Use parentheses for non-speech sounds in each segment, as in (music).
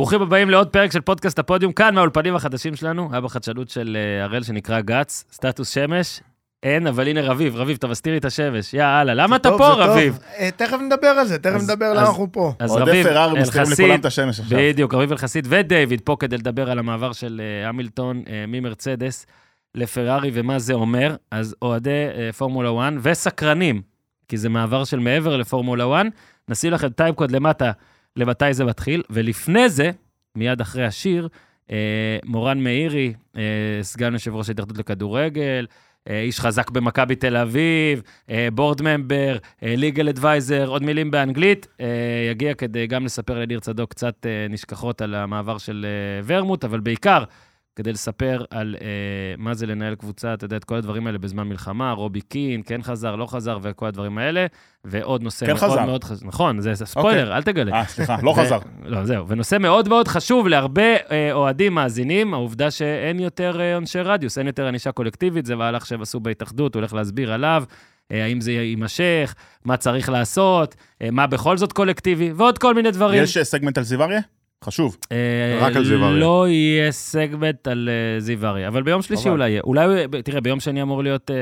ברוכים הבאים לעוד פרק של פודקאסט הפודיום, כאן מהאולפנים החדשים שלנו, היה בחדשנות של אה, הראל שנקרא גץ, סטטוס שמש. אין, אבל הנה רביב, רביב, אתה מסתיר לי את השמש, יאללה, למה אתה פה. רביב? אה, תכף נדבר על זה, תכף נדבר למה אנחנו פה. אז רביב, אלחסיד. בדיוק, רביב אלחסיד ודייוויד פה כדי לדבר על המעבר של אה, המילטון ממרצדס לפרארי ומה זה אומר. אז אוהדי פורמולה 1 וסקרנים, כי זה מעבר של מעבר לפורמולה 1, נשים לכם טייפקוד למטה למתי זה מתחיל, ולפני זה, מיד אחרי השיר, אה, מורן מאירי, אה, סגן יושב ראש ההתאחדות לכדורגל, אה, איש חזק במכבי תל אביב, בורד ממבר, ליגל אדוויזר, עוד מילים באנגלית, אה, יגיע כדי גם לספר לניר צדוק קצת אה, נשכחות על המעבר של אה, ורמוט, אבל בעיקר כדי לספר על אה, מה זה לנהל קבוצה, אתה יודע, את כל הדברים האלה בזמן מלחמה, רובי קין, כן חזר, לא חזר, וכל הדברים האלה, ועוד נושא כן מאוד חזר. מאוד חשוב, נכון, זה ספוילר, אל תגלה. אה, סליחה, לא חזר. לא, זהו. ונושא מאוד מאוד חשוב להרבה אה, אוהדים מאזינים, העובדה שאין יותר אה, עונשי רדיוס, אין יותר ענישה קולקטיבית, זה מהלך שהם עשו בהתאחדות, הולך להסביר עליו, אה, האם זה יימשך, מה צריך לעשות, אה, מה בכל זאת קולקטיבי, ועוד כל מיני דברים. יש אה, סגמנט על זיו אריה? חשוב. אה, רק על זיו אריה. לא יהיה סגמנט על אה, זיו אריה, אבל ביום שלישי. אולי יהיה. אולי, תראה, ביום שני אמור להיות אה,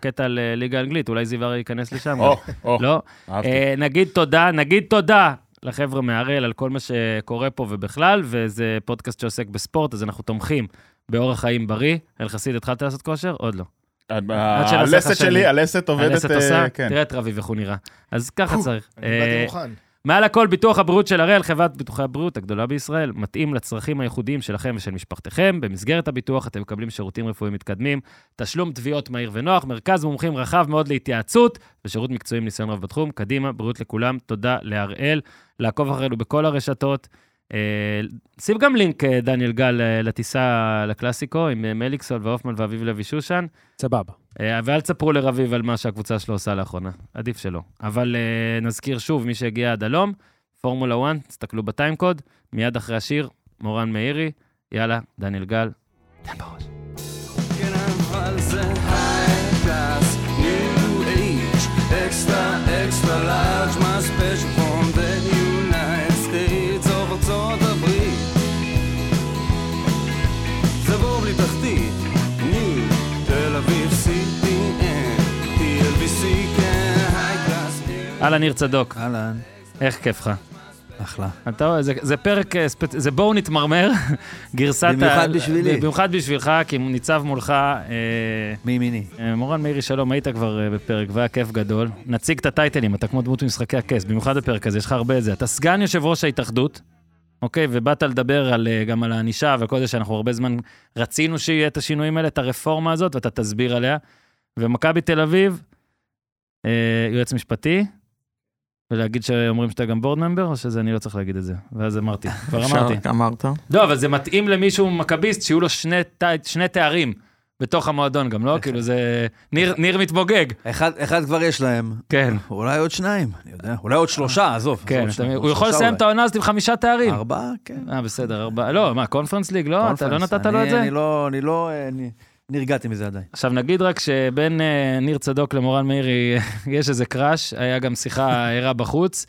קטע על ליגה האנגלית, אולי זיו אריה ייכנס לשם. או, או, לא? אהבתי. נגיד תודה, נגיד תודה לחבר'ה מהראל על כל מה שקורה פה ובכלל, וזה פודקאסט שעוסק בספורט, אז אנחנו תומכים באורח חיים בריא. אלחסיד, התחלת לעשות כושר? עוד לא. הלסת שלי. הלסת עובדת, הלסת עושה? כן. תראה את רביב איך הוא נראה. אז ככה צריך. אני באתי מוכן. מעל הכל, ביטוח הבריאות של הראל, חברת ביטוחי הבריאות הגדולה בישראל, מתאים לצרכים הייחודיים שלכם ושל משפחתכם. במסגרת הביטוח אתם מקבלים שירותים רפואיים מתקדמים, תשלום תביעות מהיר ונוח, מרכז מומחים רחב מאוד להתייעצות, ושירות מקצועי עם ניסיון רב בתחום. קדימה, בריאות לכולם, תודה להראל. לעקוב אחרינו בכל הרשתות. אה, שים גם לינק, אה, דניאל גל, אה, לטיסה לקלאסיקו עם מליקסון והופמן ואביב לוי שושן. סבבה. ואל תספרו לרביב על מה שהקבוצה שלו עושה לאחרונה, עדיף שלא. אבל נזכיר שוב, מי שהגיע עד הלום, פורמולה 1, תסתכלו בטיימקוד, מיד אחרי השיר, מורן מאירי, יאללה, דניאל גל, תן בראש. extra, extra large, my special אהלן, ניר צדוק, אהלן, איך כיף לך? אחלה. אתה רואה, זה, זה פרק, אה. זה בואו נתמרמר, (laughs) גרסת... במיוחד ה- בשבילי. במיוחד בשבילך, כי ניצב מולך, אה, מימיני. אה, מורן מאירי, שלום, היית כבר אה, בפרק, והיה כיף גדול. נציג את הטייטלים, אתה כמו דמות ממשחקי הכס, במיוחד בפרק הזה, יש לך הרבה את זה. אתה סגן יושב ראש ההתאחדות, אוקיי, ובאת לדבר על, אה, גם על הענישה וכל זה שאנחנו הרבה זמן רצינו שיהיה את השינויים האלה, את הרפורמה הזאת, ואתה תסביר עליה. ומכבי תל אביב, אה, יועץ משפטי, ולהגיד שאומרים שאתה גם בורד ממבר, או שזה אני לא צריך להגיד את זה? ואז אמרתי, (laughs) כבר אמרתי. אפשר, אמרת. לא, אבל זה מתאים למישהו מכביסט, שיהיו לו שני, שני תארים בתוך המועדון גם, לא? כאילו זה... ניר, ניר מתבוגג. אחד, אחד כבר יש להם. כן, אולי עוד שניים, אני יודע. אולי עוד שלושה, עזוב. כן. עזוב, שניים? עוד הוא יכול לסיים את. העונה הזאת עם חמישה תארים. ארבעה, כן. אה, בסדר, ארבעה. לא, מה, קונפרנס ליג? לא? אתה לא. נתת לו את זה? אני לא, אני לא, אה, אני נרגעתי מזה עדיין. עכשיו נגיד רק שבין אה, ניר צדוק למורן מאירי (laughs) יש איזה קראש, היה גם שיחה ערה בחוץ.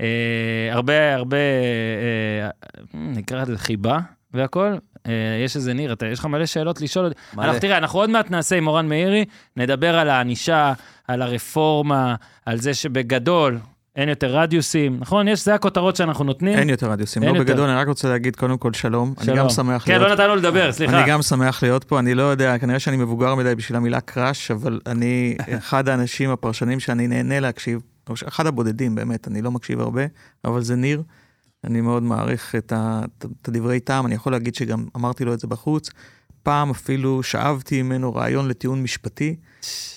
אה, הרבה, הרבה, אה, נקרא לזה חיבה והכל. אה, יש איזה ניר, אתה, יש לך מלא שאלות לשאול. מלא. אנחנו, תראה, אנחנו עוד מעט נעשה עם מורן מאירי, נדבר על הענישה, על הרפורמה, על זה שבגדול אין יותר רדיוסים, נכון? יש, זה הכותרות שאנחנו נותנים. אין יותר רדיוסים, אין לא יותר. בגדול, אני רק רוצה להגיד קודם כל שלום. אני שלום. גם שמח כן, לא להיות... נתנו לדבר, סליחה. אני גם שמח להיות פה, אני לא יודע, כנראה שאני מבוגר מדי בשביל המילה קראש, אבל אני (laughs) אחד האנשים, הפרשנים שאני נהנה להקשיב, אחד הבודדים באמת, אני לא מקשיב הרבה, אבל זה ניר. אני מאוד מעריך את הדברי טעם, אני יכול להגיד שגם אמרתי לו את זה בחוץ. פעם אפילו שאבתי ממנו רעיון לטיעון משפטי,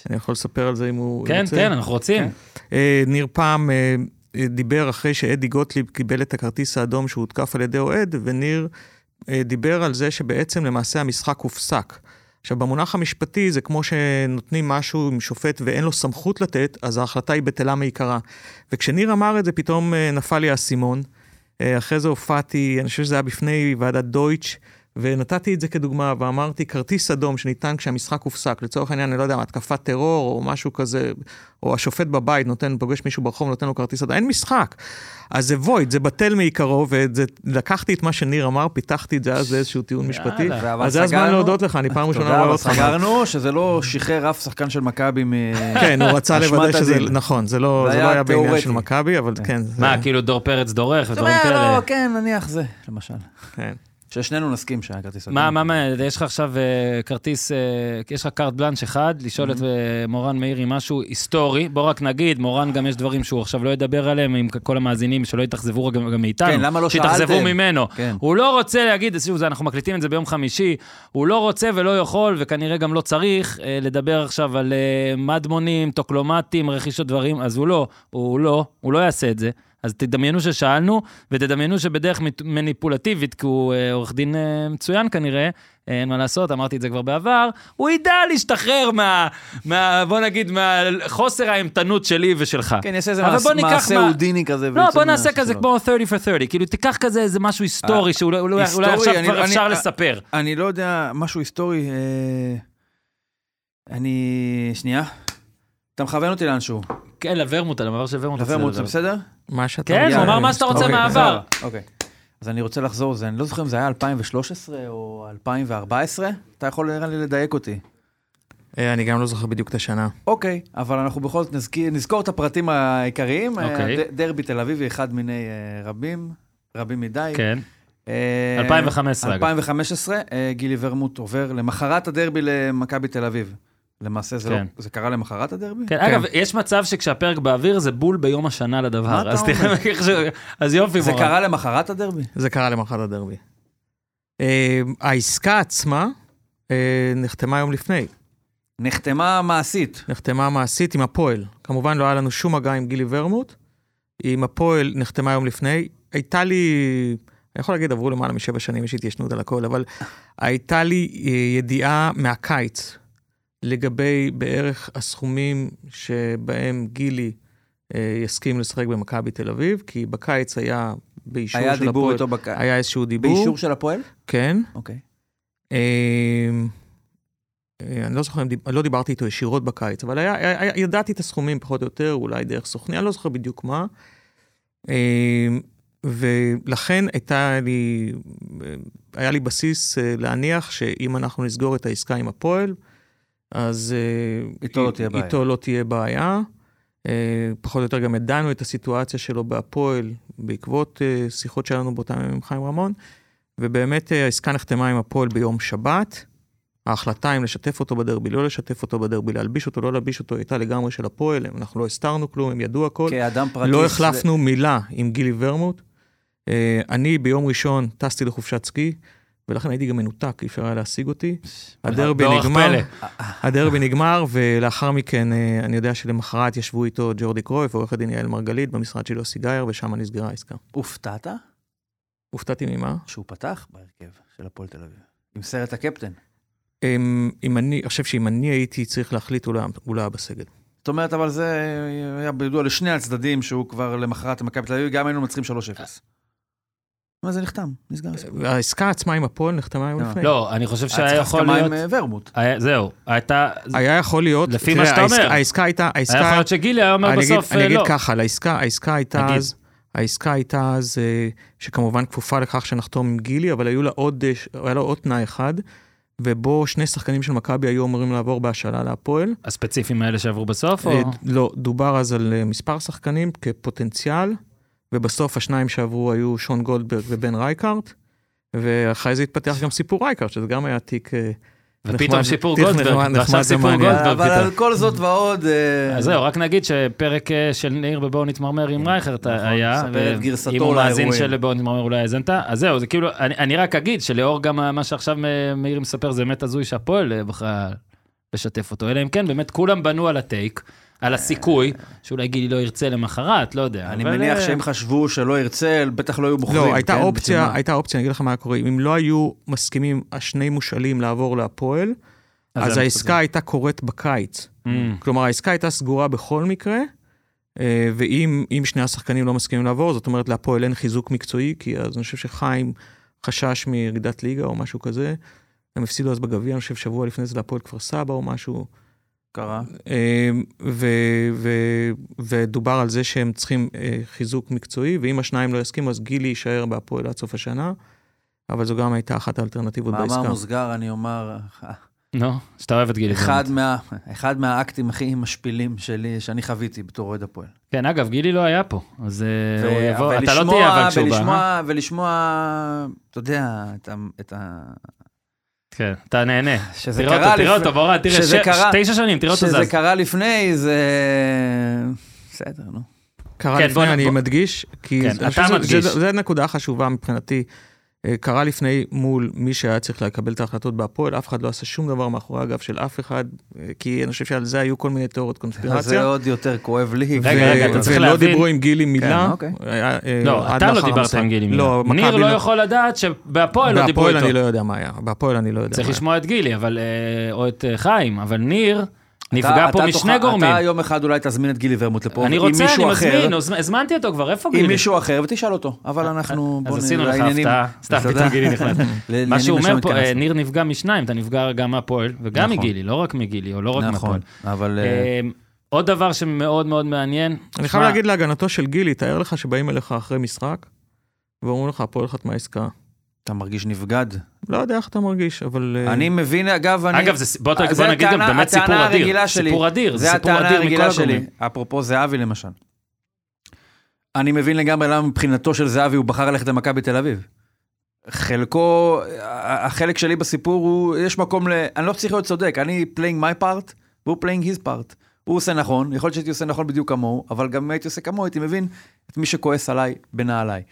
אני יכול לספר על זה אם הוא כן, ירצה. כן, אנחנו רוצים. אה, ניר פעם אה, אה, דיבר אחרי שאדי גוטליב קיבל את הכרטיס האדום שהותקף על ידי אוהד, וניר דיבר על זה שבעצם למעשה המשחק הופסק. עכשיו, במונח המשפטי זה כמו שנותנים משהו עם שופט ואין לו סמכות לתת, אז ההחלטה היא בטלה מעיקרה. וכשניר אמר את זה, פתאום נפל לי האסימון. אחרי זה הופעתי, אני חושב שזה היה בפני ועדת דויטש, ונתתי את זה כדוגמה, ואמרתי, כרטיס אדום שניתן כשהמשחק הופסק, לצורך העניין, אני לא יודע התקפת טרור או משהו כזה, או השופט בבית נותן, פוגש מישהו ברחוב, נותן לו כרטיס אדום, אין משחק. אז זה וויד, זה בטל מעיקרו, ולקחתי את מה שניר אמר, פיתחתי את זה אז לאיזשהו טיעון משפטי. אז זה הזמן להודות לך, אני פעם ראשונה תודה, רואה אבל אותך. סגרנו שזה לא שחרר אף שחקן של מכבי מ... כן, הוא רצה לוודא שזה. נכון, זה לא זה זה לא היה בעניין. של מכבי, אבל כן. זה- מה, כאילו דור פרץ דורך ודברים אומרת, כאלה? לא, כן, נניח זה, למשל. כן. ששנינו נסכים שהיה כרטיס אדום. מה, מה, מה, יש לך עכשיו אה, כרטיס, אה, יש לך קארט בלאנש אחד, לשאול את Mm-hmm. אה, מורן מאירי משהו היסטורי. בוא רק נגיד, מורן גם יש דברים שהוא עכשיו לא ידבר עליהם עם כל המאזינים, שלא יתאכזבו גם גם מאיתנו. כן, למה לא שיתאכזבו שאלתם? ממנו. כן. הוא לא רוצה להגיד, אנחנו מקליטים את זה ביום חמישי, הוא לא רוצה ולא יכול, וכנראה גם לא צריך, לדבר עכשיו על מדמונים, טוקלומטים, רכישות דברים, אז הוא לא, הוא לא, הוא לא יעשה את זה. אז תדמיינו ששאלנו, ותדמיינו שבדרך מניפולטיבית, כי הוא אה, עורך דין אה, מצוין כנראה, אה, אין מה לעשות, אמרתי את זה כבר בעבר, הוא ידע להשתחרר מה, מה בוא נגיד, מהחוסר האימתנות שלי ושלך. כן, יש איזה מעשה מה- הודיני כזה. לא, בוא נעשה. כזה כמו 30 for 30, כאילו תיקח כזה איזה משהו היסטורי שאולי אולי- אולי היסטורי, עכשיו אני- כבר אני- אפשר אני- לספר. אני לא יודע, משהו היסטורי. אה, אני... שנייה. אתה מכוון אותי לאנשהו. כן, לוורמוט, על המעבר של ורמוט. לוורמוט, זה. בסדר? מה שאתה כן. הוא אמר מה שאתה רוצה אוקיי. מהעבר. אוקיי. אז אני רוצה לחזור, זה, אני לא זוכר אם זה היה 2013 או 2014, אתה יכול נראה לי לדייק אותי. אה, אני גם לא זוכר בדיוק את השנה. אוקיי, אבל אנחנו בכל זאת נזכיר, נזכור את הפרטים העיקריים. אה, אוקיי. דרבי תל אביבי, אחד מיני אה, רבים, רבים מדי. כן, אה, 2015 אגב. 2015, אה, גילי ורמוט עובר למחרת הדרבי למכבי תל אביב. למעשה זה, כן. לא, זה קרה למחרת הדרבי? כן, אגב, יש מצב שכשהפרק באוויר זה בול ביום השנה מה לדבר. אתה אז אומר? תראה איך ש... אז יופי, זה מורן. קרה למחרת הדרבי? זה קרה למחרת הדרבי. אה, העסקה עצמה אה, נחתמה יום לפני. נחתמה מעשית. נחתמה מעשית עם הפועל. כמובן לא היה לנו שום מגע עם גילי ורמוט. עם הפועל נחתמה יום לפני. הייתה לי, אני יכול להגיד, עברו למעלה משבע שנים, יש התיישנות על הכל, אבל הייתה לי אה, ידיעה מהקיץ לגבי בערך הסכומים שבהם גילי אה, יסכים לשחק במכבי תל אביב, כי בקיץ היה באישור היה של דיבור הפועל, איתו בק... היה איזשהו דיבור. באישור של הפועל? כן. אוקיי. אה, אה, אני לא זוכר, דיב- לא דיברתי איתו ישירות בקיץ, אבל היה, היה, ידעתי את הסכומים פחות או יותר, אולי דרך סוכני, אני לא זוכר בדיוק מה. אה, ולכן הייתה לי, אה, היה לי בסיס אה, להניח שאם אנחנו נסגור את העסקה עם הפועל, אז אה, איתו לא תהיה בעיה. איתו לא תהיה בעיה. אה, פחות או יותר גם ידענו את הסיטואציה שלו בהפועל בעקבות אה, שיחות שהיו לנו באותם ימים עם חיים רמון, ובאמת העסקה נחתמה עם הפועל ביום שבת. ההחלטה אם לשתף אותו בדרבי, לא לשתף אותו בדרבי, להלביש אותו, לא להלביש אותו, הייתה לגמרי של הפועל, אנחנו לא הסתרנו כלום, הם ידעו הכל. כאדם פרטי. לא זה- החלפנו מילה עם גילי ורמוט. אני ביום ראשון טסתי לחופשת סקי, ולכן הייתי גם מנותק, אי אפשר היה להשיג אותי. הדרבי נגמר. הדרבי נגמר, ולאחר מכן אה, אני יודע שלמחרת ישבו איתו ג'ורדי קרויף, עורך הדין יעל מרגלית, במשרד של יוסי גייר, ושם נסגרה העסקה. הופתעת הופתעתי ממה? שהוא פתח בהרכב של הפועל תל אביב. עם סרט הקפטן. אם, אם אני, אני חושב שאם אני הייתי צריך להחליט, הוא לא היה- הוא לא היה בסגל. זאת אומרת, אבל זה היה בידוע לשני הצדדים שהוא כבר למחרת למכבי תל אביב, גם היינו מנצחים 3-0. מה זה נחתם? נסגר הסיפור. העסקה עצמה עם הפועל נחתמה יום לא. לפני. לא, אני חושב היה שהיה יכול להיות... עם אה, ורמוט. היה- זהו, הייתה... היה יכול להיות, לפי מה שאתה אומר. העסקה- העסקה הייתה, היה יכול העסקה, להיות שגילי היה אומר אני בסוף, אני אה, אגיד לא. ככה, לעסקה, העסקה הייתה. אז, העסקה הייתה אז, אה, שכמובן כפופה לכך שנחתום עם גילי, אבל היו לה עוד, אה, היה לה עוד תנאי אחד, ובו שני שחקנים של מכבי היו אמורים לעבור בהשאלה להפועל. הספציפיים האלה שעברו בסוף, או... אה, לא, דובר אז על אה, מספר שחקנים כפוטנציאל, ובסוף השניים שעברו היו שון גולדברג ובן רייקארט, ואחרי זה התפתח גם סיפור רייקארט, שזה גם היה תיק אה, ופתאום סיפור גולדברג, ועכשיו סיפור. גולדברג אבל על. כל זאת ועוד... אה, אז זהו, רק נגיד שפרק אה, של ניר בבואו נתמרמר עם רייכרט נכון, היה, אם הוא מאזין. של בואו נתמרמר אולי האזנת, אז זהו, זה כאילו, אני רק אגיד שלאור גם מה שעכשיו מאיר מספר, זה באמת הזוי שהפועל בחרה לשתף אותו, אלא אם כן, באמת כולם בנו על הטייק, על הסיכוי, שאולי גילי לא ירצה למחרת, לא יודע. אני אבל, מניח אה, שהם חשבו שלא ירצה, בטח לא היו בוחרים. לא, הייתה כן? אופציה, בשביל? הייתה אופציה, אני אגיד לך מה קורה, אם לא היו מסכימים השני מושאלים לעבור להפועל, אז זה העסקה הייתה קורית בקיץ. Mm, כלומר, העסקה הייתה סגורה בכל מקרה, אה, ואם אם שני השחקנים לא מסכימים לעבור, זאת אומרת, להפועל אין חיזוק מקצועי, כי אז אני חושב שחיים חשש מירידת ליגה או משהו כזה. הם הפסידו אז בגביע, אני חושב שבוע לפני זה להפועל כפר סבא או משהו. קרה. אה, ו- ו- ודובר על זה שהם צריכים אה, חיזוק מקצועי, ואם השניים לא יסכימו, אז גילי יישאר בהפועל עד סוף השנה, אבל זו גם הייתה אחת האלטרנטיבות מאמר בעסקה. מוסגר, אני אומר, נו, שאתה אוהב את גילי. אחד. מה- אחד מהאקטים הכי משפילים שלי, שאני חוויתי בתור אוהד הפועל. כן, אגב, גילי לא היה פה, אז אה, הוא ו- יבוא, אתה לא תהיה אבל כשהוא בא. ולשמוע- אה? ולשמוע, אתה יודע, את ה- את ה... כן, אתה נהנה. שזה תראה קרה אותו, תראה לפני- אותו, בורד, תראה, שזה ש- קרה- תשע שנים, תראה אותו שזה זז. קרה לפני, זה... בסדר, נו. קרה כן, לפני, אני בוא- מדגיש, כי כן, זה- אתה שזה- מדגיש. זה- זה נקודה חשובה מבחינתי. אה, קרה לפני מול מי שהיה צריך לקבל את ההחלטות בהפועל, אף אחד לא עשה שום דבר מאחורי הגב של אף אחד, אה, כי אני חושב שעל זה היו כל מיני תיאוריות אז זה קונספירציה. עוד יותר כואב לי. רגע, רגע, אתה צריך ולא להבין- דיברו עם גילי מילה. כן, אוקיי. אה, אה, לא, אתה לא דיברת. עם גילי מילה. לא, ניר לא יכול לדעת שבהפועל לא דיברו בהפועל איתו. אני לא יודע מה היה, בהפועל אני לא יודע צריך מה היה. לשמוע את גילי, אבל, אה, או את אה, חיים, אבל ניר נפגע אתה- פה אתה משני תוכל- גורמים. אתה יום אחד אולי תזמין את גילי ורמוט לפה, אני רוצה, אני אחר, מזמין, הזמ- הזמנתי אותו כבר, איפה גילי? עם מישהו אחר, ותשאל אותו. אבל אנחנו... אז בוא עשינו לך הפתעה, (laughs) סתם. פתאום גילי נכנס. (laughs) מה שהוא אומר פה, אה. ניר נפגע משניים, אתה נפגע גם מהפועל וגם נכון. מגילי, לא רק מגילי, או לא רק מהפועל. נכון, אבל... אה, אה, עוד דבר שמאוד מאוד מעניין. אני חייב להגיד להגנתו של גילי, תאר לך שבאים אליך אחרי משחק, ואומרים לך, הפועל חתמה עסקה. אתה מרגיש נבגד. לא יודע איך אתה מרגיש, אבל... אה, אני מבין, אגב, אני... אגב, זה- בוא זה בוא נגיד גם באמת סיפור הטענה אדיר. הרגילה שלי. סיפור אדיר, זה סיפור אדיר מכל הרגילה שלי. הגורמים. אפרופו זהבי למשל. אני מבין לגמרי למה מבחינתו של זהבי הוא בחר ללכת למכבי תל אביב. חלקו, החלק שלי בסיפור הוא, יש מקום ל... אני לא צריך להיות צודק, אני playing my part, והוא playing his part. הוא עושה נכון, יכול להיות שהייתי עושה נכון בדיוק כמוהו, אבל גם אם הייתי עושה כמוהו, הייתי מבין את מי שכועס עליי בנעליי.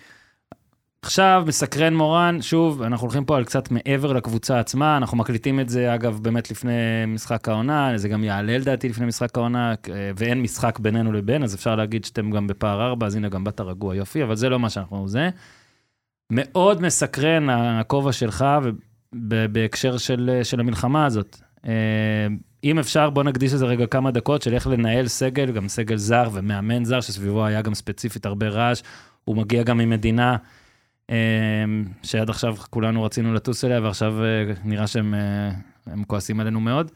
עכשיו, מסקרן מורן, שוב, אנחנו הולכים פה על קצת מעבר לקבוצה עצמה, אנחנו מקליטים את זה, אגב, באמת לפני משחק העונה, זה גם יעלה לדעתי לפני משחק העונה, אה, ואין משחק בינינו לבין, אז אפשר להגיד שאתם גם בפער ארבע, אז הנה, גם באת רגוע, יופי, אבל זה לא מה שאנחנו זה. מאוד מסקרן הכובע שלך בהקשר של, של המלחמה הזאת. אה, אם אפשר, בוא נקדיש לזה רגע כמה דקות של איך לנהל סגל, גם סגל זר ומאמן זר, שסביבו היה גם ספציפית הרבה רעש. הוא מגיע גם ממדינה אה, שעד עכשיו כולנו רצינו לטוס אליה, ועכשיו אה, נראה שהם אה, כועסים עלינו מאוד.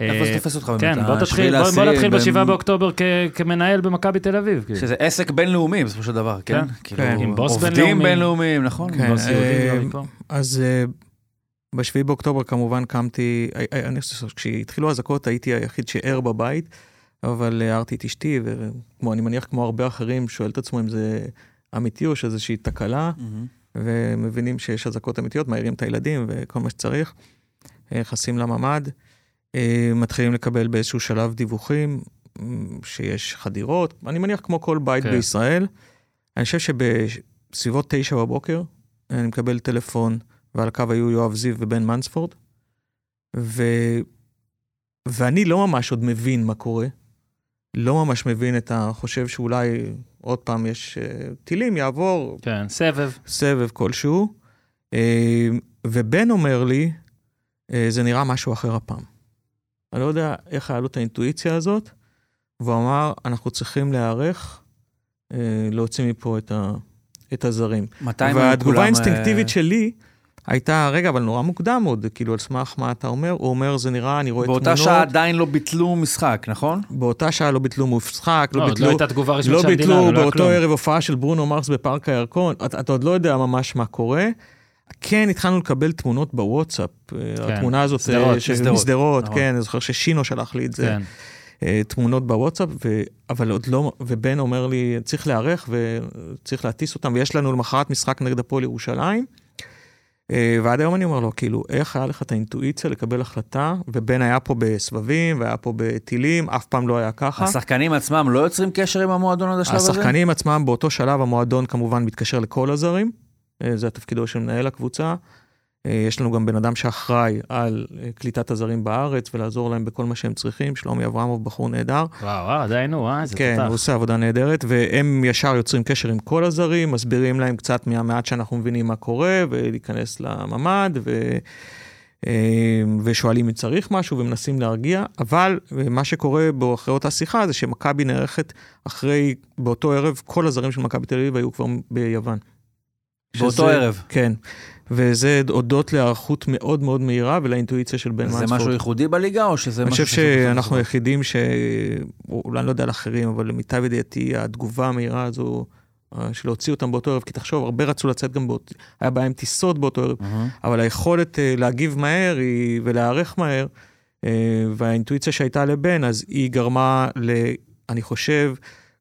איפה זה אה, תופס אותך באמת? כן, בוא תתחיל, בוא, נתחיל בשבעה באוקטובר כמנהל במכבי תל אביב. כאילו. שזה עסק בינלאומי בסופו של דבר, כן? כן, כאילו, כן. עם בוס עובדים בינלאומי. בינלאומיים, נכון? כן. אז בשביעי באוקטובר כמובן קמתי, אני חושב שכשהתחילו האזעקות הייתי היחיד שער בבית, אבל הערתי את אשתי, וכמו, אני מניח כמו הרבה אחרים, שואל את עצמו אם זה אמיתי או שזה איזושהי תקלה. ומבינים שיש אזעקות אמיתיות, מעירים את הילדים וכל מה שצריך, אה, נכנסים לממ"ד, אה, מתחילים לקבל באיזשהו שלב דיווחים שיש חדירות, אני מניח כמו כל בית כן. בישראל. אני חושב שבסביבות תשע בבוקר אני מקבל טלפון, ועל הקו היו יואב זיו ובן מנספורד, ו... ואני לא ממש עוד מבין מה קורה. לא ממש מבין את ה... חושב שאולי עוד פעם יש אה, טילים, יעבור, כן, סבב. סבב כלשהו, אה, ובן אומר לי, אה, זה נראה משהו אחר הפעם. אני לא יודע איך היה לו את האינטואיציה הזאת, והוא אמר, אנחנו צריכים להיערך, להוציא מפה את, ה, את הזרים. מתי הם היו והתגובה כולם, האינסטינקטיבית שלי הייתה, רגע, אבל נורא מוקדם עוד, כאילו, על סמך מה אתה אומר? הוא אומר, זה נראה, אני רואה תמונות. באותה שעה עדיין לא ביטלו משחק, נכון? באותה שעה לא ביטלו משחק, לא, לא עוד לא ביטלו... הייתה תגובה רשמית לא של המדינה, ביטלו ולא היה באותו כלום. ערב הופעה של ברונו מרס בפארק הירקון, אתה, אתה עוד לא יודע ממש מה קורה. כן, התחלנו לקבל תמונות בוואטסאפ, כן, התמונה הזאת, שדרות, אה, של משדרות, משדרות, נכון. כן, אני זוכר ששינו שלח לי את זה, כן. אה, תמונות בוואטסאפ, ו... אבל עוד לא, ובן אומר לי, צריך להיערך וצריך להטיס אותם, ויש לנו למחרת משחק נגד הפועל ירושלים. אה, ועד היום אני אומר לו, כאילו, איך היה לך את האינטואיציה לקבל החלטה, ובן היה פה בסבבים, והיה פה בטילים, אף פעם לא היה ככה. השחקנים עצמם לא יוצרים קשר עם המועדון עד השלב הזה? השחקנים עצמם באותו שלב, המועדון כמובן מתקשר לכל הזרים, אה, זה התפקידו של מנהל הקבוצה. אה, יש לנו גם בן אדם שאחראי על אה, קליטת הזרים בארץ ולעזור להם בכל מה שהם צריכים, שלומי אברמוב, בחור נהדר. וואו, וואו, עדיין הוא, אה, איזה כן, הוא תותח. עושה עבודה נהדרת, והם ישר יוצרים קשר עם כל הזרים, מסבירים להם קצת מהמעט שאנחנו מבינים מה קורה, ולהיכנס לממ"ד, ו... אה, ושואלים אם צריך משהו ומנסים להרגיע, אבל מה שקורה בו אחרי אותה שיחה זה שמכבי נערכת אחרי, באותו ערב, כל הזרים של מכבי תל אביב היו כבר ביוון. באותו שזה- ערב. כן. וזה הודות להיערכות מאוד מאוד מהירה ולאינטואיציה של בן זה מנספורד. משהו ייחודי בליגה, או שזה אני משהו... חושב שעשו שאנחנו? היחידים ש... אולי אני לא יודע על אחרים, אבל למיטב ידיעתי, התגובה המהירה הזו, אה, של להוציא אותם באותו ערב, כי תחשוב, הרבה רצו לצאת גם באותו... היה בעיה עם טיסות באותו ערב. אבל היכולת אה, להגיב מהר היא... ולהיערך מהר, אה, והאינטואיציה שהייתה לבן, אז היא גרמה ל... אני חושב,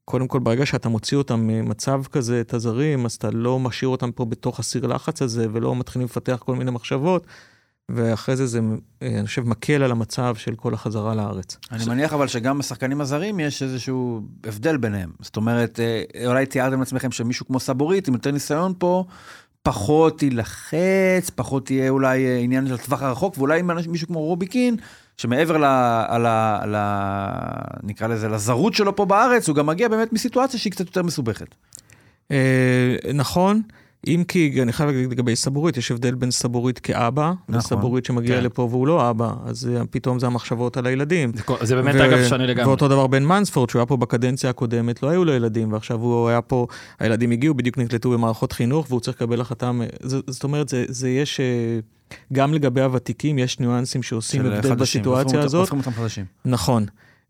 קודם כל, ברגע שאתה מוציא אותם ממצב כזה, את הזרים, אז אתה לא משאיר אותם פה בתוך הסיר לחץ הזה, ולא מתחילים לפתח כל מיני מחשבות, ואחרי זה זה, אה, אני חושב, מקל על המצב של כל החזרה לארץ. אני מניח אבל שגם בשחקנים הזרים יש איזשהו הבדל ביניהם. זאת אומרת, אה, אולי תיארתם לעצמכם שמישהו כמו סבורית, עם יותר ניסיון פה, פחות יילחץ, פחות יהיה אולי אה, עניין של הטווח הרחוק, ואולי מישהו כמו רובי קין, שמעבר ל... ל, ל נקרא לזה, לזרות שלו פה בארץ, הוא גם מגיע באמת מסיטואציה שהיא קצת יותר מסובכת. אה, נכון, אם כי אני חייב להגיד לגבי סבורית, יש הבדל בין סבורית כאבא, נכון, לסבורית שמגיע כן. לפה והוא לא אבא, אז אה, פתאום זה המחשבות על הילדים. זה זה באמת, ו- אגב, שונה לגמרי. ואותו דבר בן מנספורד, שהוא היה פה בקדנציה הקודמת, לא היו לו ילדים, ועכשיו הוא היה פה, הילדים הגיעו, בדיוק נקלטו במערכות חינוך, והוא צריך לקבל החלטה, זאת אומרת, זה, זה יש, אה, גם לגבי הוותיקים, יש ניואנסים שעושים הבדל בסיטואציה הזאת. הופכים אותם חדשים. נכון.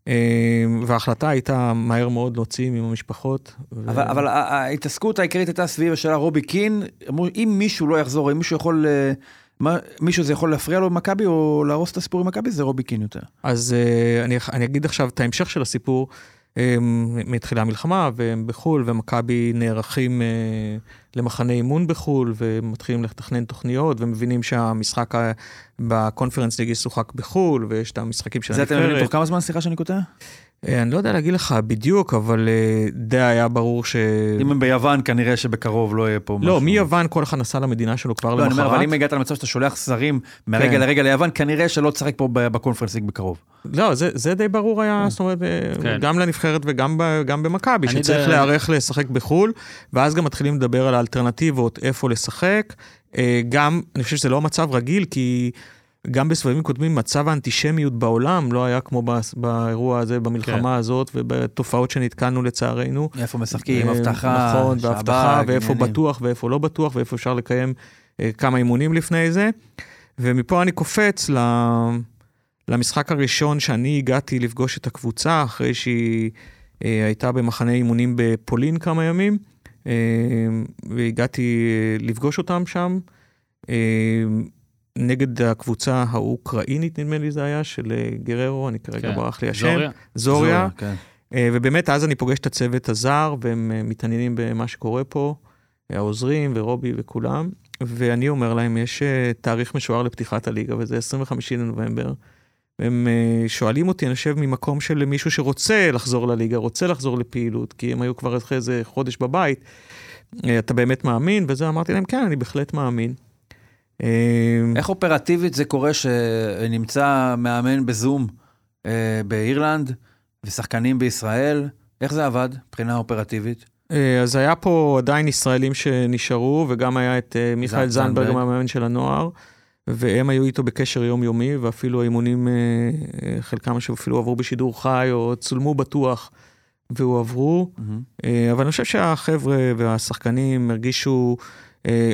אה, וההחלטה הייתה מהר מאוד להוציא עם המשפחות. ו- אבל, אבל ה- ההתעסקות העיקרית הייתה סביב השאלה רובי קין, אמרו, אם מישהו לא יחזור, אם מישהו יכול, אה, מה, מישהו זה יכול להפריע לו במכבי או להרוס את הסיפור עם מכבי, זה רובי קין יותר. אז uh, אני, אני אגיד עכשיו את ההמשך של הסיפור. מתחילה המלחמה והם בחו"ל ומכבי נערכים uh, למחנה אימון בחו"ל ומתחילים לתכנן תוכניות ומבינים שהמשחק בקונפרנס ליג ישוחק בחו"ל ויש את המשחקים של זה אתם מבינים הנבחרת. תוך כמה זמן, סליחה שאני קוטע? אה, אני לא יודע להגיד לך בדיוק, אבל uh, די היה ברור ש... אם הם ביוון, כנראה שבקרוב לא יהיה פה משהו. לא, מיוון כל אחד נסע למדינה שלו כבר לא, אני אומר, אבל למחרת. אם הגעת למצב שאתה שולח זרים מהרגע כן. לרגע ליוון, כנראה שלא תשחק פה ב- בקונפרנס ליג בקרוב. לא, זה, זה די ברור היה, זאת אומרת, אה, כן. גם לנבחרת וגם ב, גם במכבי, שצריך די- להיערך לשחק בחו"ל, ואז גם מתחילים לדבר על האלטרנטיבות, איפה לשחק. אה, גם, אני חושב שזה לא מצב רגיל, כי גם בסבבים קודמים, מצב האנטישמיות בעולם לא היה כמו באירוע הזה, במלחמה כן. הזאת, ובתופעות שנתקלנו לצערנו. איפה משחקים, אה, הבטחה, נכון, שב"כ, והבטחה, ואיפה עניינים. בטוח ואיפה לא בטוח, ואיפה אפשר לקיים אה, כמה אימונים לפני זה. ומפה אני קופץ ל... למשחק הראשון שאני הגעתי לפגוש את הקבוצה, אחרי שהיא אה, הייתה במחנה אימונים בפולין כמה ימים, אה, והגעתי אה, לפגוש אותם שם. נגד הקבוצה האוקראינית, נדמה לי זה היה, של אה, גררו, אני כרגע כן. ברח לי השם. זוריה? זוריה. כן. אה, ובאמת, אז אני פוגש את הצוות הזר, והם אה, מתעניינים במה שקורה פה, העוזרים ורובי וכולם, ואני אומר להם, יש תאריך משוער לפתיחת הליגה, וזה 25 לנובמבר. אה, שואלים אותי, אני חושב, ממקום של מישהו שרוצה לחזור לליגה, רוצה לחזור לפעילות, כי הם היו כבר אחרי איזה חודש בבית. אתה באמת מאמין? וזה, אמרתי להם, כן, אני בהחלט מאמין. אה, איך אופרטיבית זה קורה שנמצא מאמן בזום אה, באירלנד ושחקנים בישראל? איך זה עבד מבחינה אופרטיבית? אה, אז היה פה עדיין ישראלים שנשארו, וגם היה את אה, מיכאל זנדברג. המאמן של הנוער, והם היו איתו בקשר יומיומי, ואפילו האימונים, חלקם אפילו עברו בשידור חי, או צולמו בטוח, והועברו. אה, אבל אני חושב שהחבר'ה והשחקנים הרגישו,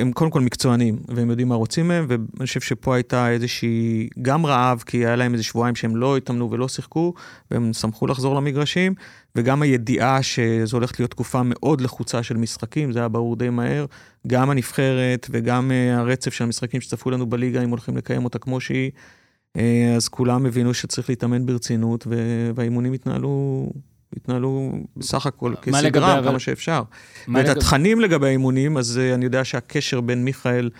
הם קודם כל מקצוענים, והם יודעים מה רוצים מהם, ואני חושב שפה הייתה איזושהי, גם רעב, כי היה להם איזה שבועיים שהם לא התאמנו ולא שיחקו, והם שמחו לחזור למגרשים, וגם הידיעה שזו הולכת להיות תקופה מאוד לחוצה של משחקים, זה היה ברור די מהר, גם הנבחרת וגם אה, הרצף של המשחקים שצפו לנו בליגה, אם הולכים לקיים אותה כמו שהיא, אה, אז כולם הבינו שצריך להתאמן ברצינות, והאימונים התנהלו... התנהלו בסך הכל כסדרה, כמה שאפשר. ואת לגב- התכנים לגבי האימונים, אז אה, אני יודע שהקשר בין מיכאל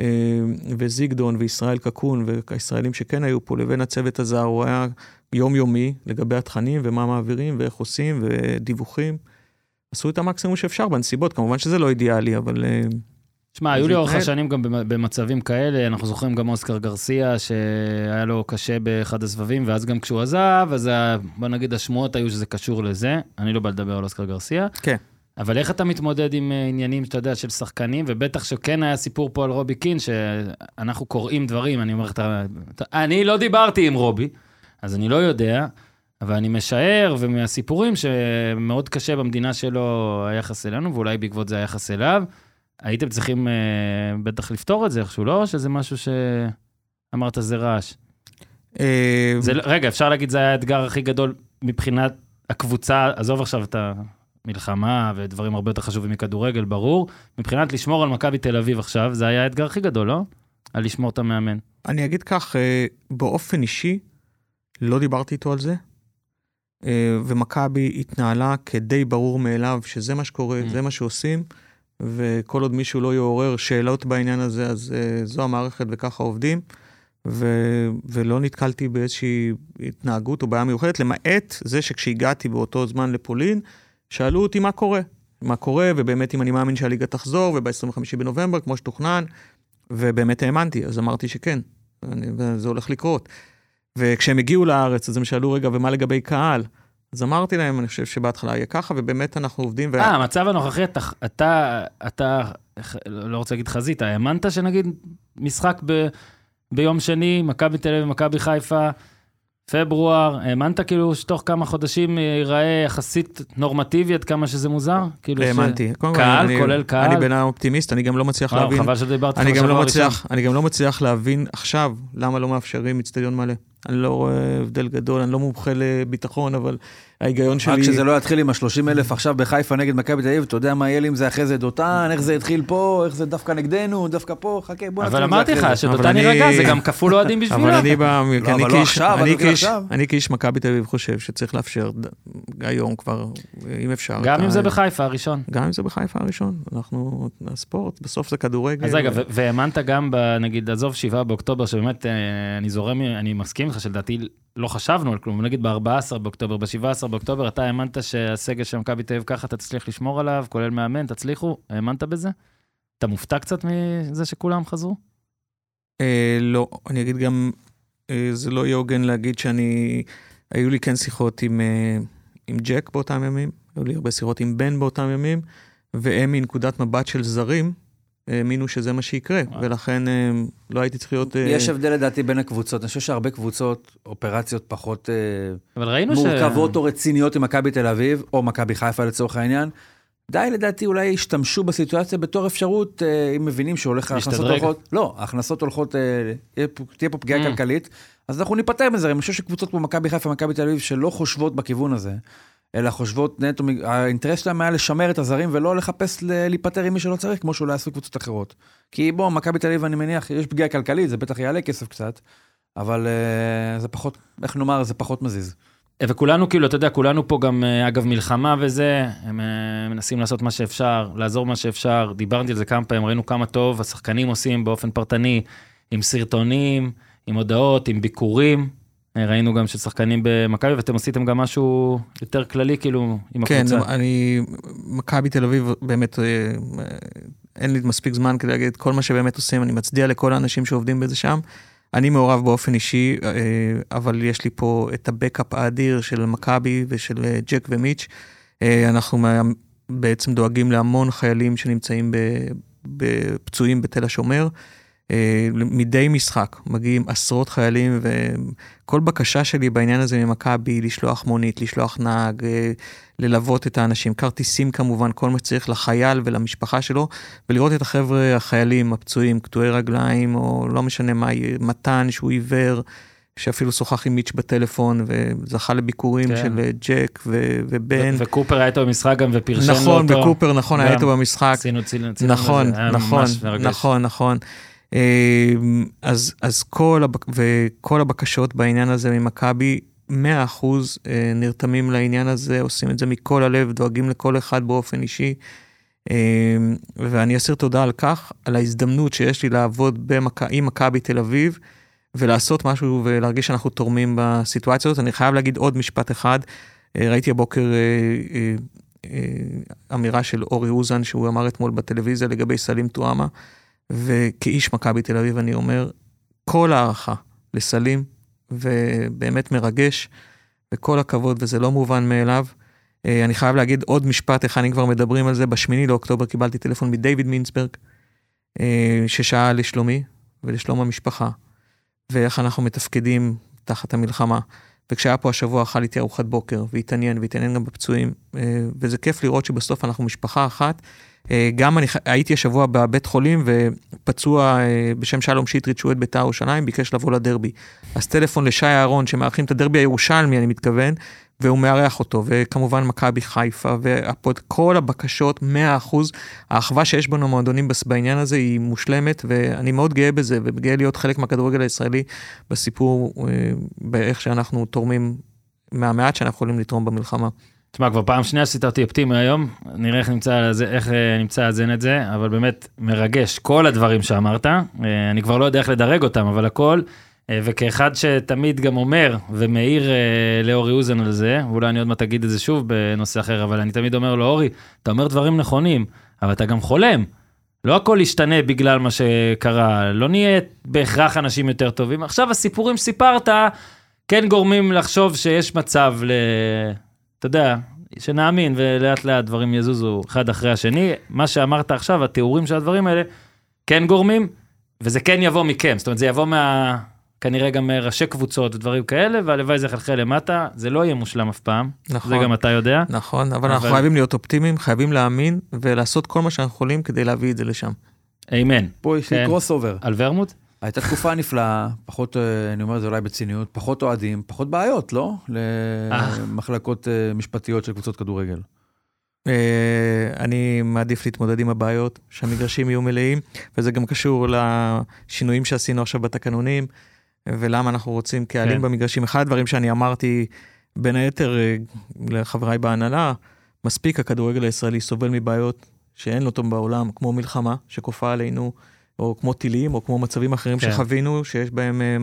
אה, וזיגדון וישראל קקון והישראלים שכן היו פה לבין הצוות הזר, הוא היה יומיומי לגבי התכנים ומה מעבירים ואיך עושים ודיווחים. עשו את המקסימום שאפשר בנסיבות, כמובן שזה לא אידיאלי, אבל אה, שמע, היו לי אורך. השנים גם במ- במצבים כאלה, אנחנו זוכרים גם אוסקר גרסיה, שהיה לו קשה באחד הסבבים, ואז גם כשהוא עזב, אז ה- בוא נגיד השמועות היו שזה קשור לזה. אני לא בא לדבר על אוסקר גרסיה. כן. אבל איך אתה מתמודד עם אה, עניינים, שאתה יודע, של שחקנים, ובטח שכן היה סיפור פה על רובי קין, שאנחנו קוראים דברים, אני אומר לך, אני לא דיברתי עם רובי, אז אני לא יודע, אבל אני משער, ומהסיפורים שמאוד קשה במדינה שלו היחס אלינו, ואולי בעקבות זה היחס אליו, הייתם צריכים אה, בטח לפתור את זה איכשהו, לא? שזה משהו שאמרת זה רעש. אה, זה, לא- רגע, אפשר להגיד זה היה האתגר הכי גדול מבחינת הקבוצה, עזוב עכשיו את המלחמה ודברים הרבה יותר חשובים מכדורגל, ברור. מבחינת לשמור על מכבי תל אביב עכשיו, זה היה האתגר הכי גדול, לא? על לשמור את המאמן. אני אגיד כך, אה, באופן אישי, לא דיברתי איתו על זה, אה, ומכבי התנהלה כדי ברור מאליו שזה מה שקורה, Mm. זה מה שעושים, וכל עוד מישהו לא יעורר שאלות בעניין הזה, אז אה, זו המערכת וככה עובדים. ו... ולא נתקלתי באיזושהי התנהגות או בעיה מיוחדת, למעט זה שכשהגעתי באותו זמן לפולין, שאלו אותי מה קורה. מה קורה, ובאמת אם אני מאמין שהליגה תחזור, וב-25 בנובמבר, כמו שתוכנן, ובאמת האמנתי, אז אמרתי שכן, אני, וזה הולך לקרות. וכשהם הגיעו לארץ, אז הם שאלו, רגע, ומה לגבי קהל? אז אמרתי להם, אני חושב שבהתחלה יהיה ככה, ובאמת אנחנו עובדים. אה, המצב הנוכחי, אתה, אתה, אתה, לא רוצה להגיד חזית, האמנת שנגיד משחק ב, ביום שני, מכבי תל אביב, מכבי חיפה, פברואר, האמנת כאילו שתוך כמה חודשים ייראה יחסית נורמטיבי, עד כמה שזה מוזר? כאילו ש- האמנתי. כל, קהל, אני- כולל קהל? אני בן אדם אופטימיסט, אני גם לא מצליח וואו, להבין. חבל שדיברת אני גם, לא. מצליח, אני גם לא מצליח להבין עכשיו למה לא מאפשרים אצטדיון מלא. אני לא רואה הבדל גדול, אני לא מומחה לביטחון, אבל ההיגיון שלי... רק שזה לא יתחיל עם ה-30 אלף עכשיו בחיפה נגד מכבי תל אביב, אתה יודע מה יהיה לי עם זה אחרי זה דותן, איך זה התחיל פה, איך זה דווקא נגדנו, דווקא פה, חכה, בוא נתחיל אבל אמרתי לך. שדותן יירגע, זה גם כפול אוהדים בשבילו. אבל אני, ב... לא, אני אבל לא כאיש, עכשיו, אני אבל כאיש, עכשיו. אני כאיש מכבי תל אביב חושב שצריך לאפשר היום כבר, אם אפשר. גם אם זה בחיפה הראשון. גם אם זה בחיפה הראשון. אנחנו, הספורט, בסוף זה כדורגל. אז רגע, ו- והאמנת גם, ב- נגיד, עזוב, שבעה באוקטובר, שבאמת, אה, אני זורם, אני מסכים איתך שלדעתי לא חשבנו על כלום, נגיד ב-14 באוקטובר, ב-17 באוקטובר, אתה האמנת שהסגל של מכבי תל אביב ככה, אתה תצליח לשמור עליו, כולל מאמן, תצליחו? האמנת בזה? אתה מופתע קצת מזה שכולם חזרו? אה, לא, אני אגיד גם, אה, זה לא יהיה הוגן להגיד שאני, היו לי כן שיחות עם, אה, עם ג'ק באותם ימים, היו לי הרבה שיחות עם בן באותם ימים, והם מנקודת מבט של זרים, האמינו שזה מה שיקרה, וואו. ולכן אה, לא הייתי צריך להיות... אה, יש הבדל לדעתי בין הקבוצות, אני חושב שהרבה קבוצות, אופרציות פחות אה, ראינו ש... מורכבות או רציניות עם מכבי תל אביב, או מכבי חיפה לצורך העניין. די לדעתי אולי ישתמשו בסיטואציה בתור אפשרות, אה, אם מבינים שהולך, ההכנסות. הולכות, לא, ההכנסות הולכות, אה, תהיה פה פגיעה Mm. כלכלית, אז אנחנו ניפטר מזה, אני חושב שקבוצות כמו מכבי חיפה ומכבי תל אביב שלא חושבות בכיוון הזה, אלא חושבות נטו, האינטרס שלהם היה לשמר את הזרים ולא לחפש להיפטר עם מי שלא צריך, כמו שאולי עשו קבוצות אחרות. כי בוא, מכבי תל אביב, אני מניח, יש פגיעה כלכלית, זה בטח יעלה כסף קצת, אבל אה, זה פחות, איך נאמר, זה פחות מזיז. וכולנו, כאילו, אתה יודע, כולנו פה גם, אה, אגב, מלחמה וזה, הם אה, מנסים לעשות מה שאפשר, לעזור מה שאפשר. דיברתי על זה כמה פעמים, ראינו כמה טוב השחקנים עושים באופן פרטני, עם סרטונים, עם הודעות, עם ביקורים. אה, ראינו גם ששחקנים במכבי, ואתם עשיתם גם משהו יותר כללי, כאילו, עם כן, הקבוצה. אני, מכבי תל אביב, באמת, אה, אה, אין לי מספיק זמן כדי להגיד את כל מה שבאמת עושים, אני מצדיע לכל האנשים שעובדים בזה שם. אני מעורב באופן אישי, אבל יש לי פה את הבקאפ האדיר של מכבי ושל ג'ק ומיץ'. אנחנו בעצם דואגים להמון חיילים שנמצאים בפצועים בתל השומר. אה, מדי משחק מגיעים עשרות חיילים, וכל בקשה שלי בעניין הזה ממכבי לשלוח מונית, לשלוח נהג, אה, ללוות את האנשים, כרטיסים כמובן, כל מה שצריך לחייל ולמשפחה שלו, ולראות את החבר'ה החיילים הפצועים, קטועי רגליים, או לא משנה מה, מתן שהוא עיוור, שאפילו שוחח עם מיץ' בטלפון וזכה לביקורים כן. של אה, ג'ק ו- ובן. ו- וקופר היה איתו במשחק גם ופרשן לו נכון, אותו. וקופר, נכון, היה. איתו במשחק. עשינו צילום, נכון, נכון, ממש מרגש. נכון, נכון. אמ, אז, אז כל, הבק... וכל הבקשות בעניין הזה ממכבי, 100% אה, נרתמים לעניין הזה, עושים את זה מכל הלב, דואגים לכל אחד באופן אישי. אמ, ואני אסיר תודה על כך, על ההזדמנות שיש לי לעבוד במכ... עם מכבי תל אביב, ולעשות משהו ולהרגיש שאנחנו תורמים בסיטואציה הזאת. אני חייב להגיד עוד משפט אחד. אה, ראיתי הבוקר אה, אה, אה, אמירה של אורי אוזן, שהוא אמר אתמול בטלוויזיה לגבי סלים טועמה, וכאיש מכבי תל אביב אני אומר, כל הערכה לסלים, ובאמת מרגש, וכל הכבוד, וזה לא מובן מאליו. אה, אני חייב להגיד עוד משפט אחד, אם כבר מדברים על זה, בשמיני לאוקטובר קיבלתי טלפון מדייוויד מינסברג, אה, ששאל לשלומי ולשלום המשפחה, ואיך אנחנו מתפקדים תחת המלחמה. וכשהיה פה השבוע אכל איתי ארוחת בוקר, והתעניין, והתעניין גם בפצועים, אה, וזה כיף לראות שבסוף אנחנו משפחה אחת, גם אני הייתי השבוע בבית חולים, ופצוע אה, בשם שלום שטרית, שהוא את בית"ר ירושלים, ביקש לבוא לדרבי. אז טלפון לשי אהרון, שמארחים את הדרבי הירושלמי, אני מתכוון, והוא מארח אותו, וכמובן מכבי חיפה, וכל הבקשות, 100%. האחווה שיש בנו מועדונים בעניין הזה היא מושלמת, ואני מאוד גאה בזה, וגאה להיות חלק מהכדורגל הישראלי בסיפור, אה, באיך שאנחנו תורמים, מהמעט שאנחנו יכולים לתרום במלחמה. תשמע, כבר פעם שנייה אותי אופטימי היום, נראה איך נמצא, זה- איך אה, נמצא לאזן את זה, אבל באמת מרגש, כל הדברים שאמרת, אה, אני כבר לא יודע איך לדרג אותם, אבל הכל, אה, וכאחד שתמיד גם אומר ומעיר לאורי אוזן על זה, ואולי אני עוד מעט אגיד את זה שוב בנושא אחר, אבל אני תמיד אומר לו, אורי, אתה אומר דברים נכונים, אבל אתה גם חולם. לא הכל ישתנה בגלל מה שקרה, לא נהיה בהכרח אנשים יותר טובים. עכשיו הסיפורים שסיפרת, כן גורמים לחשוב שיש מצב ל... אתה יודע, שנאמין ולאט לאט דברים יזוזו אחד אחרי השני. מה שאמרת עכשיו, התיאורים של הדברים האלה, כן גורמים, וזה כן יבוא מכם. זאת אומרת, זה יבוא מה... כנראה גם ראשי קבוצות ודברים כאלה, והלוואי זה יחלחל למטה, זה לא יהיה מושלם אף פעם, נכון. זה גם אתה יודע. נכון, אבל אנחנו אבל- חייבים להיות אופטימיים, חייבים להאמין ולעשות כל מה שאנחנו יכולים כדי להביא את זה לשם. אמן. פה יש לי כן. קרוס אובר. על ורמוט? הייתה תקופה נפלאה, פחות, אה, אני אומר את זה אולי בציניות, פחות אוהדים, פחות בעיות, לא? למחלקות אה, משפטיות של קבוצות כדורגל. אה, אני מעדיף להתמודד עם הבעיות, שהמגרשים יהיו מלאים, וזה גם קשור לשינויים שעשינו עכשיו בתקנונים, ולמה אנחנו רוצים קהלים כן. במגרשים. אחד הדברים שאני אמרתי, בין היתר לחבריי בהנהלה, מספיק הכדורגל הישראלי סובל מבעיות שאין אותו בעולם, כמו מלחמה שכופה עלינו, או כמו טילים, או כמו מצבים אחרים כן. שחווינו, שיש בהם, אה,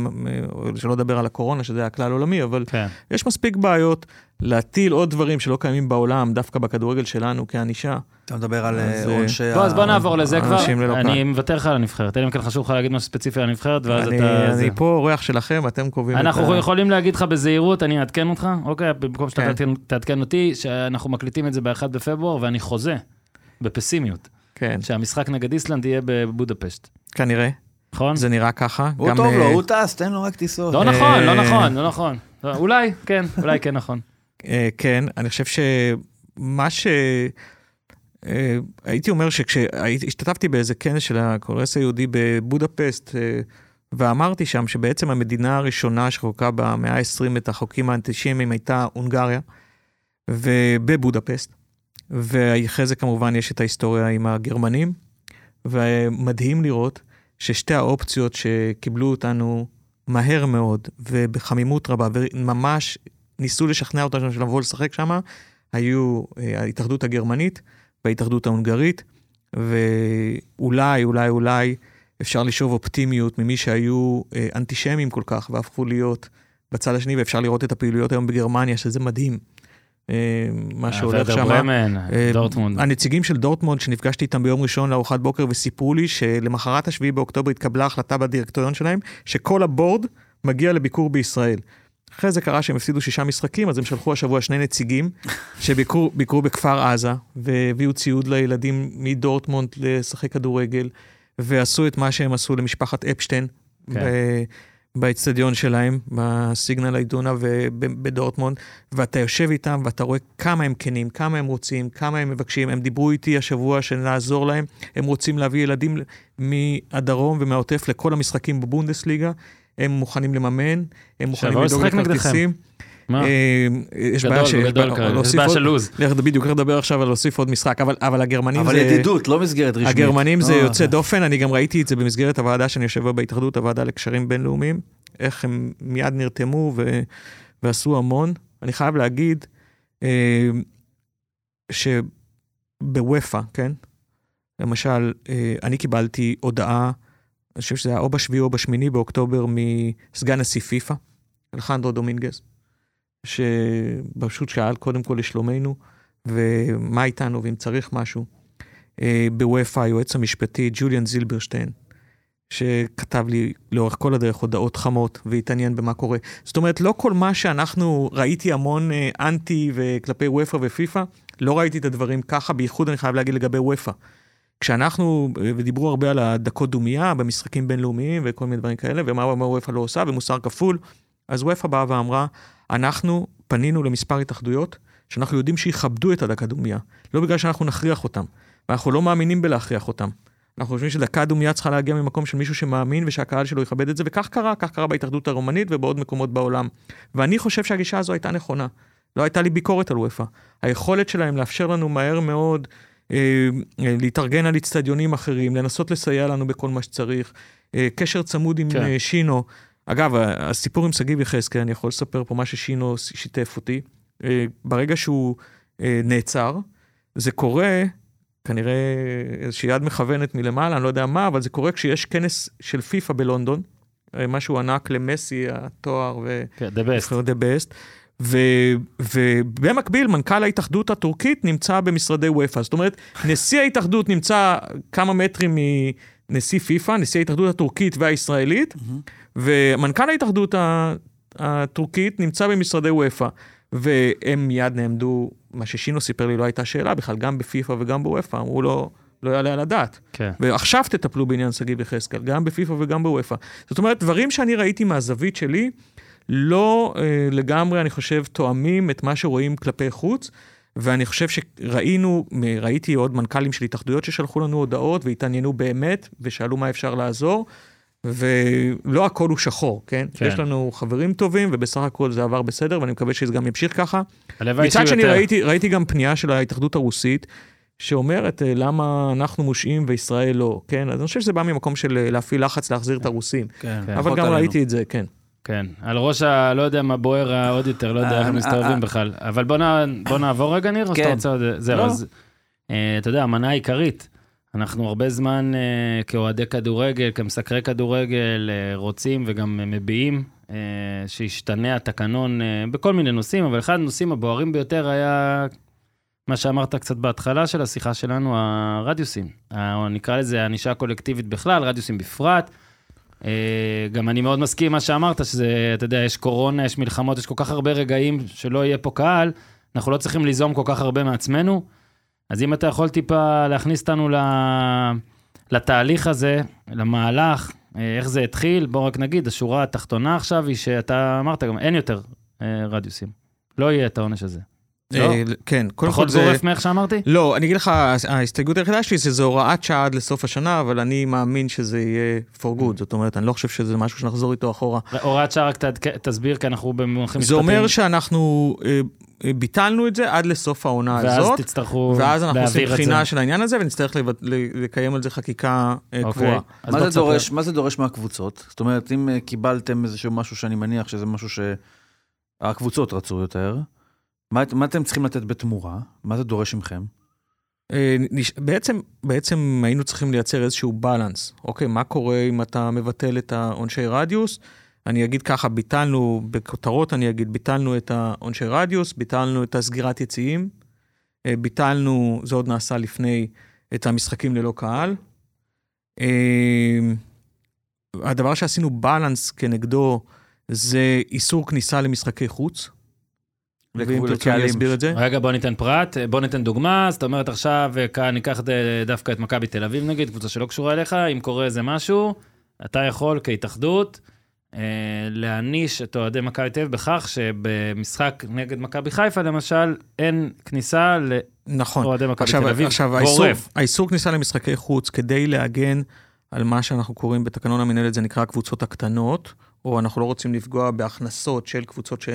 שלא לדבר על הקורונה, שזה הכלל עולמי, אבל כן. יש מספיק בעיות להטיל עוד דברים שלא קיימים בעולם, דווקא בכדורגל שלנו כענישה. אתה מדבר על אז, אה, אה, עונשי... בוא, אז בוא נעבור לזה כבר. אני. מוותר לך על הנבחרת, אלא אם כן חשוב לך להגיד משהו ספציפי על הנבחרת, ואז אני, אתה... זה. אני פה אורח שלכם, אתם קובעים את אנחנו ה... יכולים להגיד לך בזהירות, אני אעדכן אותך, אוקיי? במקום שאתה כן. תעדכן- תעדכן אותי, שאנחנו מקליטים את זה ב-1 בפברואר, ואני חוזה, בפסימיות, כן, שהמשחק נגד איסלנד יהיה בבודפשט, כנראה, נכון? זה נראה ככה. הוא גם, טוב לו, אה, הוא טס, תן לו רק טיסות. לא נכון, לא אה, נכון, לא נכון. לא, אולי, כן, אולי כן נכון. אה, כן, אני חושב שמה ש... אה, הייתי אומר שכשהשתתפתי באיזה כנס של הקונגרס היהודי בבודפסט, אה, ואמרתי שם שבעצם המדינה הראשונה שחוקקה במאה ה-20 את החוקים האנטישמיים הייתה הונגריה, ובבודפסט. ואחרי זה כמובן יש את ההיסטוריה עם הגרמנים, ומדהים לראות ששתי האופציות שקיבלו אותנו מהר מאוד ובחמימות רבה, וממש ניסו לשכנע אותנו לבוא לשחק שם, היו אה, ההתאחדות הגרמנית וההתאחדות ההונגרית, ואולי, אולי, אולי אפשר לשאוב אופטימיות ממי שהיו אה, אנטישמים כל כך והפכו להיות בצד השני, ואפשר לראות את הפעילויות היום בגרמניה, שזה מדהים. אה, מה שהולך ורדר שם. אה, דורטמונד. הנציגים של דורטמונד שנפגשתי איתם ביום ראשון לארוחת בוקר וסיפרו לי שלמחרת השביעי באוקטובר התקבלה החלטה בדירקטוריון שלהם שכל הבורד מגיע לביקור בישראל. אחרי זה קרה שהם הפסידו שישה משחקים, אז הם שלחו השבוע שני נציגים (laughs) שביקרו ביקרו בכפר עזה והביאו ציוד לילדים מדורטמונד לשחק כדורגל, ועשו את מה שהם עשו למשפחת אפשטיין. כן. ב- באצטדיון שלהם, בסיגנל איידונה ובדורטמונד, ואתה יושב איתם ואתה רואה כמה הם כנים, כמה הם רוצים, כמה הם מבקשים. הם דיברו איתי השבוע של לעזור להם, הם רוצים להביא ילדים מהדרום ומהעוטף לכל המשחקים בבונדסליגה, הם מוכנים לממן, הם מוכנים לדאוג לשחק נגדכם. מה? אה, יש בעיה גדול, שיש גדול כרגע, יש בעיה של לוז. בדיוק, איך לדבר עכשיו על להוסיף עוד משחק, אבל, אבל הגרמנים אבל זה... ידידות, לא מסגרת רשמית. הגרמנים זה לא, יוצא דופן, אני גם ראיתי את זה במסגרת הוועדה שאני יושב בה בהתאחדות, הוועדה לקשרים בינלאומיים, איך הם מיד נרתמו. ועשו המון. אני חייב להגיד אה, שבוופא, כן? למשל, אה, אני קיבלתי הודעה, אני חושב שזה היה או בשביעי או בשמיני באוקטובר, מסגן נשיא פיפ"א, אלחנדרו דומינגז, שפשוט שאל קודם כל לשלומנו, ומה איתנו, ואם צריך משהו. אה, בוופא, היועץ המשפטי ג'וליאן זילברשטיין, שכתב לי לאורך כל הדרך הודעות חמות והתעניין במה קורה. זאת אומרת, לא כל מה שאנחנו, ראיתי המון אה, אנטי וכלפי וופא ופיפ"א, לא ראיתי את הדברים ככה, בייחוד אני חייב להגיד לגבי וופא. כשאנחנו, אה, ודיברו הרבה על הדקות דומייה במשחקים בינלאומיים וכל מיני דברים כאלה, ומה וופא לא עושה, ומוסר כפול, אז וופא באה ואמרה, אנחנו פנינו למספר התאחדויות, שאנחנו יודעים שיכבדו את הדקה דומייה, לא בגלל שאנחנו נכריח אותם. ואנחנו לא מאמינים בלהכריח אותם. אנחנו חושבים שדקה דומייה צריכה להגיע ממקום של מישהו שמאמין ושהקהל שלו יכבד את זה, וכך קרה, כך קרה בהתאחדות הרומנית ובעוד מקומות בעולם. ואני חושב שהגישה הזו הייתה נכונה. לא הייתה לי ביקורת על וופא. היכולת שלהם לאפשר לנו מהר מאוד אה, אה, להתארגן על אצטדיונים אחרים, לנסות לסייע לנו בכל מה שצריך, אה, קשר צמוד עם כן. כן. שינו. אגב, הסיפור עם שגיב יחזקאל, אני יכול לספר פה מה ששינו שיתף אותי. אה, ברגע שהוא אה, נעצר, זה קורה, כנראה איזושהי יד מכוונת מלמעלה, אני לא יודע מה, אבל זה קורה כשיש כנס של פיפא בלונדון, אה, משהו ענק למסי, התואר ו... כן, the best. the best. ו- ובמקביל, מנכ"ל ההתאחדות הטורקית נמצא במשרדי וופא. זאת אומרת, נשיא ההתאחדות נמצא כמה מטרים מנשיא פיפ"א, נשיא ההתאחדות הטורקית והישראלית, ומנכ"ל ההתאחדות הטורקית נמצא במשרדי וופא. והם מיד נעמדו, מה ששינו סיפר לי לא הייתה שאלה בכלל, גם בפיפ"א וגם בוופא, אמרו לו, לא יעלה על הדעת. כן. ועכשיו תטפלו בעניין שגיב יחזקאל, גם בפיפ"א וגם בוופא. זאת אומרת, דברים שאני ראיתי מהזווית שלי, לא אה, לגמרי, אני חושב, תואמים את מה שרואים כלפי חוץ, ואני חושב שראינו, ראיתי עוד מנכ"לים של התאחדויות ששלחו לנו הודעות והתעניינו באמת, ושאלו מה אפשר לעזור, ולא הכל הוא שחור, כן? כן. כן. יש לנו חברים טובים, ובסך הכל זה עבר בסדר, ואני מקווה שזה גם ימשיך ככה. הלוואי מצד שני, יותר. ראיתי, ראיתי גם פנייה של ההתאחדות הרוסית, שאומרת אה, למה אנחנו מושעים וישראל לא, כן? אז אני חושב שזה בא ממקום של אה, להפעיל לחץ להחזיר את הרוסים. כן, כן. אבל גם עלינו. ראיתי את זה, כן. כן, על ראש ה... לא יודע מה בוער עוד יותר, לא יודע איך אה, מסתובבים. בכלל. אבל בוא נע- בוא נעבור רגע, ניר, או שאתה כן. רוצה עוד... זהו, לא. אז... אה, אתה יודע, המנה העיקרית. אנחנו הרבה זמן אה, כאוהדי כדורגל, כמסקרי כדורגל, אה, רוצים וגם אה, מביעים אה, שישתנה התקנון אה, בכל מיני נושאים, אבל אחד הנושאים הבוערים ביותר היה מה שאמרת קצת בהתחלה של השיחה שלנו, הרדיוסים. או נקרא לזה הענישה הקולקטיבית בכלל, רדיוסים בפרט. אה, גם אני מאוד מסכים עם מה שאמרת, שזה, אתה יודע, יש קורונה, יש מלחמות, יש כל כך הרבה רגעים שלא יהיה פה קהל, אנחנו לא צריכים ליזום כל כך הרבה מעצמנו. אז אם אתה יכול טיפה להכניס אותנו. לתהליך הזה, למהלך, אה, איך זה התחיל, בוא רק נגיד, השורה התחתונה עכשיו היא שאתה אמרת גם, אין יותר אה, רדיוסים. לא יהיה את העונש הזה. לא? אה, כן, קודם פחות כל זה... גורף מאיך שאמרתי? לא, אני אגיד לך, ההסתייגות היחידה שלי זה, זה הוראת שעה עד לסוף השנה, אבל אני מאמין שזה יהיה for good. זאת אומרת, אני לא חושב שזה משהו שנחזור איתו אחורה. הוראת שעה, רק ת- תסביר, כי אנחנו במונחים זה משפטיים. אומר שאנחנו אה, ביטלנו את זה עד לסוף העונה ואז הזאת, תצטרכו ואז אנחנו עושים להעביר את זה. בחינה של העניין הזה, ונצטרך לב- ל- לקיים על זה חקיקה אה, אוקיי. קבועה. מה בוא זה. דורש, מה זה דורש מהקבוצות? זאת אומרת, אם קיבלתם איזשהו משהו שאני מניח שזה משהו שהקבוצות רצו יותר, מה, מה אתם צריכים לתת בתמורה? מה זה דורש מכם? אה, בעצם, בעצם היינו צריכים לייצר איזשהו בלנס. אוקיי, מה קורה אם אתה מבטל את העונשי רדיוס? אני אגיד ככה, ביטלנו, בכותרות אני אגיד, ביטלנו את העונשי רדיוס, ביטלנו את הסגירת יציאים, אה, ביטלנו, זה עוד נעשה לפני, את המשחקים ללא קהל. אה, הדבר שעשינו בלנס כנגדו זה איסור כניסה למשחקי חוץ. ואם תרצו אני קהלים. אסביר את זה. רגע, בוא ניתן פרט, בוא ניתן דוגמה, זאת אומרת עכשיו, אה, כאן ניקח דווקא את מכבי תל אביב נגיד, קבוצה שלא קשורה אליך, אם קורה איזה משהו, אתה יכול כהתאחדות אה, להעניש את אוהדי מכבי תל אביב בכך שבמשחק נגד מכבי חיפה למשל, אין כניסה נכון. לאוהדי מכבי עכשיו, תל אביב, עכשיו האיסור, גורף. האיסור כניסה למשחקי חוץ כדי להגן על מה שאנחנו קוראים בתקנון המנהלת, זה נקרא הקבוצות הקטנות, או אנחנו לא רוצים לפגוע בהכנסות של קבוצות ש...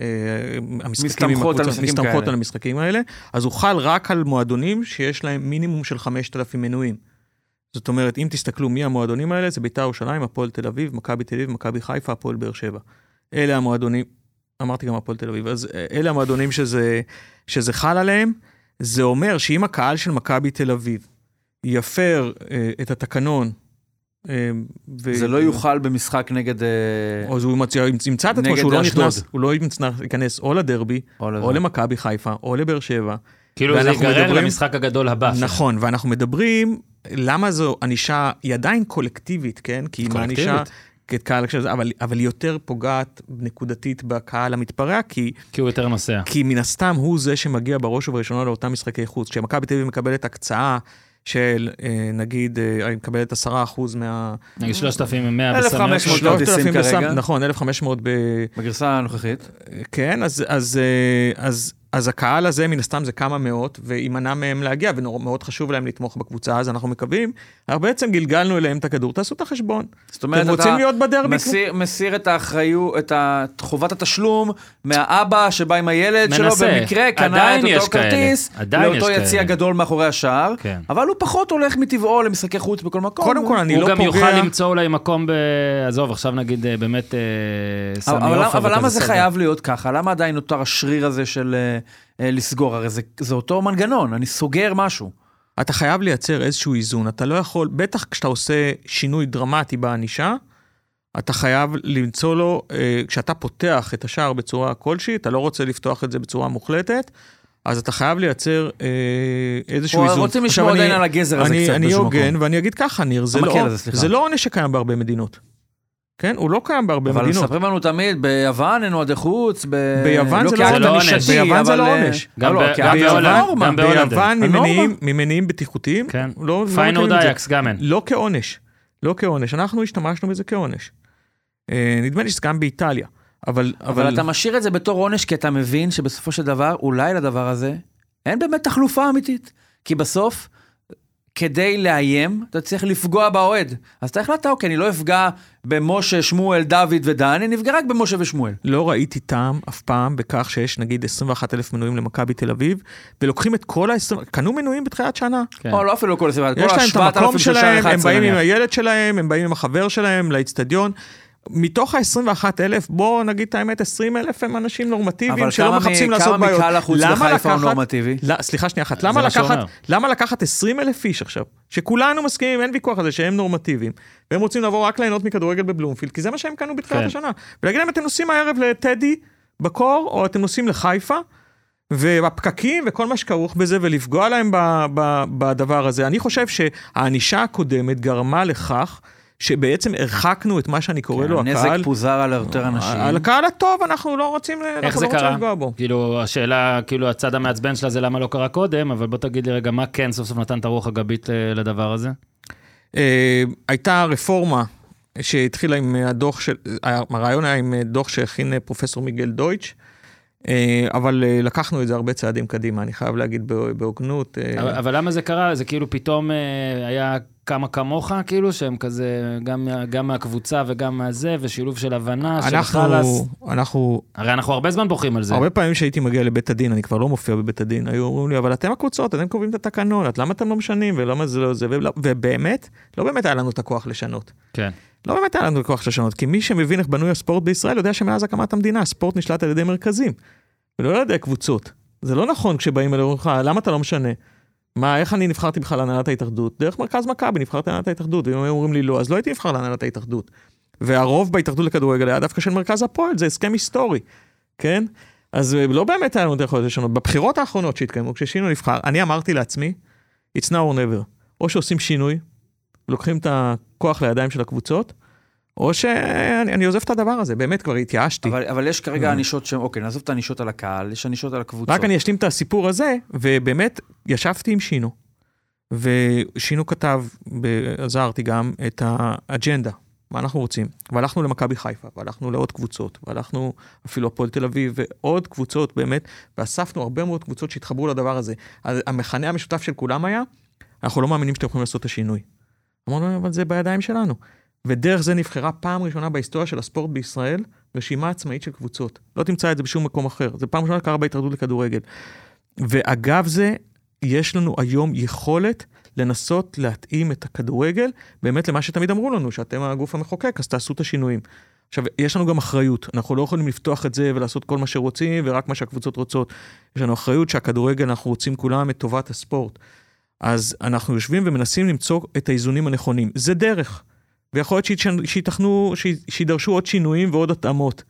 אה, מסתמכות על מסתמכות. על המשחקים האלה, אז הוא חל רק על מועדונים שיש להם מינימום של 5,000 מנויים. זאת אומרת, אם תסתכלו מי המועדונים האלה, זה בית"ר ירושלים, הפועל תל אביב, מכבי תל אביב, מכבי חיפה, הפועל באר שבע. אלה המועדונים, אמרתי גם הפועל תל אביב, אז אה, אלה המועדונים שזה, שזה חל עליהם. זה אומר שאם הקהל של מכבי תל אביב יפר אה, את התקנון, ו... זה לא יוכל במשחק נגד... אה, או אז הוא ימצא, ימצא את עצמו שהוא לא. נכנס, הוא לא ייכנס או לדרבי, או. או למכבי חיפה, או לבאר שבע. כאילו זה ייגרר מדברים- למשחק הגדול הבא. נכון, ואנחנו מדברים, למה זו ענישה, היא עדיין קולקטיבית, כן? כי היא. כקהל, כזה, אבל, אבל היא יותר פוגעת נקודתית בקהל המתפרע, כי כי הוא יותר נוסע. כי מן הסתם הוא זה שמגיע בראש ובראשונה לאותם משחקי חוץ. כשמכבי תל אביב מקבלת הקצאה של, אה, נגיד, אה, היא מקבלת 10% מה... נגיד 3,100 1,500 בסמיות. שלוש- כרטיסים 3,000 כרגע. נכון, 1,500 ב... בגרסה הנוכחית. כן, אז, אז, אה, אז אז הקהל הזה, מן הסתם, זה כמה מאות, ויימנע מהם להגיע, ומאוד חשוב להם לתמוך בקבוצה, אז אנחנו מקווים, אנחנו בעצם גלגלנו אליהם את הכדור, תעשו את החשבון. זאת אומרת, אתם רוצים אתה להיות בדרבי? מסיר, מסיר את האחריות, את חובת התשלום מהאבא שבא עם הילד שלו, מנסה. במקרה קנה את אותו כאלה. כרטיס, עדיין לאותו יציע. גדול מאחורי השער, כן. אבל הוא פחות הולך מטבעו למשחקי חוץ בכל מקום. קודם כל, אני הוא לא גם פוגע... יוכל למצוא אולי מקום ב... עזוב, עכשיו נגיד אה, באמת אה, סמי אבל, אבל, עופר אבל למה זה סדר. חייב להיות ככה? למה עדיין נותר השריר הזה של אה, לסגור? הרי זה, זה אותו מנגנון, אני סוגר משהו. אתה חייב לייצר איזשהו איזון, אתה לא יכול, בטח כשאתה עושה שינוי דרמטי בענישה, אתה חייב למצוא לו, אה, כשאתה פותח את השער בצורה כלשהי, אתה לא רוצה לפתוח את זה בצורה מוחלטת, אז אתה חייב לייצר אה, איזשהו איזון. רוצים לשמור עדיין על הגזר הזה אני, קצת אני הוגן. ואני אגיד ככה, ניר, זה לא. זה לא עונש שקיים בהרבה מדינות. כן? הוא לא קיים בהרבה אבל מדינות. מספרים לנו תמיד, ביוון אין אוהדי חוץ, ב... ביוון זה לא עונש. ענישתי, ביוון זה אבל, לא אה, עונש. גם לא, ב- כאקט גם בהולנד, נורמה. גם בהולנד. ביוון הנורמה. ממניעים, ממניעים בטיחותיים, כן. לא, לא את זה. אייאקס, גם אין. לא כעונש. לא כעונש. אנחנו השתמשנו בזה כעונש. אה, נדמה לי שזה גם באיטליה. אבל, אבל אתה משאיר את זה בתור עונש, כי אתה מבין שבסופו של דבר, אולי לדבר הזה, אין באמת תחלופה אמיתית. כי בסוף, כדי לאיים, אתה צריך לפגוע באוהד. אז אתה החלטת, אוקיי, אני לא אפגע במשה, שמואל, דוד ודן, אני נפגע רק במשה ושמואל. לא ראיתי טעם אף פעם בכך שיש נגיד 21 אלף מנויים למכבי תל אביב, ולוקחים את כל ה-20, קנו מנויים בתחילת שנה. כן. או לא אפילו כל הסיבה, כל יש להם את ה-7,000 המקום שלהם, 11 הם באים עם. הילד שלהם, הם באים עם החבר שלהם לאיצטדיון. מתוך ה-21 אלף, בואו נגיד את האמת, 20 אלף הם אנשים נורמטיביים אבל שלא כמה מחפשים מ- לעשות כמה בעיות. מקהל החוץ בחיפה הוא נורמטיבי? לא, סליחה שנייה אחת, למה מה לקחת. למה לקחת 20 אלף איש עכשיו, שכולנו מסכימים, אין ויכוח על זה שהם נורמטיביים, והם רוצים לבוא רק ליהנות מכדורגל בבלומפילד, כי זה מה שהם קנו בתחילת כן. השנה. ולהגיד להם, אתם נוסעים הערב לטדי בקור, או אתם נוסעים לחיפה, והפקקים וכל מה שכרוך בזה, ולפגוע להם ב, ב, בדבר הזה. אני חושב שהענישה הקודמת גרמה לכך שבעצם הרחקנו את מה שאני קורא לו הנזק הקהל. פוזר על יותר אנשים. על הקהל הטוב אנחנו לא רוצים, איך אנחנו זה לא רוצים קרה? לפגוע בו. כאילו, השאלה, כאילו, הצד המעצבן שלה זה למה לא קרה קודם, אבל בוא תגיד לי רגע, מה כן סוף סוף נתן את הרוח הגבית אה, לדבר הזה? אה, הייתה רפורמה שהתחילה עם הדוח של, הרעיון היה עם דוח שהכין פרופסור מיגל דויטש, אה, אבל אה, לקחנו את זה הרבה צעדים קדימה, אני חייב להגיד ב- בהוגנות. אה, אבל, אבל למה זה קרה? זה כאילו פתאום אה, היה כמה כמוך, כאילו, שהם כזה, גם, גם מהקבוצה וגם מהזה, ושילוב של הבנה, של חלאס. אנחנו, אנחנו, הרי אנחנו הרבה זמן בוכים על זה. הרבה פעמים שהייתי מגיע לבית הדין, אני כבר לא מופיע בבית הדין, היו אומרים לי, אבל אתם הקבוצות, אתם קובעים את התקנון, אז למה אתם לא משנים, ולמה זה לא זה, ובאמת, לא באמת היה לנו את הכוח לשנות. כן. לא באמת היה לנו את הכוח לשנות, כי מי שמבין איך בנוי הספורט בישראל יודע שמאז הקמת המדינה הספורט נשלט על ידי מרכזים, ולא על ידי קבוצות. זה לא נכון כשבאים אומרים לך, למה אתה לא משנה? מה, איך אני נבחרתי בכלל להנהלת ההתאחדות? דרך מרכז מכבי נבחרתי להנהלת ההתאחדות, ואם היו אומרים לי לא, אז לא הייתי נבחר להנהלת ההתאחדות. והרוב בהתאחדות לכדורגל היה דווקא של מרכז הפועל, זה הסכם היסטורי, כן? אז אה, לא באמת היה לנו את היכולת לשנות. בבחירות האחרונות שהתקיימו, כששינו נבחר, אני אמרתי לעצמי, it's now or never. או שעושים שינוי, לוקחים את הכוח לידיים של הקבוצות, או שאני אני עוזב את הדבר הזה, באמת כבר התייאשתי. אבל, אבל יש כרגע ענישות שהן, אוקיי, נעזוב את הענישות על הקהל, יש ענישות על הקבוצות. רק אני אשלים את הסיפור הזה, ובאמת ישבתי עם שינו, ושינו כתב, עזרתי גם, את האג'נדה, מה אנחנו רוצים. והלכנו למכבי חיפה, והלכנו לעוד קבוצות, והלכנו אפילו הפועל תל אביב, ועוד קבוצות באמת, ואספנו הרבה מאוד קבוצות שהתחברו לדבר הזה. המכנה המשותף של כולם היה, אנחנו לא מאמינים שאתם יכולים לעשות את השינוי. אמרנו, אבל זה בידיים שלנו. ודרך זה נבחרה פעם ראשונה בהיסטוריה של הספורט בישראל, רשימה עצמאית של קבוצות. לא תמצא את זה בשום מקום אחר. זה פעם ראשונה קרה בהתאחדות לכדורגל. ואגב זה, יש לנו היום יכולת לנסות להתאים את הכדורגל באמת למה שתמיד אמרו לנו, שאתם הגוף המחוקק, אז תעשו את השינויים. עכשיו, יש לנו גם אחריות, אנחנו לא יכולים לפתוח את זה ולעשות כל מה שרוצים ורק מה שהקבוצות רוצות. יש לנו אחריות שהכדורגל, אנחנו רוצים כולם את טובת הספורט. אז אנחנו יושבים ומנסים למצוא את האיזונים הנכונים. זה דרך. ויכול להיות שיתש- שייתכנו, שי- שידרשו עוד שינויים ועוד התאמות.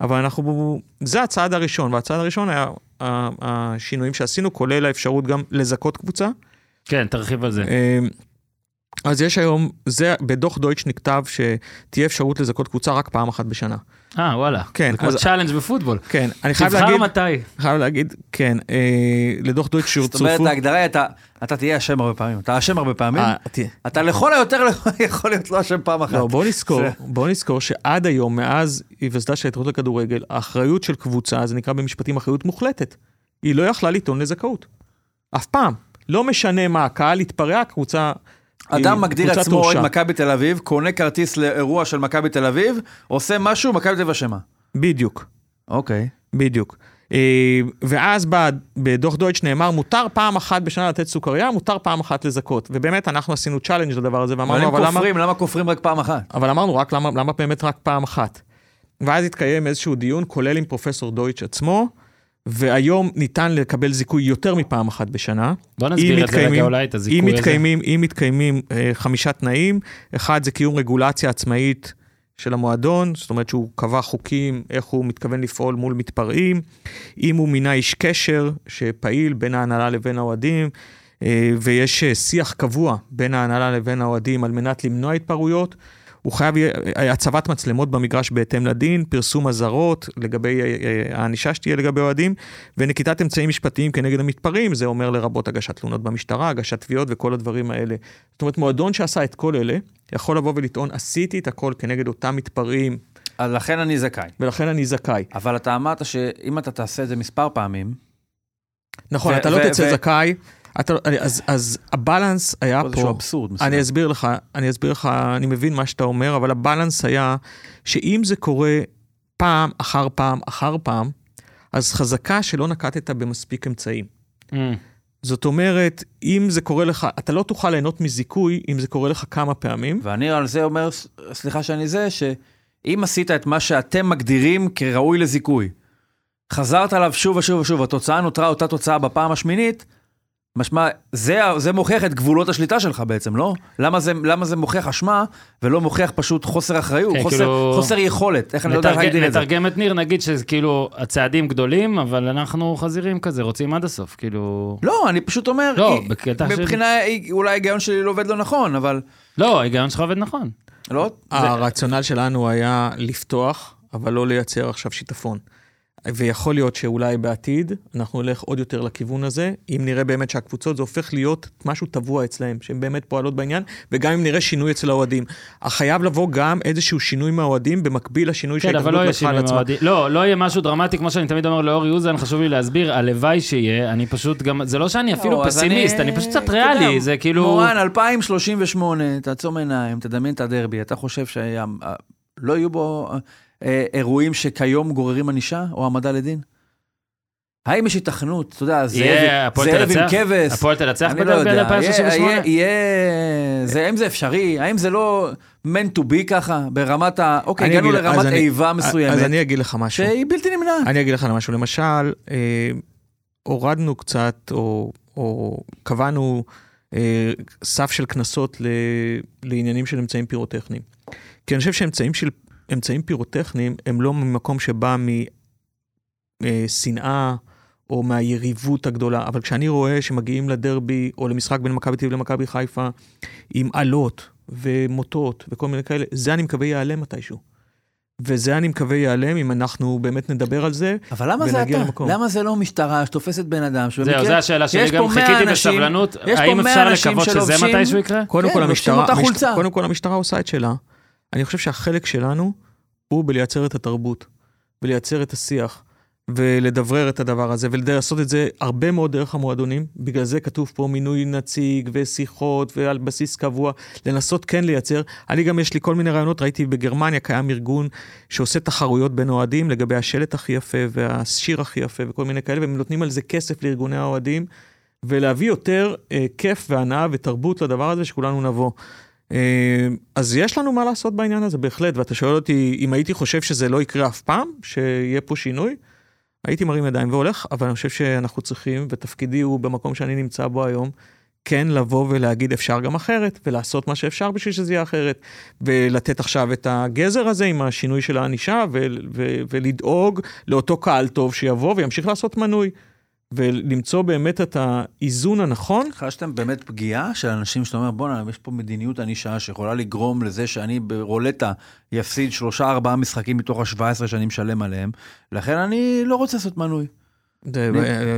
אבל אנחנו, זה הצעד הראשון, והצעד הראשון היה השינויים שעשינו, כולל האפשרות גם לזכות קבוצה. כן, תרחיב על זה. אז יש היום, זה, בדוח דויטש נכתב שתהיה אפשרות לזכות קבוצה רק פעם אחת בשנה. אה, וואלה. כן, זה כמו אז- challenge בפוטבול. כן, אני חייב תבחר להגיד, מתי. חייב להגיד, כן, אה, לדוח דויטש זאת אומרת. ההגדרה היא, אתה, אתה תהיה אשם הרבה פעמים. אתה אשם הרבה פעמים, אה. אתה לכל היותר (laughs) יכול להיות לא אשם פעם אחת. לא, בוא נזכור, זה- בוא נזכור שעד היום, מאז היווסדה של ההתאחדות לכדורגל, האחריות של קבוצה, זה נקרא במשפטים אחריות מוחלטת. היא לא יכלה לטעון לזכאות. אף פעם. לא משנה מה, הקהל התפרע, קבוצה... אדם מגדיר עצמו אוהד. מכבי תל אביב, קונה כרטיס לאירוע של מכבי תל אביב, עושה משהו, מכבי תל אביב אשמה. בדיוק. אוקיי. בדיוק. אה, ואז בדוח דויטש נאמר, מותר פעם אחת בשנה לתת סוכריה, מותר פעם אחת לזכות. ובאמת, אנחנו עשינו challenge לדבר הזה, ואמרנו, אבל למה... כופרים, למה כופרים רק פעם אחת? אבל אמרנו, רק למה, למה באמת רק פעם אחת? ואז התקיים איזשהו דיון, כולל עם פרופסור דויטש עצמו, והיום ניתן לקבל זיכוי יותר מפעם אחת בשנה. בוא נסביר את זה רגע אולי, את הזיכוי אם הזה. מתקיימים, אם מתקיימים אה, חמישה תנאים, אחד זה קיום רגולציה עצמאית של המועדון, זאת אומרת שהוא קבע חוקים, איך הוא מתכוון לפעול מול מתפרעים, אם הוא מינה איש קשר שפעיל בין ההנהלה לבין האוהדים, אה, ויש אה, שיח קבוע בין ההנהלה לבין האוהדים על מנת למנוע התפרעויות. הוא חייב אה, הצבת מצלמות במגרש בהתאם לדין, פרסום אזהרות לגבי אה, אה, הענישה שתהיה לגבי אוהדים, ונקיטת אמצעים משפטיים כנגד המתפרעים, זה אומר לרבות הגשת תלונות במשטרה, הגשת תביעות וכל הדברים האלה. זאת אומרת, מועדון שעשה את כל אלה, יכול לבוא ולטעון, עשיתי את הכל כנגד אותם מתפרעים, אז לכן אני זכאי. ולכן אני זכאי. אבל אתה אמרת שאם אתה תעשה את זה מספר פעמים, נכון, אתה לא תצא זכאי, אתה, אז, אז הבלנס היה פה איזשהו פה, אבסורד מסוים. אני אסביר לך, אני אסביר לך, אני מבין מה שאתה אומר, אבל הבלנס היה שאם זה קורה פעם אחר פעם אחר פעם, אז חזקה שלא נקטת במספיק אמצעים. אה, זאת אומרת, אם זה קורה לך, אתה לא תוכל ליהנות מזיכוי אם זה קורה לך כמה פעמים. ואני על זה אומר, סליחה שאני זה, שאם עשית את מה שאתם מגדירים כראוי לזיכוי, חזרת עליו שוב ושוב ושוב, התוצאה נותרה אותה תוצאה בפעם השמינית, משמע, זה, זה מוכיח את גבולות השליטה שלך בעצם, לא? למה זה, למה זה מוכיח אשמה, ולא מוכיח פשוט חוסר אחריות, כן, חוסר, כאילו- חוסר יכולת, איך אני לא יודע איך נתרגם- להגדיר את זה. נתרגם את ניר, נגיד שזה כאילו הצעדים גדולים, אבל אנחנו חזירים כזה, רוצים עד הסוף, כאילו... לא, אני פשוט אומר, לא, היא- בקטע של- מבחינה, היא- אולי ההיגיון שלי לא עובד לא נכון, אבל לא, ההיגיון שלך עובד נכון. לא, זה, הרציונל שלנו היה לפתוח, אבל לא לייצר עכשיו שיטפון. ויכול להיות שאולי בעתיד אנחנו נלך עוד יותר לכיוון הזה, אם נראה באמת שהקבוצות זה הופך להיות משהו טבוע אצלהם, שהן באמת פועלות בעניין, וגם אם נראה שינוי אצל האוהדים. חייב לבוא גם איזשהו שינוי מהאוהדים במקביל לשינוי כן, לא שההתאחדות יהיה לקחה על עצמה. לא, לא יהיה משהו דרמטי, כמו שאני תמיד אומר לאור יוזן, חשוב לי להסביר, הלוואי שיהיה, אני פשוט גם, זה לא שאני אפילו לא, פסימיסט, אני פשוט קצת ריאלי, זה כאילו... מורן, 2038, תעצום עיניים, תדמיין את הדרבי, אתה חושב שלא יהיו בו אה, אירועים שכיום גוררים ענישה או העמדה לדין? האם יש היתכנות, אתה יודע, זאב יהיה, הפועל זאב עם תנצח? כבש, הפועל תנצח לא יודע, ב-2038? יהיה- יהיה, זה- האם זה אפשרי? האם זה לא meant to be ככה, ברמת ה... אוקיי, הגענו אז לרמת אני- איבה אז מסוימת, אני אגיד לך משהו. שהיא בלתי נמנעת. אני אגיד לך משהו, למשל, אה, הורדנו קצת, או, או קבענו אה, סף של קנסות לעניינים של אמצעים פירוטכניים. כי אני חושב שאמצעים של, אמצעים פירוטכניים הם לא ממקום שבא משנאה או מהיריבות הגדולה, אבל כשאני רואה שמגיעים לדרבי או למשחק בין מכבי תל אביב למכבי חיפה עם עלות ומוטות וכל מיני כאלה, זה אני מקווה ייעלם מתישהו. וזה אני מקווה ייעלם אם אנחנו באמת נדבר על זה. אבל למה זה אתה? למקום. למה זה לא משטרה שתופסת בן אדם שבמקרה... זהו, זו השאלה שלי, יש גם פה 100 חיכיתי אנשים- בסבלנות, האם 100 אפשר לקוות שזה מתישהו יקרה? קודם כן. קודם כל המשטרה עושה את שלה. אני חושב שהחלק שלנו הוא בלייצר את התרבות, ולייצר את השיח, ולדברר את הדבר הזה, ולעשות את זה הרבה מאוד דרך המועדונים. בגלל זה כתוב פה מינוי נציג ושיחות ועל בסיס קבוע, לנסות כן לייצר. אני גם, יש לי כל מיני רעיונות, ראיתי בגרמניה קיים ארגון שעושה תחרויות בין אוהדים לגבי השלט הכי יפה והשיר הכי יפה וכל מיני כאלה, והם נותנים על זה כסף לארגוני האוהדים. ולהביא יותר אה, כיף והנאה ותרבות לדבר הזה, שכולנו נבוא. אה, אז יש לנו מה לעשות בעניין הזה, בהחלט. ואתה שואל אותי, אם הייתי חושב שזה לא יקרה אף פעם, שיהיה פה שינוי, הייתי מרים ידיים והולך, אבל אני חושב שאנחנו צריכים, ותפקידי הוא במקום שאני נמצא בו היום, כן לבוא ולהגיד אפשר גם אחרת, ולעשות מה שאפשר בשביל שזה יהיה אחרת. ולתת עכשיו את הגזר הזה עם השינוי של הענישה, ולדאוג לאותו קהל טוב שיבוא וימשיך לעשות מנוי. ולמצוא באמת את האיזון הנכון. חשתם באמת פגיעה של אנשים שאתה אומר, בואנה, יש פה מדיניות ענישה שיכולה לגרום לזה שאני ברולטה יפסיד שלושה ארבעה משחקים מתוך ה-17 שאני משלם עליהם, לכן אני לא רוצה לעשות מנוי. זה-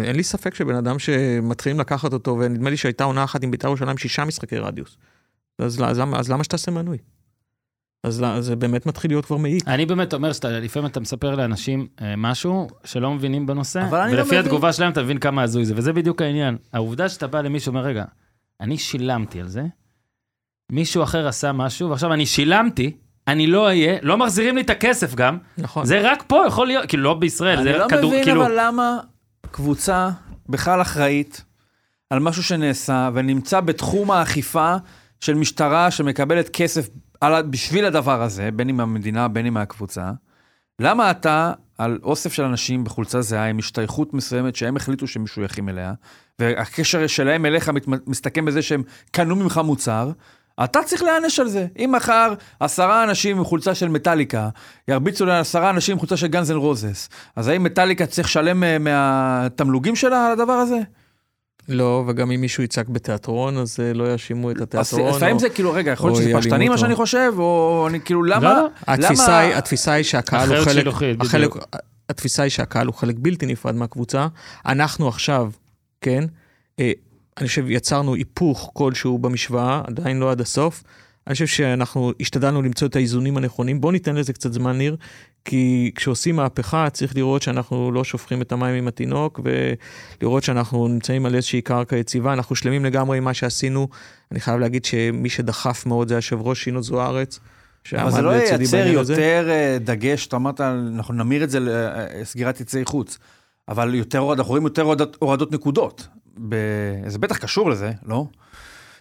אין לי ספק שבן אדם שמתחילים לקחת אותו, ונדמה לי שהייתה עונה אחת עם בית"ר ירושלים שישה משחקי רדיוס. אז למה שתעשה מנוי? אז לא- זה באמת מתחיל להיות כבר מעיק. אני באמת אומר שאתה, לפעמים אתה מספר לאנשים אה, משהו שלא מבינים בנושא, אני לא ולפי מבין. התגובה שלהם אתה מבין כמה הזוי זה, וזה בדיוק העניין. העובדה שאתה בא למישהו ואומר, רגע, אני שילמתי על זה, מישהו אחר עשה משהו, ועכשיו אני שילמתי, אני לא אהיה, לא מחזירים לי את הכסף גם, נכון. זה רק פה יכול להיות, כאילו לא בישראל, אני זה לא כדור, מבין כאילו, אבל למה קבוצה בכלל אחראית על משהו שנעשה ונמצא בתחום האכיפה של משטרה שמקבלת כסף על, בשביל הדבר הזה, בין אם מהמדינה, בין אם מהקבוצה. למה אתה על אוסף של אנשים בחולצה זהה עם השתייכות מסוימת שהם החליטו שהם משויכים אליה, והקשר שלהם אליך מת, מסתכם בזה שהם קנו ממך מוצר, אתה צריך להיענש על זה. אם מחר עשרה אנשים עם חולצה של מטאליקה ירביצו לעשרה אנשים עם חולצה של גאנז אנד רוזס, אז האם מטאליקה צריך לשלם אה, מהתמלוגים שלה על הדבר הזה? לא, וגם אם מישהו יצעק בתיאטרון, אז אה, לא יאשימו את אז התיאטרון. לפעמים זה כאילו, רגע, יכול להיות שזה פשטני מה. שאני חושב, או אני כאילו, למה? לא, לא. התפיסה למה- היא, התפיסה היא שהקהל הוא חלק, שילוחית, החלק, בדיוק. התפיסה היא שהקהל הוא חלק בלתי נפרד מהקבוצה. אנחנו עכשיו, כן, אה, אני חושב יצרנו היפוך כלשהו במשוואה, עדיין לא עד הסוף. אני חושב שאנחנו השתדלנו למצוא את האיזונים הנכונים. בואו ניתן לזה קצת זמן, ניר, כי כשעושים מהפכה צריך לראות שאנחנו לא שופכים את המים עם התינוק, ולראות שאנחנו נמצאים על איזושהי קרקע יציבה. אנחנו שלמים לגמרי עם מה שעשינו. אני חייב להגיד שמי שדחף מאוד זה היושב ראש שינו זוארץ. אבל זה לא ייצר בעניין הזה. יותר אה, דגש, אתה אמרת, אנחנו נמיר את זה לסגירת יציאי חוץ, אבל יותר אנחנו רואים יותר הורדות, הורדות נקודות. ב... זה בטח קשור לזה, לא?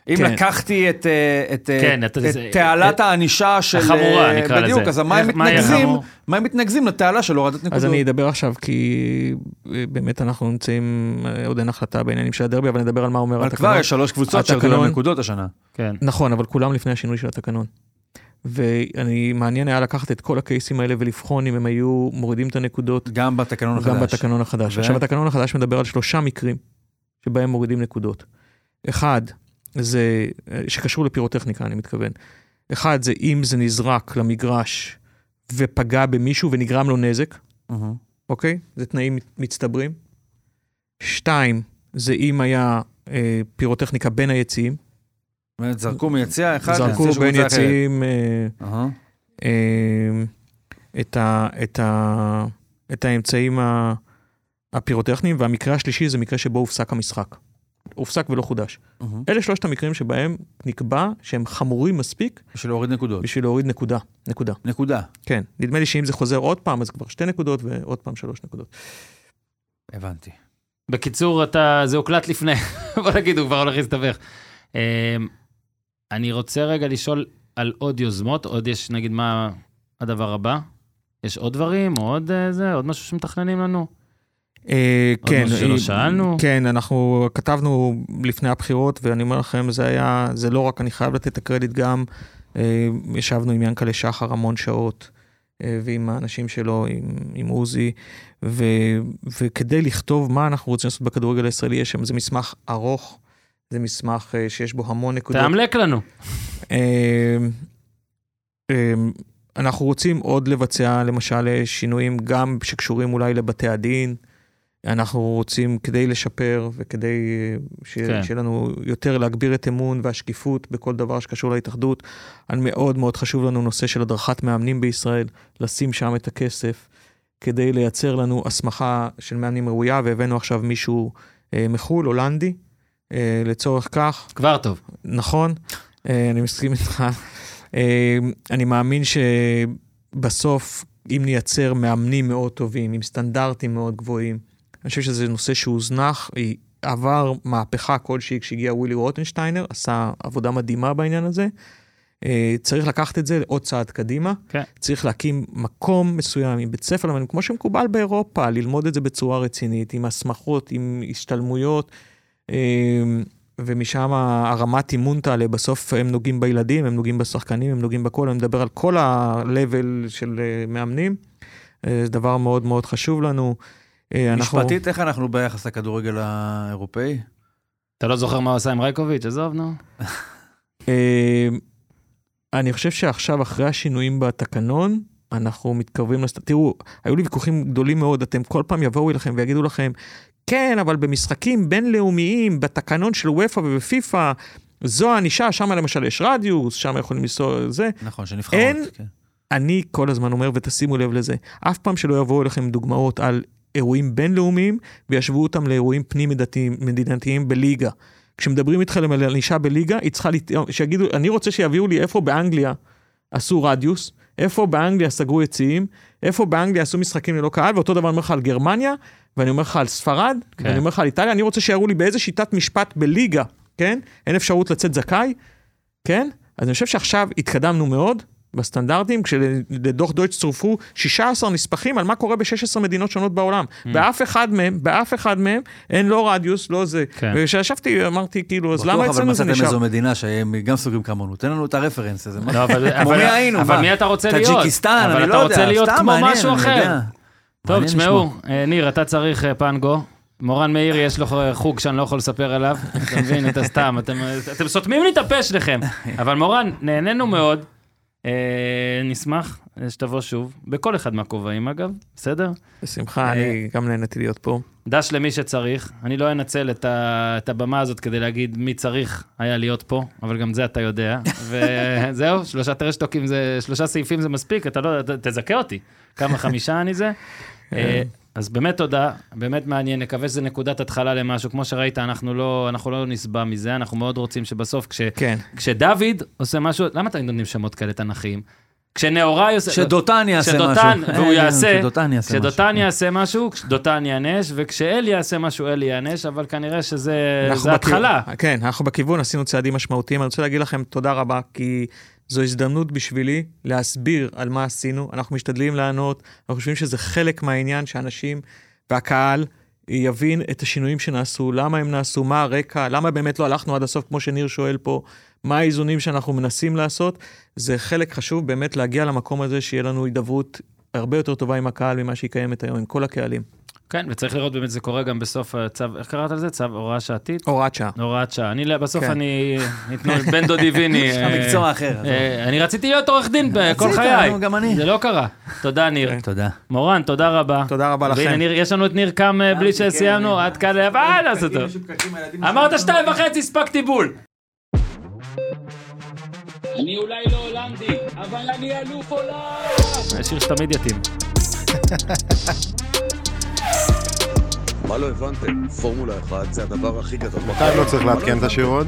אם כן. לקחתי את, אה, את, אה, כן, אתה- את זה- תעלת הענישה של... החמורה, אה, נקרא בדיוק, לזה. אז מה הם איך- מה מתנקזים, הם מתנקזים לתעלה של הורדת נקודות? אז אני אדבר עכשיו, כי אה, באמת אנחנו נמצאים, אה, עוד אין החלטה בעניינים של הדרבי, אבל נדבר על מה אומר אבל התקנון. כבר יש שלוש קבוצות שירדו התקנון- להם נקודות השנה. כן. נכון, אבל כולם לפני השינוי של התקנון. ואני, מעניין היה לקחת את כל הקייסים האלה ולבחון אם הם היו מורידים את הנקודות גם בתקנון החדש. גם בתקנון החדש. ו- עכשיו, התקנון החדש מדבר על שלושה מקרים שבהם מורידים נקודות. אחד, זה, אה, שקשור לפירוטכניקה, אני מתכוון. אחד, זה אם זה נזרק למגרש ופגע במישהו ונגרם לו נזק, מהמם. אוקיי? זה תנאים מצטברים. שתיים, זה אם היה אה, פירוטכניקה בין היציעים. זרקו מיציע אחד, זרקו בין. יציעים אה. אה, את, ה, את, ה, את האמצעים הפירוטכניים, והמקרה השלישי זה מקרה שבו הופסק המשחק. הופסק ולא חודש. מהמם. אלה שלושת המקרים שבהם נקבע שהם חמורים מספיק בשביל להוריד נקודות. בשביל להוריד נקודה. נקודה. נקודה. כן. נדמה לי שאם זה חוזר עוד פעם, אז כבר שתי נקודות ועוד פעם שלוש נקודות. הבנתי. בקיצור, אתה, זה הוקלט לפני, (laughs) בוא נגיד, הוא כבר הולך להסתבך. אמ, אני רוצה רגע לשאול על עוד יוזמות, עוד יש, נגיד, מה הדבר הבא? יש עוד דברים, או עוד אה, זה, עוד משהו שמתכננים לנו? אה, כן, שלא אה, שאלנו? כן, אנחנו כתבנו לפני הבחירות, ואני אומר לכם, זה היה, זה לא רק, אני חייב לתת את הקרדיט גם, אה, ישבנו עם ינקלה שחר המון שעות, ועם האנשים שלו, עם, עם עוזי, ו, וכדי לכתוב מה אנחנו רוצים לעשות בכדורגל הישראלי, יש שם, זה מסמך ארוך, זה מסמך שיש בו המון נקודות. תאמלק לנו. אנחנו רוצים עוד לבצע למשל שינויים גם שקשורים אולי לבתי הדין. אנחנו רוצים כדי לשפר וכדי אה, ש... כן. שיהיה לנו יותר להגביר את אמון והשקיפות בכל דבר שקשור להתאחדות. מאוד מאוד חשוב לנו נושא של הדרכת מאמנים בישראל, לשים שם את הכסף כדי לייצר לנו הסמכה של מאמנים ראויה, והבאנו עכשיו מישהו אה, מחו"ל, הולנדי, אה, לצורך כך. כבר טוב. נכון, אה, אני מסכים איתך. אה, אני מאמין שבסוף, אם נייצר מאמנים מאוד טובים, עם סטנדרטים מאוד גבוהים, אני חושב שזה נושא שהוזנח, היא עבר מהפכה כלשהי כשהגיע ווילי רוטנשטיינר, עשה עבודה מדהימה בעניין הזה. אה, צריך לקחת את זה עוד צעד קדימה. כן. צריך להקים מקום מסוים עם בית ספר למאמנים, כמו שמקובל באירופה, ללמוד את זה בצורה רצינית, עם הסמכות, עם השתלמויות. אה, ומשם הרמת אימון תעלה, בסוף הם נוגעים בילדים, הם נוגעים בשחקנים, הם נוגעים בכל, אני מדבר על כל ה-level של אה, מאמנים. אה, זה דבר מאוד מאוד חשוב לנו. אה, אנחנו- משפטית, איך אנחנו ביחס לכדורגל האירופאי? אתה לא זוכר מה הוא עשה עם רייקוביץ'? עזוב, נו. אה, אני חושב שעכשיו, אחרי השינויים בתקנון, אנחנו מתקרבים לסט... תראו, היו לי ויכוחים גדולים מאוד, אתם כל פעם יבואו אליכם ויגידו לכם, כן, אבל במשחקים בינלאומיים, בתקנון של וופא ובפיפא, זו הענישה, שם למשל יש רדיוס, שם יכולים לנסוע זה. נכון, שנבחרות. אין- כן. אני כל הזמן אומר, ותשימו לב לזה, אף פעם שלא יבואו אליכם דוגמאות על אירועים בינלאומיים וישוו אותם לאירועים פנים-מדינתיים בליגה. כשמדברים איתכם על ענישה בליגה, היא צריכה, לת... שיגידו, אני רוצה שיביאו לי איפה באנגליה עשו רדיוס, איפה באנגליה סגרו יציאים, איפה באנגליה עשו משחקים ללא קהל, ואותו דבר אני אומר לך על גרמניה, ואני אומר לך על ספרד, כן. ואני אומר לך על איטליה, אני רוצה שיראו לי באיזה שיטת משפט בליגה, כן? אין אפשרות לצאת זכאי, כן? אז אני חושב שעכשיו התקדמנו מאוד בסטנדרטים, כשלדוח דויטש צורפו 16 נספחים על מה קורה ב-16 מדינות שונות בעולם. Mm. באף אחד מהם, באף אחד מהם, אין לא רדיוס, לא זה. כן. וכשישבתי אמרתי, כאילו, אז בטוח, למה אבל אצלנו זה מצאתם נשאר? איזו מדינה שהם גם סוגרים כמונו. תן לנו את ה reference הזה. מה- לא, אבל, כמו אבל, מי היינו, אבל? מי אתה רוצה להיות? טאג'יקיסטן, אבל אני אתה לא רוצה יודע. להיות סתם כמו מעניין, משהו אני אחר. טוב, תשמעו, אה, ניר, אתה צריך אה, פנגו. מורן מאיר, יש לו חוג שאני לא יכול לספר עליו. אתה מבין, אתה סתם, אתם סותמים לי את הפה שלכם. (laughs) אבל מורן, נהנינו מאוד. אה, נשמח אה, שתבוא שוב, בכל אחד מהכובעים אגב, בסדר? בשמחה, אה, אני גם נהניתי להיות פה. דש למי שצריך. אני לא אנצל את, ה, את הבמה הזאת כדי להגיד מי צריך היה להיות פה, אבל גם זה אתה יודע. וזהו, (laughs) שלושה טרשטוקים זה, שלושה סעיפים זה מספיק, אתה לא, תזכה אותי. כמה חמישה אני זה. אז באמת תודה, באמת מעניין, נקווה שזה נקודת התחלה למשהו. כמו שראית, אנחנו לא, אנחנו לא נסבע מזה, אנחנו מאוד רוצים שבסוף, כש, כן. כשדוד עושה משהו, למה תמיד נותנים שמות כאלה תנכיים? כשנאורי עושה... שדותן יעשה משהו. כשדותן, והוא אה, יעשה, כשדותן יעשה משהו. כשדותן יעשה משהו, דותן יענש, וכשאל יעשה משהו, אל יענש, אבל כנראה שזה התחלה. כן, אנחנו בכיוון, עשינו צעדים משמעותיים. אני רוצה להגיד לכם תודה רבה, כי זו הזדמנות בשבילי להסביר על מה עשינו. אנחנו משתדלים לענות, אנחנו חושבים שזה חלק מהעניין שאנשים והקהל יבין את השינויים שנעשו, למה הם נעשו, מה הרקע, למה באמת לא הלכנו עד הסוף, כמו שניר שואל פה, מה האיזונים שאנחנו מנסים לעשות. זה חלק חשוב באמת להגיע למקום הזה, שיהיה לנו הידברות הרבה יותר טובה עם הקהל ממה שהיא קיימת היום, עם כל הקהלים. כן, וצריך לראות באמת, זה קורה גם בסוף הצו, איך קראת לזה? צו הוראה שעתית? הוראת שעה. הוראת שעה. אני, בסוף כן. אני, בן דודי ויני. יש לך אה, מקצוע אחר. עזוב. אה, אני רציתי להיות עורך דין בכל רצית, חיי. גם אני. זה לא קרה. תודה, ניר. כן. תודה. מורן, תודה רבה. תודה רבה והנה, לכם. ניר, יש לנו את ניר קם אה, בלי שסיימנו, עד כאן, אבל אז אותו. אמרת שתיים וחצי, הספקתי בול. אני אולי לא הולנדי, אבל אני אלוף עולם. שיר שתמיד יתאים. מה לא הבנתם? פורמולה 1 זה הדבר הכי גדול. מתי לא צריך לעדכן את השיר עוד?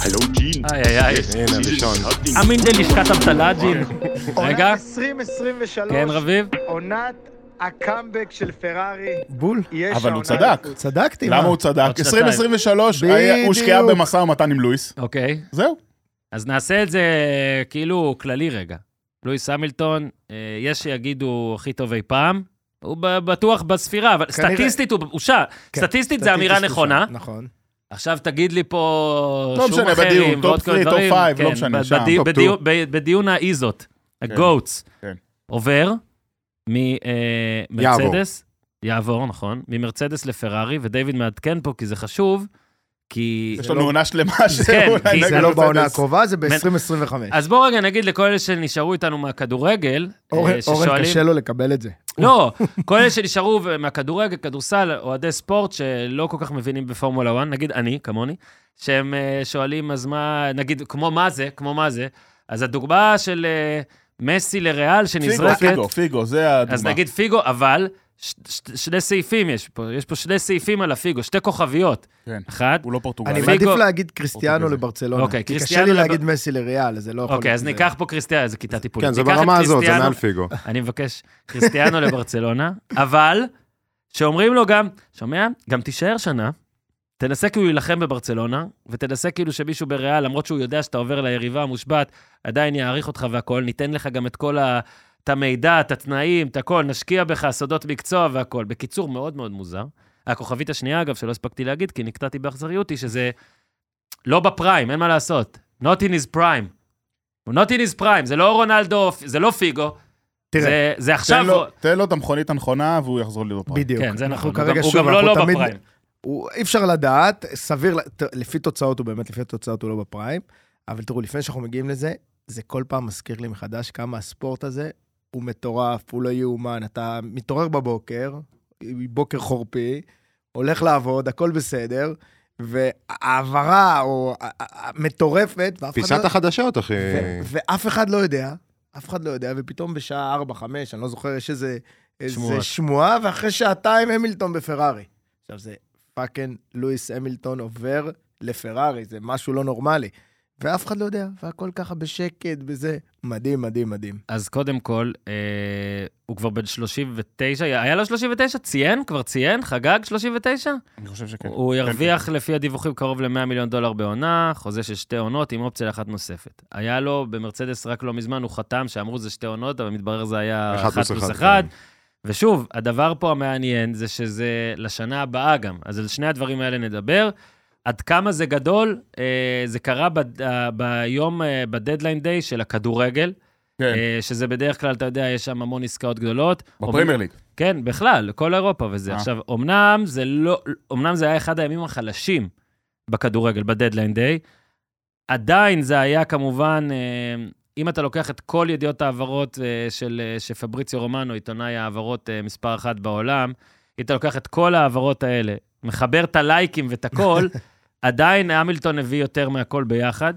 הלו ג'ין. איי איי איי. הנה, ראשון. אמין ללשכת אבטלה, ג'ין. רגע, עונת 2023, כן, רביב? עונת הקאמבק של פרארי. בול. אבל הוא צדק. צדקתי, מה? למה הוא צדק? עוד שנתיים. 2023 היה- בדיוק. הושקעה במשא ומתן עם לואיס. אוקיי. זהו. אז נעשה את זה כאילו כללי רגע. לואיס המילטון, אה, יש שיגידו הכי טוב אי פעם, הוא ב- בטוח בספירה, אבל כנראה. סטטיסטית הוא הוא שם. כן, סטטיסטית זה אמירה סטטיסטית נכונה. שם, נכון. עכשיו תגיד לי פה לא שום משנה, אחרים בדיון, ועוד top כל three, דברים. top five, לא כן, משנה, ב- שם, בדי- top בדיון- ב- בדיון האיזות, הגוטס, כן. עובר. ממרצדס, יעבור, נכון, ממרצדס לפרארי, ודייוויד מעדכן פה כי זה חשוב, כי... יש לנו עונה שלמה כן, שאולי כי נגד זה לא בעונה. הקרובה, זה ב-2025. אז בואו רגע נגיד לכל אלה שנשארו איתנו מהכדורגל, אה, אורן אורן, ששואלים... קשה לו לקבל את זה. לא, כל אלה שנשארו מהכדורגל, כדורסל, אוהדי ספורט שלא כל כך מבינים בפורמולה 1, נגיד אני, כמוני, שהם אה, שואלים, אז מה, נגיד, כמו מה זה, כמו מה זה, אז הדוגמה של אה, מסי לריאל פיגו, שנזרקת, פיגו, פיגו, זה הדוגמה. אז נגיד פיגו, אבל ש- ש- שני סעיפים יש פה, יש פה שני סעיפים על הפיגו, שתי כוכביות. כן. אחת, הוא לא פורטוגלי. אני פיגו- מעדיף להגיד קריסטיאנו פורטוגזי. לברצלונה. אוקיי, כי קשה קריסטיאנו לי לב- להגיד מסי לריאל, זה לא יכול... אוקיי, אז זה- ניקח פה קריסטיאנו, זו כיתה טיפולית. כן, זה ברמה הזאת, זה קריסטיאנו- מעל פיגו. אני מבקש, קריסטיאנו לברצלונה, אבל שאומרים לו גם, שומע? גם תישאר שנה, תנסה כאילו להילחם בברצלונה, ותנסה כאילו שמישהו בריאל, למרות שהוא יודע שאתה עובר ליריבה המושבת, עדיין יעריך אותך והכול, ניתן לך גם את כל ה... את המידע, את התנאים, את הכל, נשקיע בך סודות מקצוע והכול. בקיצור, מאוד מאוד מוזר. הכוכבית השנייה, אגב, שלא הספקתי להגיד, כי נקטעתי באכזריות, היא שזה לא בפריים, אין מה לעשות. Not in his prime. הוא not in his prime, זה לא רונלדו, זה לא פיגו. תראה, זה, זה תן עכשיו... לו- תן לו את המכונית הנכונה והוא יחזור להיות בפריים. בדיוק. כן, זה נכון. הוא כרגע גם- הוא שוב, גם לא לא תמיד- בפריים. הוא- אי אפשר לדעת, סביר, לפי תוצאות הוא באמת, לפי התוצאות הוא לא בפריים, אבל תראו, לפני שאנחנו מגיעים לזה, זה כל פעם מזכיר לי מחדש כמה הספורט הזה הוא מטורף, הוא לא יאומן. אתה מתעורר בבוקר, בוקר חורפי, הולך לעבוד, הכל בסדר, והעברה או מטורפת, ואף אחד פיסת לא... החדשות, אחי. ו- ואף אחד לא יודע, אף אחד לא יודע, ופתאום בשעה 4-5, אני לא זוכר, יש איזה. שמועה, ואחרי שעתיים המילטון בפרארי. עכשיו, זה fucking לואיס המילטון עובר לפרארי, זה משהו לא נורמלי. ואף אחד לא יודע, והכל ככה בשקט, בזה. מדהים, מדהים, מדהים. אז קודם כל, אה, הוא כבר בן 39, היה לו 39? ציין? כבר ציין? חגג 39? אני חושב שכן. הוא ירוויח לפי הדיווחים קרוב ל-100 מיליון דולר בעונה, חוזה של שתי עונות עם אופציה לאחת נוספת. היה לו במרצדס רק לא מזמן, הוא חתם שאמרו זה שתי עונות, אבל מתברר זה היה אחד אחת פלוס פלוס אחד, אחד. כן. ושוב, הדבר פה המעניין זה שזה לשנה הבאה גם. אז על שני הדברים האלה נדבר. עד כמה זה גדול, אה, זה קרה ב- אה, ביום, אה, בדדליין דיי של הכדורגל, כן, אה, שזה בדרך כלל, אתה יודע, יש שם המון עסקאות גדולות. בפרמייר ליג. כן, בכלל, כל אירופה וזה. אה. עכשיו, אמנם זה לא, אמנם זה היה אחד הימים החלשים בכדורגל, בדדליין דיי, עדיין זה היה כמובן, אה, אם אתה לוקח את כל ידיעות ההעברות אה, של אה, שפבריציו רומנו, עיתונאי ההעברות אה, מספר אחת בעולם, אם אתה לוקח את כל ההעברות האלה, מחבר את הלייקים ואת הכל, (laughs) עדיין המילטון הביא יותר מהכל ביחד.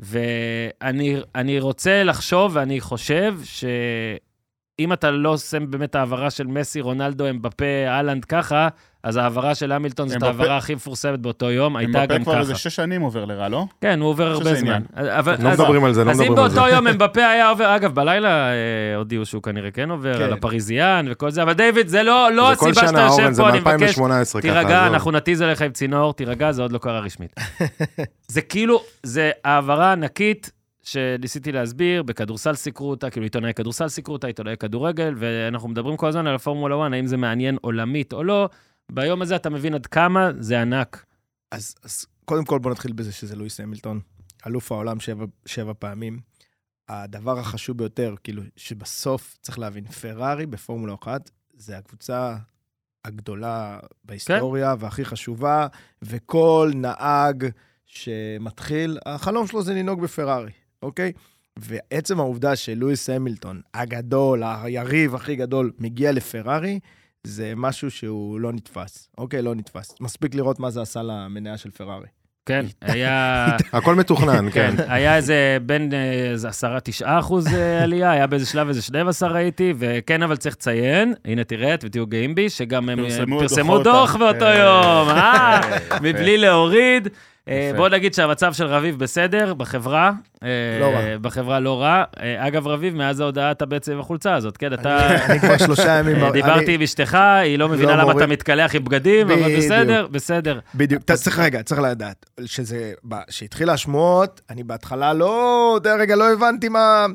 ואני אני רוצה לחשוב, ואני חושב שאם אתה לא עושה באמת העברה של מסי, רונלדו, אמבפה, אהלנד ככה, אז ההעברה של המילטון זאת ההעברה הכי מפורסמת באותו יום, הייתה אמבפה גם כבר ככה. איזה שש שנים עובר לרע, לא? כן, הוא עובר הרבה זמן. אבל, לא אז- מדברים על זה, לא אז אם מדברים על זה. באותו יום אמבפה היה עובר, אגב, בלילה אה, הודיעו שהוא כנראה כן עובר, כן. על הפריזיאן וכל זה, אבל דיוויד, זה לא לא הסיבה שאתה יושב פה, אני מבקש, מ-2018 ככה. תירגע. אנחנו נתיז עליך עם צינור, תירגע, זה עוד לא קרה רשמית. (laughs) זה כאילו, זה העברה ענקית שניסיתי להסביר, בכדורסל סיקרו אותה, כאילו עיתונאי כדורסל סיקרו אותה, עיתונאי כדורגל, ואנחנו מדברים כל הזמן על הפורמולה 1, האם זה מעניין עולמית או לא. ביום הזה אתה מבין עד כמה זה ענק. אז, אז קודם כל בוא נתחיל בזה שזה לואיס המילטון, אלוף העולם שבע, שבע פעמים. הדבר החשוב ביותר, כאילו, שבסוף צריך להבין, פרארי בפורמולה 1 זה הקבוצה הגדולה בהיסטוריה כן. והכי חשובה, וכל נהג שמתחיל, החלום שלו זה לנהוג בפרארי, אוקיי? ועצם העובדה שלואיס המילטון, הגדול, היריב הכי גדול, מגיע לפרארי, זה משהו שהוא לא נתפס. אוקיי, לא נתפס. מספיק לראות מה זה עשה למניה של פרארי. כן, (laughs) היה... הכל מתוכנן, כן. כן, היה איזה בין אה, איזה עשרה, תשעה אחוז אה, עלייה, היה באיזה שלב איזה 12 ראיתי, וכן, אבל צריך לציין, הנה תראה, ותהיו גאים בי, שגם הם אה, פרסמו דוחות, דוח באותו יום, אה? מבלי להוריד. אה. בוא נגיד שהמצב של רביב בסדר, בחברה. אה, לא רע. בחברה לא רע. אה, אגב, רביב, מאז ההודעה אתה בעצם עם החולצה הזאת, כן? אתה... אני כבר שלושה (laughs) ימים... דיברתי עם אשתך, היא לא מבינה למה. אתה מתקלח עם בגדים, אבל. בסדר, בסדר. בדיוק, אתה צריך רגע, צריך לדעת, שזה, כשהתחילה השמועות, אני בהתחלה לא, אתה רגע, לא הבנתי מה,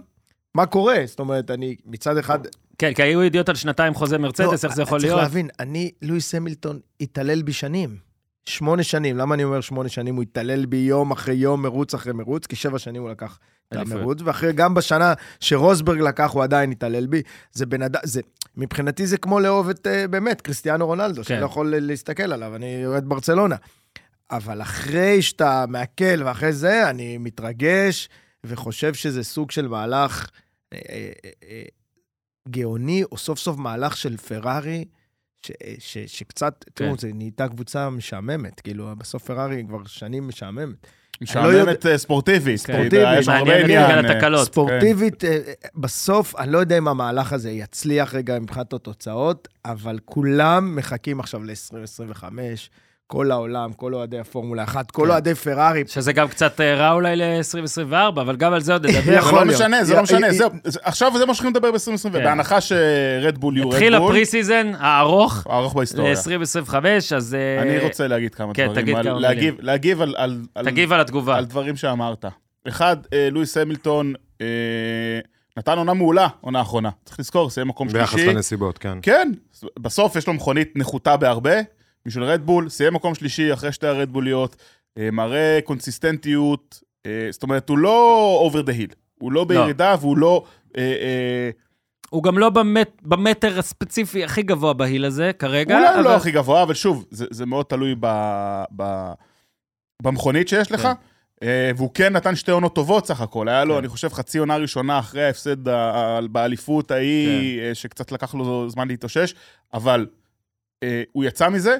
מה קורה. זאת אומרת, אני מצד אחד... כן, כי היו ידיעות על שנתיים חוזה מרצדס, לא, איך זה יכול להיות? צריך להבין, אני, לואיס המילטון התעלל בי שנים. שמונה שנים, למה אני אומר שמונה שנים? הוא התעלל בי יום אחרי יום, מרוץ אחרי מרוץ, כי שבע שנים הוא לקח את. המרוץ, ואחרי, גם בשנה שרוסברג לקח, הוא עדיין התעלל בי. זה בן אדם, זה, מבחינתי זה כמו לאהוב את, אה, באמת, קריסטיאנו רונלדו, שאני כן. לא יכול להסתכל עליו, אני אוהד ברצלונה. אבל אחרי שאתה מעכל ואחרי זה, אני מתרגש וחושב שזה סוג של מהלך אה, אה, אה, גאוני, או סוף סוף מהלך של פרארי, ש, ש, שקצת, כן. תראו, זה נהייתה קבוצה משעממת, כאילו, בסוף פרארי כבר שנים משעממת. לא יודע- משעממת ספורטיבית. ספורטיבית, אתה יודע, יש הרבה מעניינת עניין. בגלל אה, התקלות. ספורטיבית, אה, בסוף, אני לא יודע אם המהלך הזה יצליח רגע מבחינת התוצאות, אבל כולם מחכים עכשיו ל-2025, כל העולם, כל אוהדי הפורמולה 1, כל כן. אוהדי פרארי. שזה גם קצת אה, רע אולי ל-2024, אבל גם על זה עוד נדבר. זה יכול לא להיות. משנה, זה לא משנה, זהו. זה- עכשיו זה מה שהולכים לדבר ב-2020, כן. בהנחה שרדבול יהיו התחיל רדבול, ה pre season הארוך הארוך בהיסטוריה. ל-2025, אז אה, אני רוצה להגיד כמה כן, דברים, תגיד על- כמה להגיב- מילים. להגיב על- על... על- תגיב על התגובה. על דברים שאמרת. אחד, אה, לואיס המילטון אה, נתן עונה מעולה, עונה אחרונה. צריך לזכור, סיים מקום ביחס שלישי. לנסיבות, כן. כן, בסוף יש לו מכונית נחותה בהרבה, בשביל רדבול, סיים מקום שלישי אחרי שתי הרדבוליות, אה, מראה קונסיסטנטיות, אה, זאת אומרת, הוא לא over the hill, הוא לא בירידה והוא לא... אה, אה, הוא גם לא במט- במטר הספציפי הכי גבוה ב hill הזה כרגע. אולי הוא אבל- לא הכי גבוה, אבל שוב, זה, זה מאוד תלוי ב, ב, במכונית שיש לך. כן. אה, והוא כן נתן שתי עונות טובות סך הכל. היה לו, כן. אני חושב, חצי עונה ראשונה אחרי ההפסד באליפות ההיא, כן. אה, שקצת לקח לו זמן להתאושש, אבל אה, הוא יצא מזה.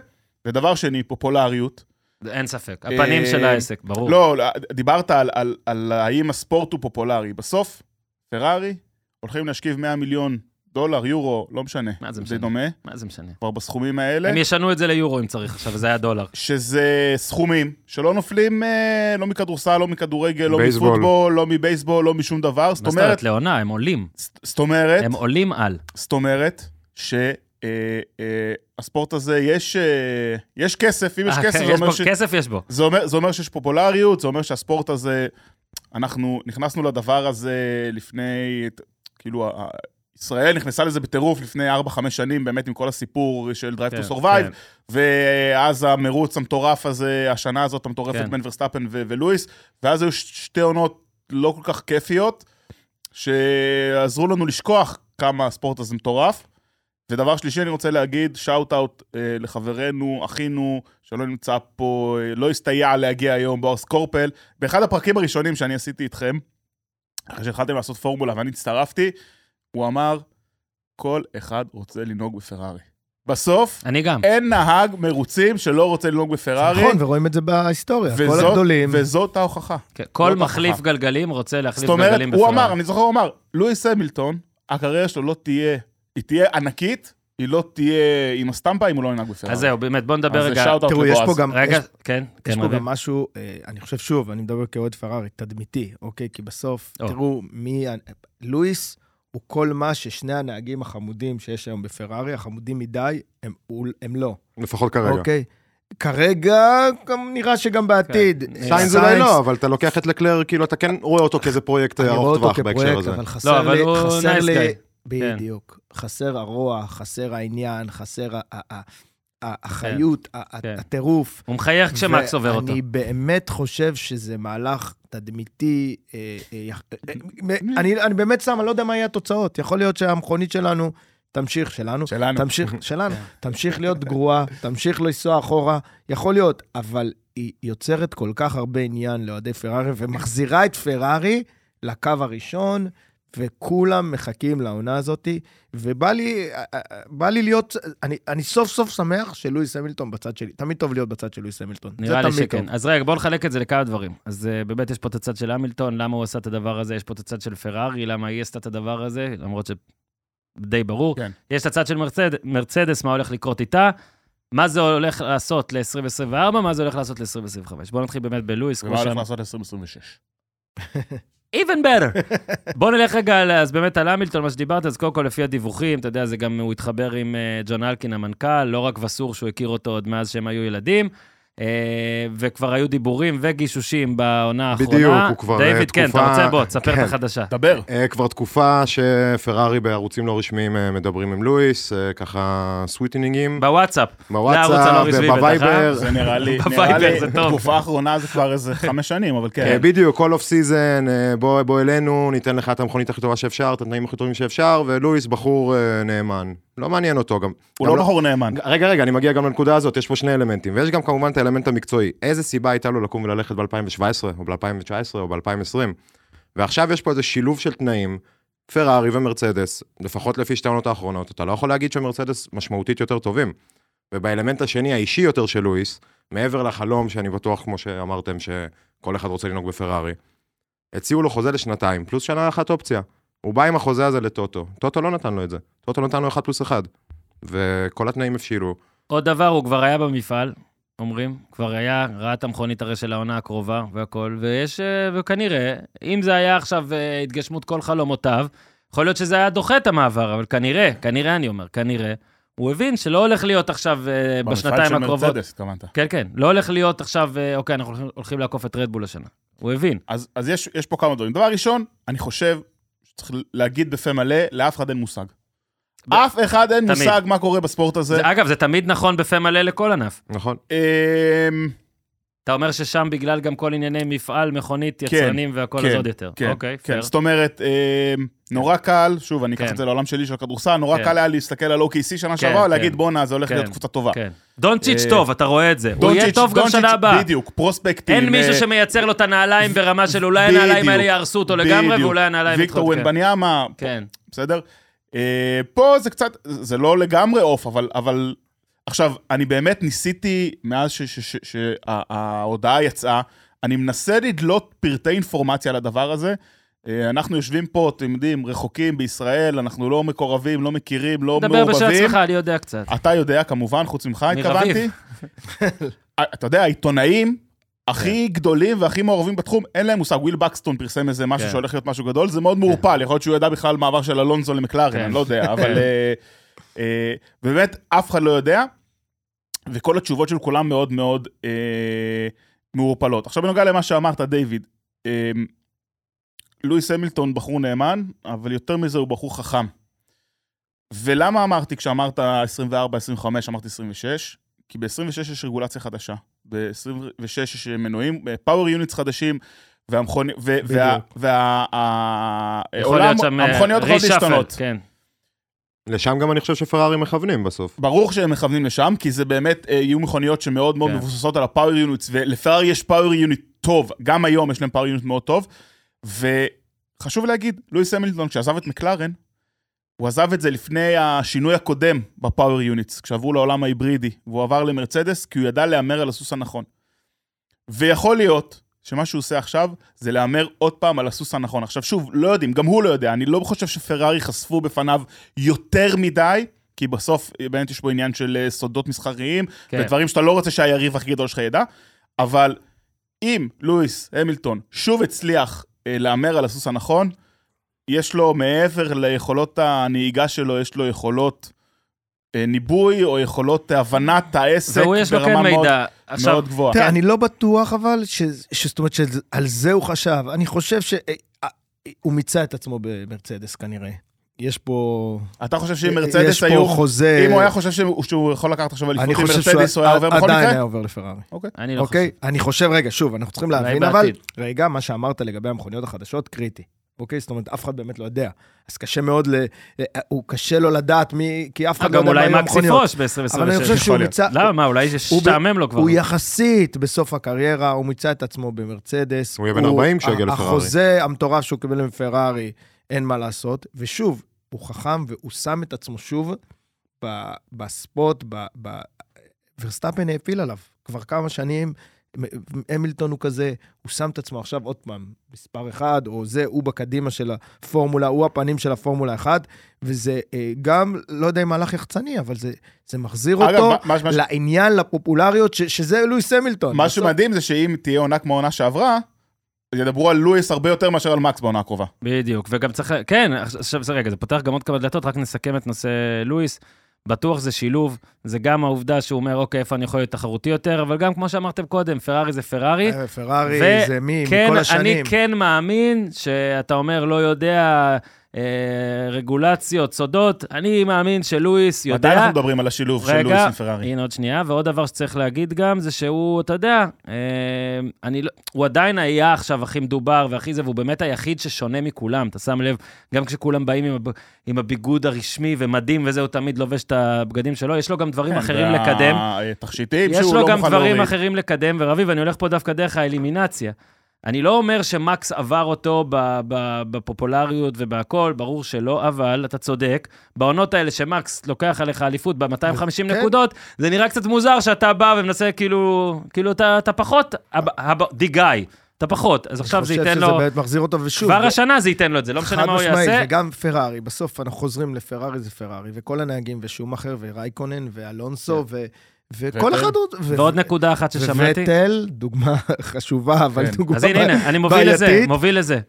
ודבר שני, פופולריות. אין ספק. הפנים של אה, העסק, ברור. לא, דיברת על, על, על האם הספורט הוא פופולרי. בסוף, פרארי הולכים להשכיב 100 מיליון דולר, יורו, לא משנה. מה זה זה משנה? דומה, מה זה משנה? כבר בסכומים האלה. הם ישנו את זה ליורו אם צריך עכשיו, וזה היה דולר. שזה סכומים שלא נופלים אה, לא מכדורסל, לא מכדורגל, לא בייסבול. מפוטבול, לא מבייסבול, לא משום דבר. זאת מה זאת אומרת, אומרת? לעונה, הם עולים. זאת אומרת, הם עולים על. זאת אומרת, שהספורט הזה, יש, אה, יש כסף, אם יש אה, כסף, כן, זה אומר, ש... כסף יש בו. זה, אומר, זה אומר שיש פופולריות, זה אומר שהספורט הזה, אנחנו נכנסנו לדבר הזה לפני, כאילו, ישראל נכנסה לזה בטירוף לפני 4-5 שנים, באמת עם כל הסיפור של Drive כן, to Survive, כן. ואז המרוץ המטורף הזה, השנה הזאת המטורפת כן. בין ורסטאפן ו- ולואיס, ואז היו שתי עונות לא כל כך כיפיות, שעזרו לנו לשכוח כמה הספורט הזה מטורף. ודבר שלישי, אני רוצה להגיד, שאוט אאוט אה, לחברנו, אחינו, שלא נמצא פה, אה, לא הסתייע להגיע היום, בועז קורפל. באחד הפרקים הראשונים שאני עשיתי איתכם, אחרי שהתחלתם לעשות פורמולה ואני הצטרפתי, הוא אמר, כל אחד רוצה לנהוג בפרארי. בסוף, אני גם. אין נהג מרוצים שלא רוצה לנהוג בפרארי. נכון, ורואים את זה בהיסטוריה, כל וזאת- הגדולים. וזאת ההוכחה. כן, כל לא מחליף חכם. גלגלים רוצה להחליף זאת אומרת, גלגלים הוא בפרארי. אמר, אני זוכר, הוא אמר, לואיס המילטון, הקריירה שלו לא תהיה, היא תהיה ענקית, היא לא תהיה עם הסטמפה אם הוא לא ינהג בפרארי. אז זהו, באמת, בוא נדבר אז רגע. תראו, יש פה. גם, רגע, יש, כן, יש כן, פה. גם משהו, אה, אני חושב שוב, אני מדבר כאוהד פרארי, תדמיתי, אוקיי? כי בסוף, או. תראו, מי... לואיס הוא כל מה ששני הנהגים החמודים שיש היום בפרארי, החמודים מדי, הם, לא, לפחות כרגע. אוקיי? כרגע, גם נראה שגם בעתיד. כן. אה, סיינס אולי לא, אבל אתה לוקח את לקלר, כאילו, אתה כן רואה אותו כאיזה פרויקט אני ארוך רואה אותו טווח בהקשר כפרויקט, הזה. אבל חסר אבל לי, הוא חסר nice לי, guy. בדיוק, חסר הרוע, חסר העניין, חסר ה- ה- ה- האחריות, ה- כן. הטירוף. הוא מחייך כשמקס עובר אותו. ואני באמת חושב שזה מהלך תדמיתי. אה, אה, אה, אני אני באמת שם, אני לא יודע מה יהיה התוצאות. יכול להיות שהמכונית שלנו תמשיך, שלנו, שלנו. תמשיך, (laughs) שלנו, תמשיך להיות גרועה, תמשיך לנסוע אחורה, יכול להיות, אבל היא יוצרת כל כך הרבה עניין לאוהדי פרארי, ומחזירה את פרארי לקו הראשון, וכולם מחכים לעונה הזאת, ובא לי, אה, אה, בא לי להיות, אני, אני סוף סוף שמח שלואיס המילטון בצד שלי. תמיד טוב להיות בצד של לואיס המילטון. זה נראה לי שכן. טוב. אז רגע, בואו נחלק את זה לכמה דברים. אז uh, באמת יש פה את הצד של המילטון, למה הוא עשה את הדבר הזה, יש פה את הצד של פרארי, למה היא עשתה את הדבר הזה, למרות שדי ברור. כן. יש את הצד של מרצד, מרצדס, מה הולך לקרות איתה, מה זה הולך לעשות ל-2024, מה זה הולך לעשות ל-2025. בואו נתחיל באמת בלואיס, ומה הולך. לעשות ל-2026? (laughs) even better. (laughs) בוא נלך רגע, אז באמת על המילטון, מה שדיברת, אז קודם כל לפי הדיווחים, אתה יודע, זה גם, הוא התחבר עם אה, ג'ון אלקין, המנכ"ל, לא רק וסור, שהוא הכיר אותו עוד מאז שהם היו ילדים, וכבר היו דיבורים וגישושים בעונה האחרונה. בדיוק, הוא כבר, אה, דיוויד, כן, אתה תקופה- רוצה? בוא, תספר כן. את החדשה. דבר. אה, כבר תקופה שפרארי בערוצים לא רשמיים אה, מדברים עם לואיס, אה, ככה סוויטנינגים, בוואטסאפ. בוואטסאפ ובווייבר. זה נראה לי, נראה בווייבר לי, זה טוב. תקופה האחרונה זה כבר איזה חמש שנים, אבל אה, כן. בדיוק, כל off season, בוא אלינו, ניתן לך את המכונית הכי טובה שאפשר, את התנאים הכי טובים שאפשר, ולואיס בחור אה, נאמן. לא מעניין אותו גם. הוא גם לא בחור נאמן. רגע, רגע, אני מגיע גם לנקודה הזאת, יש פה שני אלמנטים, ויש גם כמובן את האלמנט המקצועי. איזה סיבה הייתה לו לקום וללכת ב-2017, או ב-2019, או ב-2020? ועכשיו יש פה איזה שילוב של תנאים, פרארי ומרצדס, לפחות לפי שתי העונות האחרונות, אתה לא יכול להגיד שמרצדס משמעותית יותר טובים. ובאלמנט השני, האישי יותר של לואיס, מעבר לחלום שאני בטוח, כמו שאמרתם, שכל אחד רוצה לנהוג בפרארי, הציעו לו חוזה לשנתיים, פלוס שנה אחת אופציה. הוא בא עם החוזה הזה לטוטו, טוטו לא נתן לו את זה, טוטו נתן לו 1 פלוס 1. וכל התנאים הבשילו. עוד דבר, הוא כבר היה במפעל, אומרים, כבר היה, ראה את המכונית הרי של העונה הקרובה והכל, ויש, אה, וכנראה, אם זה היה עכשיו אה, התגשמות כל חלומותיו, יכול להיות שזה היה דוחה את המעבר, אבל כנראה, כנראה אני אומר, כנראה, הוא הבין שלא הולך להיות עכשיו אה, בשנתיים במפעל של הקרובות. מרצדס, התכוונת. כן, כן, לא הולך להיות עכשיו, אוקיי, אנחנו הולכים לעקוף את רדבול השנה. הוא הבין. אז, אז יש, יש פה כמה דברים. דבר ראשון, אני חושב שצריך להגיד בפה מלא, לאף אחד אין מושג. ב- אף אחד אין תמיד. מושג מה קורה בספורט הזה. זה, אגב, זה תמיד נכון בפה מלא לכל ענף. נכון? אמ, אתה אומר ששם בגלל גם כל ענייני מפעל, מכונית, כן, יצרנים והכל, כן, אז עוד יותר. כן, אוקיי, כן. פייר. זאת אומרת, אמ, נורא קל, שוב, אני אקח כן. את זה לעולם שלי של הכדורסל, נורא כן. קל היה להסתכל על OKC שנה כן, שעברה, כן. ולהגיד, בואנה, זה הולך כן. להיות קבוצה טובה. כן. דונצ'יץ' אה, טוב, אתה רואה את זה. הוא יהיה טוב גם שנה הבאה. בדיוק, פרוספקטים. אין מישהו אה, שמייצר לו את הנעליים ברמה של אולי. הנעליים האלה יהרסו אותו לגמרי. ואולי הנעליים ויקטור כן. ונבניאמה, כן. בסדר? אה, פה זה קצת, זה לא לגמרי עוף, אבל עכשיו, אני באמת ניסיתי, מאז שההודעה יצאה, אני מנסה לדלות פרטי אינפורמציה על הדבר הזה. אה, אנחנו יושבים פה, אתם יודעים, רחוקים בישראל, אנחנו לא מקורבים, לא מכירים, לא דבר בשם מעורבבים. עצמך, אני יודע קצת. אתה יודע, כמובן, חוץ ממך. התכוונתי. (laughs) אתה יודע, העיתונאים הכי גדולים והכי מעורבים בתחום, אין להם מושג. וויל בקסטון פרסם איזה משהו כן. שהולך להיות משהו גדול, זה מאוד מעורפל, יכול להיות שהוא ידע בכלל מעבר של אלונזו למקלרן, כן. אני לא יודע, (laughs) אבל... אה, אה, באמת, אף אחד לא יודע, וכל התשובות של כולם מאוד מאוד אה, מעורפלות. עכשיו, בנוגע למה שאמרת, דיוויד, אה, לואיס המילטון בחור נאמן, אבל יותר מזה הוא בחור חכם. ולמה אמרתי, כשאמרת 24, 25, אמרתי 26? כי ב-26 יש רגולציה חדשה. ב-26 יש מנועים, פאוור יוניטס חדשים, והמכוני- ו- וה- בדיוק. וה- ה- יכול העולם- להיות שם אה, המכוניות יכולות להשתנות. כן. לשם גם אני חושב שפרארי מכוונים בסוף. ברור שהם מכוונים לשם, כי זה באמת אה, יהיו מכוניות שמאוד מאוד כן. מבוססות על ה power units, ולפרארי יש power unit טוב, גם היום יש להם power unit מאוד טוב, וחשוב להגיד, לואיס המילטון, כשעזב את מקלרן, הוא עזב את זה לפני השינוי הקודם ב power units, כשעברו לעולם ההיברידי, והוא עבר למרצדס, כי הוא ידע להמר על הסוס הנכון. ויכול להיות שמה שהוא עושה עכשיו, זה להמר עוד פעם על הסוס הנכון. עכשיו שוב, לא יודעים, גם הוא לא יודע, אני לא חושב שפרארי חשפו בפניו יותר מדי, כי בסוף באמת יש פה עניין של אה, סודות מסחריים, כן. ודברים שאתה לא רוצה שהיריב הכי גדול שלך ידע, אבל אם לואיס המילטון שוב הצליח להמר על הסוס הנכון, יש לו מעבר ליכולות הנהיגה שלו, יש לו יכולות אה, ניבוי או יכולות הבנת העסק והוא יש לו כן ברמה מאוד, מידע. עכשיו, מאוד גבוהה. תראה, אני לא בטוח אבל, ש- שזאת אומרת שעל זה הוא חשב. אני חושב שהוא מיצה את עצמו במרצדס כנראה. יש פה... אתה חושב שאם יש מרצדס פה היו... חוזה... אם הוא היה חושב שהוא, שהוא יכול לקחת עכשיו אני אליפות עם חושב מרצדס, הוא היה עובר בכל עדיין מקרה? היה עובר לפרארי. אני לא אוקיי? חושב. אני חושב, רגע, שוב, אנחנו צריכים אולי להבין, אבל... בעתיד. רגע, מה שאמרת לגבי המכוניות החדשות, קריטי. אוקיי? זאת אומרת, אף אחד באמת לא יודע. אז קשה מאוד ל... הוא קשה לו לדעת מי... כי אף אחד לא גם יודע מה אולי יהיו המכוניות. יפרוש ב-2026. אבל אני חושב שהוא. מיצה... למה? מה, אולי הוא ב- השתעמם לו כבר. הוא יחסית בסוף הקריירה, הוא מיצה את עצמו במרצדס. הוא יהיה בן 40 כשיגיע לפרארי. החוזה המטורף שהוא קיבל מפרארי, אין מה לעשות. ושוב, הוא חכם והוא שם את עצמו שוב ב- בספוט, ב- ב- ורסטאפן העפיל עליו. כבר כמה שנים, המילטון הוא כזה, הוא שם את עצמו עכשיו עוד פעם, מספר אחד, או זה, הוא בקדימה של הפורמולה, הוא הפנים של הפורמולה 1, וזה אה, גם, לא יודע אם מהלך יחצני, אבל זה, זה מחזיר אגב, אותו מה- מה- לעניין, לפופולריות, ש, שזה לואיס המילטון. מה שמדהים זה שאם תהיה עונה כמו העונה שעברה, ידברו על לואיס הרבה יותר מאשר על מקס בעונה הקרובה. בדיוק, וגם צריך, כן, עכשיו זה רגע, זה פותח גם עוד כמה דלתות, רק נסכם את נושא לואיס. בטוח זה שילוב, זה גם העובדה שהוא אומר, אוקיי, איפה אני יכול להיות תחרותי יותר, אבל גם כמו שאמרתם קודם, פרארי זה פרארי. אה, פרארי ו- זה מי, כן, מכל השנים. אני כן מאמין שאתה אומר, לא יודע, רגולציות, סודות, אני מאמין שלואיס מתי יודע. אנחנו מדברים על השילוב של לואיס רגע, עם פרארי? הנה עוד שנייה, ועוד דבר שצריך להגיד גם, זה שהוא, אתה יודע, אה, אני לא, הוא עדיין היה עכשיו הכי מדובר והכי זה, והוא באמת היחיד ששונה מכולם, אתה שם לב, גם כשכולם באים עם, הב, עם הביגוד הרשמי ומדים וזה, הוא תמיד לובש את הבגדים שלו, יש לו גם דברים אחרים לקדם. התכשיטים יש שהוא לו לא גם מוכן דברים להוריד. אחרים לקדם, ורביב, אני הולך פה דווקא דרך האלימינציה. אני לא אומר שמקס עבר אותו בפופולריות ובהכול, ברור שלא, אבל אתה צודק. בעונות האלה שמקס לוקח עליך אליפות ב-250 כן. נקודות, זה נראה קצת מוזר שאתה בא ומנסה כאילו, כאילו אתה, אתה פחות, הב- דיגאי, אתה פחות. אז עכשיו זה ייתן אני חושב לו, שזה באמת מחזיר אותו, ושוב, כבר השנה זה ייתן לו את זה, לא משנה מה הוא חד משמעית, יעשה. וגם פרארי, בסוף אנחנו חוזרים לפרארי זה פרארי, וכל הנהגים, ושומאחר, ורייקונן, ואלונסו, ו- וכל וטל. אחד עוד... ו- ועוד נקודה אחת ששמעתי. וווטל, דוגמה (laughs) חשובה, אבל כן. דוגמה אז הנה, הנה, אני מוביל לזה, בעייתית. מוביל לזה.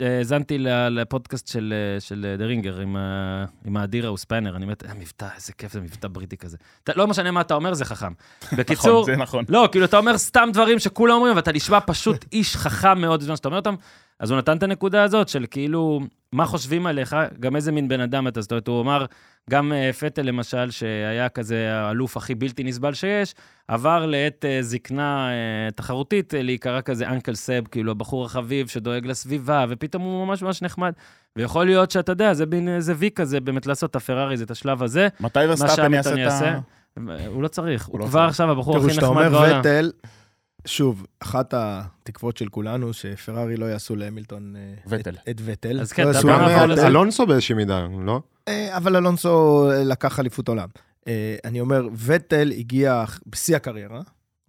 אה, האזנתי לפודקאסט של, אה, של דה רינגר עם, ה- עם האדיר האוספיינר, אני אומרת, המבטא, איזה כיף זה מבטא בריטי כזה. אתה- לא משנה מה אתה אומר, זה חכם. (laughs) בקיצור, נכון, זה נכון. לא, כאילו, אתה אומר סתם דברים שכולם אומרים, ואתה נשמע פשוט איש חכם מאוד בזמן שאתה אומר אותם. אז הוא נתן את הנקודה הזאת של כאילו, מה חושבים עליך, גם איזה מין בן אדם אתה. זאת אומרת, הוא אמר, גם אה, פטל למשל, שהיה כזה האלוף הכי בלתי נסבל שיש, עבר לעת אה, זקנה אה, תחרותית להיקרא כזה אנקל סב, כאילו הבחור החביב שדואג לסביבה, ופתאום הוא ממש ממש נחמד. ויכול להיות שאתה יודע, זה מין איזה וי כזה, באמת לעשות את הפרארי, זה את השלב הזה. מתי ורסטאפן יעשה את ה... הוא לא צריך, הוא לא כבר. עכשיו הבחור תראו, הכי כשאתה נחמד אומר בעולם. וטל, שוב, אחת התקוות של כולנו, שפרארי לא יעשו להמילטון אה, וטל. את- את וטל. אז כן, לא אתה גם. אלונסו באיזושהי מידה, לא? אה, אבל אלונסו לקח אליפות עולם. אה, אני אומר, וטל הגיע בשיא הקריירה,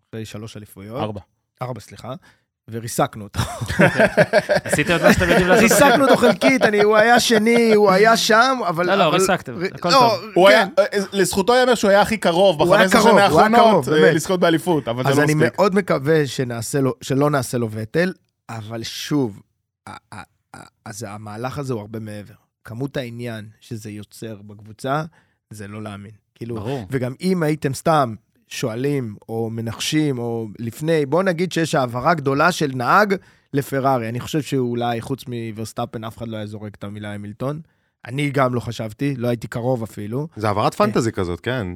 אחרי שלוש אליפויות. ארבע. ארבע, סליחה. וריסקנו אותו. עשיתם את מה שאתם יודעים לעשות. ריסקנו אותו חלקית, אני, הוא היה שני, הוא היה שם, אבל... לא, לא, ריסקתם, הכל לא, טוב. כן. אה, לזכותו ייאמר שהוא היה הכי קרוב הוא היה ב-15 קרוב, שנה הוא היה האחרונות אה. לזכות באליפות, אבל זה אז לא אני מספיק. מאוד מקווה שנעשה לו, שלא נעשה לו וטל, אבל שוב, אז המהלך הזה הוא הרבה מעבר. כמות העניין שזה יוצר בקבוצה, זה לא להאמין. כאילו, ברור. וגם אם הייתם סתם שואלים, או מנחשים, או לפני, בואו נגיד שיש העברה גדולה של נהג לפרארי. אני חושב שאולי, חוץ מוורסטאפן, אף אחד לא היה זורק את המילה המילטון. אני גם לא חשבתי, לא הייתי קרוב אפילו. זה העברת פנטזי כזאת, כן.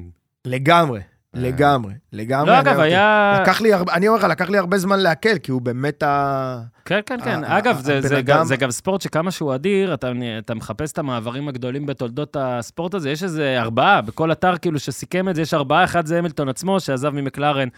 לגמרי, לגמרי, לגמרי. לא, אגב, היה... לקח לי הרבה, אני אומר לך, לקח לי הרבה זמן לעכל, כי הוא באמת ה... כן, כן, כן. אגב, זה- גם- אדם- זה גם ספורט שכמה שהוא אדיר, אתה- אתה מחפש את המעברים הגדולים בתולדות הספורט הזה, יש איזה ארבעה, בכל אתר כאילו שסיכם את זה, יש ארבעה, אחד זה המילטון עצמו, שעזב ממקלרן.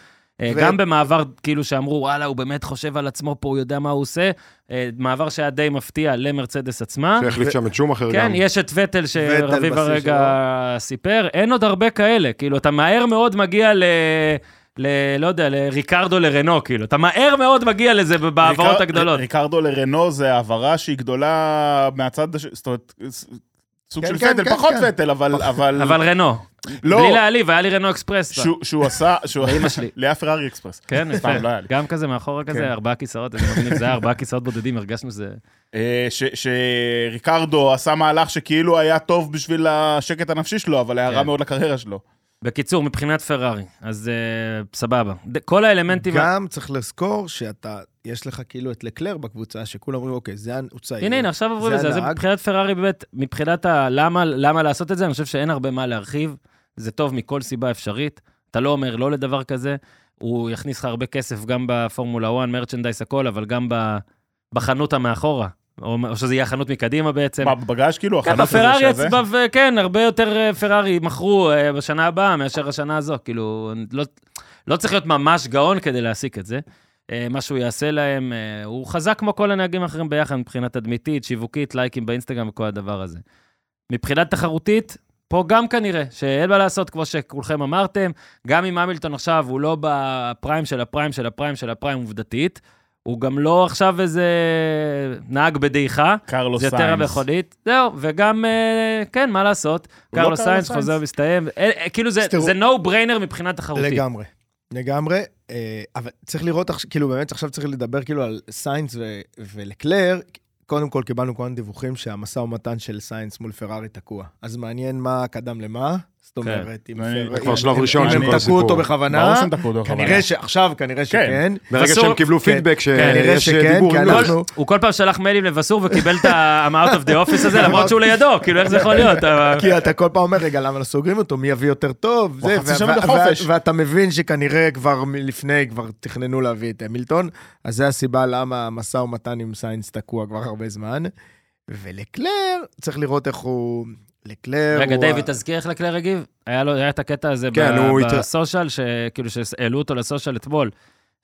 אה, ו- גם במעבר, כאילו שאמרו, וואלה, הוא באמת חושב על עצמו פה, הוא יודע מה הוא עושה. אה, מעבר שהיה די מפתיע למרצדס עצמה. שהחליף שם את שום אחר כן, גם. יש את וטל שרביב הרגע סיפר, אין עוד הרבה כאלה, כאילו, אתה מהר מאוד מגיע ל... ל... לא יודע, לריקרדו לרנו, כאילו, אתה מהר מאוד מגיע לזה בהעברות ריקר- הגדולות. ריקרדו לרנו זה העברה שהיא גדולה מהצד, הש- זאת אומרת, סוג כן, של כן, פטל, כן, פחות כן. פטל, אבל... אבל אבל רנו, לא, בלי להעליב, היה לי רנו אקספרס. שהוא- שהוא עשה... שהוא- לאמא שלי. לי היה פרארי אקספרס. כן, סתם, יפה. לא היה לי. גם כזה מאחורה כן. כזה, ארבעה כיסאות, איזה מגניב, זה היה ארבעה כיסאות בודדים, הרגשנו שזה... אה, ש- שריקרדו עשה מהלך שכאילו היה טוב בשביל השקט הנפשי שלו, אבל היה רע כן. מאוד לקריירה שלו. בקיצור, מבחינת פרארי, אז אה, סבבה. ד- כל האלמנטים... גם צריך לזכור שאתה, יש לך כאילו את לקלר בקבוצה, שכולם אומרים, אוקיי, זה, הוא צעיר. הנה, הנה, עכשיו עברו זה לזה. אז הנהג. מבחינת פרארי, באמת, מבחינת ה... למה, למה לעשות את זה, אני חושב שאין הרבה מה להרחיב. זה טוב מכל סיבה אפשרית. אתה לא אומר לא לדבר כזה. הוא יכניס לך הרבה כסף גם בפורמולה 1, מרצ'נדייס, הכל, אבל גם ב... בחנות המאחורה. או, או שזה יהיה החנות מקדימה בעצם. מה, בבגאז' כאילו? כן, החנות הזה בפרארי שזה? עצמה, וכן, הרבה יותר אה, פרארי מכרו אה, בשנה הבאה מאשר השנה הזו. כאילו, לא, לא צריך להיות ממש גאון כדי להסיק את זה. אה, מה שהוא יעשה להם, הוא חזק כמו כל הנהגים האחרים ביחד מבחינה תדמיתית, שיווקית, לייקים באינסטגרם וכל הדבר הזה. מבחינת תחרותית, פה גם כנראה, שאין מה לעשות, כמו שכולכם אמרתם, גם אם המילטון עכשיו הוא לא בפריים של הפריים של הפריים של הפריים עובדתית, הוא גם לא עכשיו איזה נהג בדעיכה. קרלוס זה יותר סיינס. המכונית, זהו, וגם, אה, כן, מה לעשות? לא קרלוס סיינס סיינס. חוזר מסתיים, אה, אה, כאילו זה no brainer מבחינת תחרותית. לגמרי. לגמרי, אבל צריך לראות, כאילו באמת עכשיו צריך לדבר כאילו על סיינס ולקלר. קודם כל קיבלנו מיני דיווחים שהמשא ומתן של סיינס מול פרארי תקוע. אז מעניין מה קדם למה. זאת כן. אומרת, אם זה כבר שלב ראשון הם כל תקעו הסיפור. אותו בכוונה, ברור שהם תקעו אותו בכוונה. כנראה שעכשיו, כנראה שכן. ברגע שהם קיבלו כן. פידבק שיש דיבור. אנחנו... הוא כל פעם שלח מיילים לבסור וקיבל את ה-I'm out of the office הזה, למרות שהוא לידו, כאילו, איך זה יכול להיות? (laughs) כי אתה כל פעם אומר, רגע, למה לא סוגרים אותו? מי יביא יותר טוב? ואתה מבין שכנראה כבר מלפני, כבר תכננו להביא את המילטון, אז זה הסיבה למה המשא ומתן עם סיינס תקוע כבר הרבה זמן. ולקלר, צריך לראות איך הוא... לקלר רגע, הוא... דיוויד, ה- תזכיר איך לקלר הגיב? היה לו, היה את הקטע הזה כן, ב- בסושיאל, שכאילו, שהעלו אותו לסושיאל אתמול.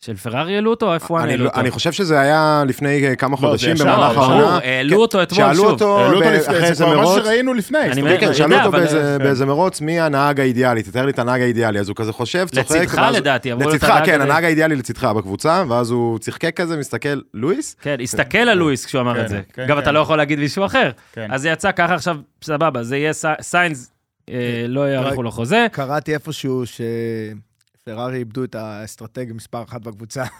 של פרארי העלו אותו, או F1 אני העלו לא- אותו? אני חושב שזה היה לפני אה, כמה לא, חודשים במהלך העונה. העלו אותו אתמול שאלו שוב. העלו אותו ב- לפני, אחרי זה איזה כבר מה מרוץ. שראינו לפני. כן, שאלו אותו באיזה- כן. באיזה מרוץ מי הנהג האידיאלי, תתאר לי את הנהג האידיאלי, אז הוא כזה חושב, צוחק. לצדך לדעתי, אמרו לו את לצדך, הנהג כן. הנהג האידיאלי לצדך בקבוצה, ואז הוא צחקק כזה, מסתכל, לואיס? כן, הסתכל על לואיס כשהוא אמר כן, את זה. כן, גם כן. אתה לא יכול להגיד מישהו אחר. כן. אז זה יצא ככה עכשיו, סבבה, זה יהיה סי- סיינס, אה, לא יאריכו לו חוזה. קראתי איפשהו שפרארי איבדו את האסטרטגיה מספר אחת בקבוצה. (laughs)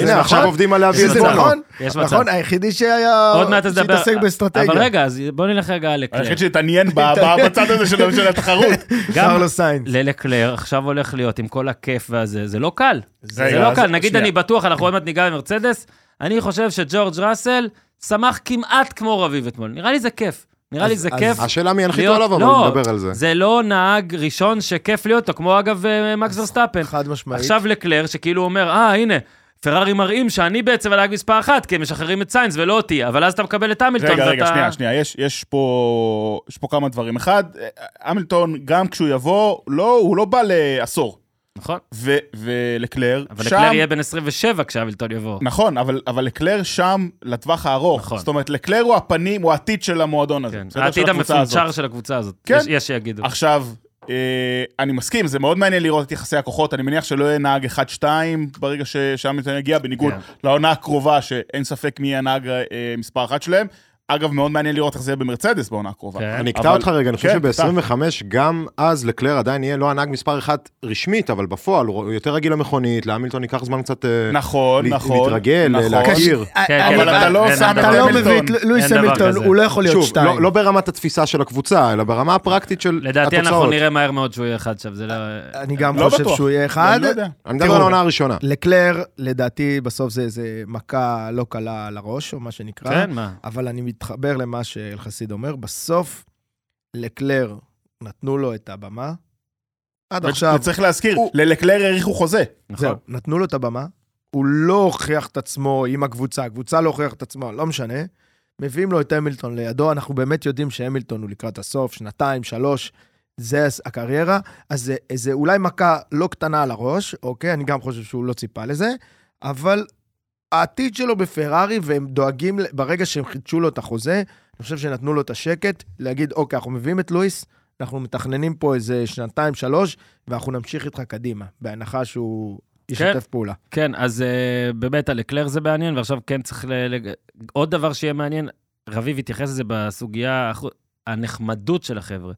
הנה. עכשיו עובדים על להביא את זה. נכון, יש מצב. נכון, היחידי שהיה... עוד מעט תדבר. שהתעסק באסטרטגיה. אבל רגע, אז בוא נלך רגע על לקלר. היחיד שהתעניין (laughs) בצד הזה של של התחרות. (laughs) גם. ללקלר עכשיו הולך להיות עם כל הכיף והזה, זה לא קל. זה לא קל. נגיד. אני בטוח, אנחנו עוד מעט ניגע במרצדס, אני חושב שג'ורג' ראסל שמח כמעט כמו רביב אתמול. נראה לי זה כיף. נראה לי אז- זה אז- כיף. השאלה מי ינחיתו להיות- עליו, אבל לא, נדבר על זה. זה לא נהג ראשון שכיף להיות אותו, כמו אגב אה, מקס ורסטאפן. חד משמעית. עכשיו לקלר, שכאילו אומר, אה, הנה, פרארי מראים שאני בעצם הנהג מספר אחת, כי הם משחררים את סיינס ולא אותי, אבל אז אתה מקבל את המילטון, רגע, רגע, ואתה- שנייה, שנייה, יש, יש, פה, יש פה כמה דברים. אחד, המילטון, גם כשהוא יבוא, לא, הוא לא בא לעשור. נכון. ולקלר, אבל שם... לקלר יהיה בן 27 כשהמילטון יבוא. נכון, אבל, אבל לקלר שם לטווח הארוך. נכון. זאת אומרת, לקלר הוא הפנים, הוא העתיד של המועדון הזה. כן. בסדר? העתיד הקבוצה הזאת. המפונצ'ר של הקבוצה הזאת. כן. יש- יש שיגידו. עכשיו, אה, אני מסכים, זה מאוד מעניין לראות את יחסי הכוחות. אני מניח שלא יהיה נהג 1-2 ברגע שהמילטון יגיע, בניגוד כן. לעונה הקרובה, שאין ספק מי יהיה הנהג אה, מספר אחת שלהם. אגב, מאוד מעניין לראות איך זה יהיה במרצדס בעונה הקרובה. כן. אני אקטע אבל- אותך רגע, אני חושב כן, שב-25 גם אז לקלר עדיין יהיה לא הנהג מספר אחת רשמית, אבל בפועל הוא יותר רגיל למכונית, להמילטון ייקח זמן קצת אה, נכון, נכון. להתרגל, נכון. להכיר. כן, כן, אבל אתה לא שם את אתה דבר לא. המילטון. מביא את לואיס המילטון. הוא לא יכול להיות שוב, שתיים. לא, לא ברמת התפיסה של הקבוצה, אלא ברמה הפרקטית של לדעתי אנחנו התוצאות. נראה מהר מאוד שהוא יהיה אחד שם, זה לא... אני גם לא חושב. שהוא יהיה אחד. אני לא מדבר על העונה הראשונה. לקלר, לדעתי, בסוף זה מכה לא קלה על הראש, או מה שנקרא. כן, מה? אבל אני מתחבר למה שאלחסיד אומר. בסוף, לקלר, נתנו לו את הבמה. עד עכשיו, וצריך להזכיר, הוא- ללקלר האריכו חוזה. נכון. זהו, נתנו לו את הבמה. הוא לא הוכיח את עצמו עם הקבוצה, הקבוצה לא הוכיח את עצמו, לא משנה. מביאים לו את המילטון לידו, אנחנו באמת יודעים שהמילטון הוא לקראת הסוף, שנתיים, שלוש, זה הקריירה. אז זה, זה אולי מכה לא קטנה על הראש, אוקיי? אני גם חושב שהוא לא ציפה לזה, אבל העתיד שלו בפרארי, והם דואגים, ברגע שהם חידשו לו את החוזה, אני חושב שנתנו לו את השקט, להגיד, אוקיי, אנחנו מביאים את לואיס, אנחנו מתכננים פה איזה שנתיים, שלוש, ואנחנו נמשיך איתך קדימה, בהנחה שהוא ישתף פעולה. כן, אז אה, באמת על לקלר זה מעניין, ועכשיו כן צריך... ל... ל... עוד דבר שיהיה מעניין, רביב התייחס לזה בסוגיה, הנחמדות של החבר'ה.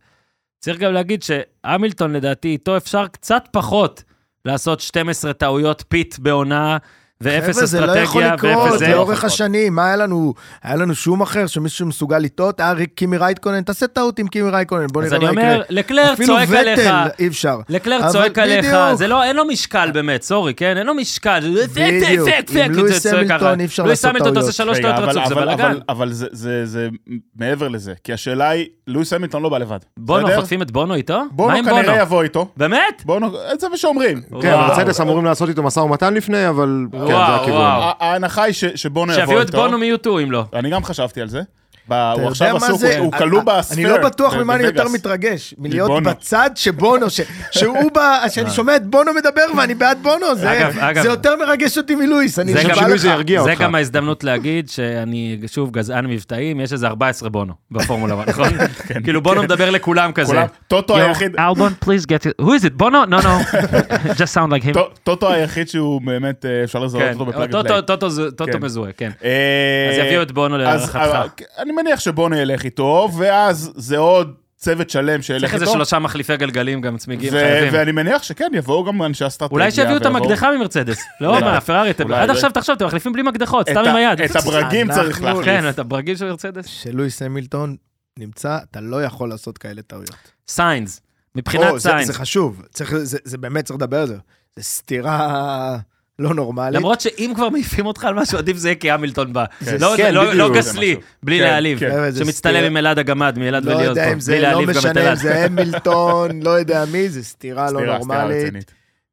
צריך גם להגיד שהמילטון, לדעתי, איתו אפשר קצת פחות לעשות 12 טעויות פיט בעונה, ואפס חבר'ה, זה לא יכול אסטרטגיה, לקרות ואפס זה. לאורך השנים. מה היה לנו? היה לנו שום אחר שמישהו מסוגל לטעות? היה ריק קימי רייטקונן, תעשה טעות עם קימי רייטקונן, בוא אז נראה אני מה יקרה. אומר, לקלר אפילו צועק עליך, וטל אי אפשר. לקלר צועק עליך. זה לא, אין לו משקל באמת, סורי, כן? אין לו משקל, זה בדיוק. עם לואיס זה. המילטון אי אפשר לואיס לעשות המילטון אתה טעויות. עושה שלוש טעויות אבל- רצוף, זה אבל- בלאגן. אבל- אבל זה- זה זה מעבר לזה, כי השאלה היא, לואיס המילטון לא בא לבד. בונו? חוטפים את בונו איתו? בונו? כנראה יבוא איתו. באמת? בונו, זה מה שאומרים. כן. מרצדס אמורים לעשות איתו משא ומתן לפני, אבל כן, זה וואו, הכיוון. וואו. ההנחה היא ש- שבונו יבוא איתו. שיביאו את בונו מיוטו אם לא. אני גם חשבתי על זה. ב- הוא עכשיו מה עסוק, זה? הוא כלוא אני- בספייר. אני לא בטוח ב- ממה אני יותר בווגאס. מתרגש. מלהיות מבונו. בצד שבונו, ש- שהוא בא, שאני שומע את בונו מדבר ואני בעד בונו, זה- אגב, אגב. זה יותר מרגש אותי מלואיס, אני זה נשבע גם- לך. שינוי זה ירגיע זה אותך. גם ההזדמנות להגיד שאני, שוב, גזען מבטאים, יש איזה 14 בונו בפורמולה 1, נכון? (laughs) כאילו בונו מדבר לכולם כזה. כולם- טוטו היחיד, please get it. Who is it? בונו? No, no. (laughs) Just sound like him. טו- טוטו היחיד שהוא באמת, אה, אפשר לזהות כן, אותו ב פלאג טוטו- play. טוטו זה- טוטו כן. מזוהה, כן. אה, אז יביאו את בונו להערכתך. אה, אני מניח שבונו ילך איתו, ואז זה עוד צוות שלם שילך צריך איתו. איזה שלושה מחליפי גלגלים גם צמיגים חייבים. ואני מניח שכן, יבואו גם אנשי אסטרטגיה. אולי שיביאו את המקדחה ממרצדס. (laughs) לא. מה, פרארי, עד זה- עכשיו תחשוב, אתם מחליפים בלי מקדחות, סתם עם היד. את הברגים צריך להחליף. כן, את הברגים של מרצדס. שלואיס המילטון נמצא, אתה לא יכול לעשות כאלה טעויות. סיינס, מבחינת או, זה- סיינס. זה חשוב, צריך- זה זה באמת צריך לדבר על זה. זה סתירה לא נורמלית. למרות שאם כבר מעיפים אותך על משהו, עדיף זה יהיה כי המילטון בא. זה- לא- כן, לא-. לא זה גסלי, משהו. בלי כן, להעליב. כן. זה שמצטלם סתירה. עם אלעד הגמד, מאלעד לא וליאוז יודע פה. אם זה, בלי לא להעליב גם את משנה אם אלעד. זה המילטון, לא יודע מי, זה סתירה לא נורמלית.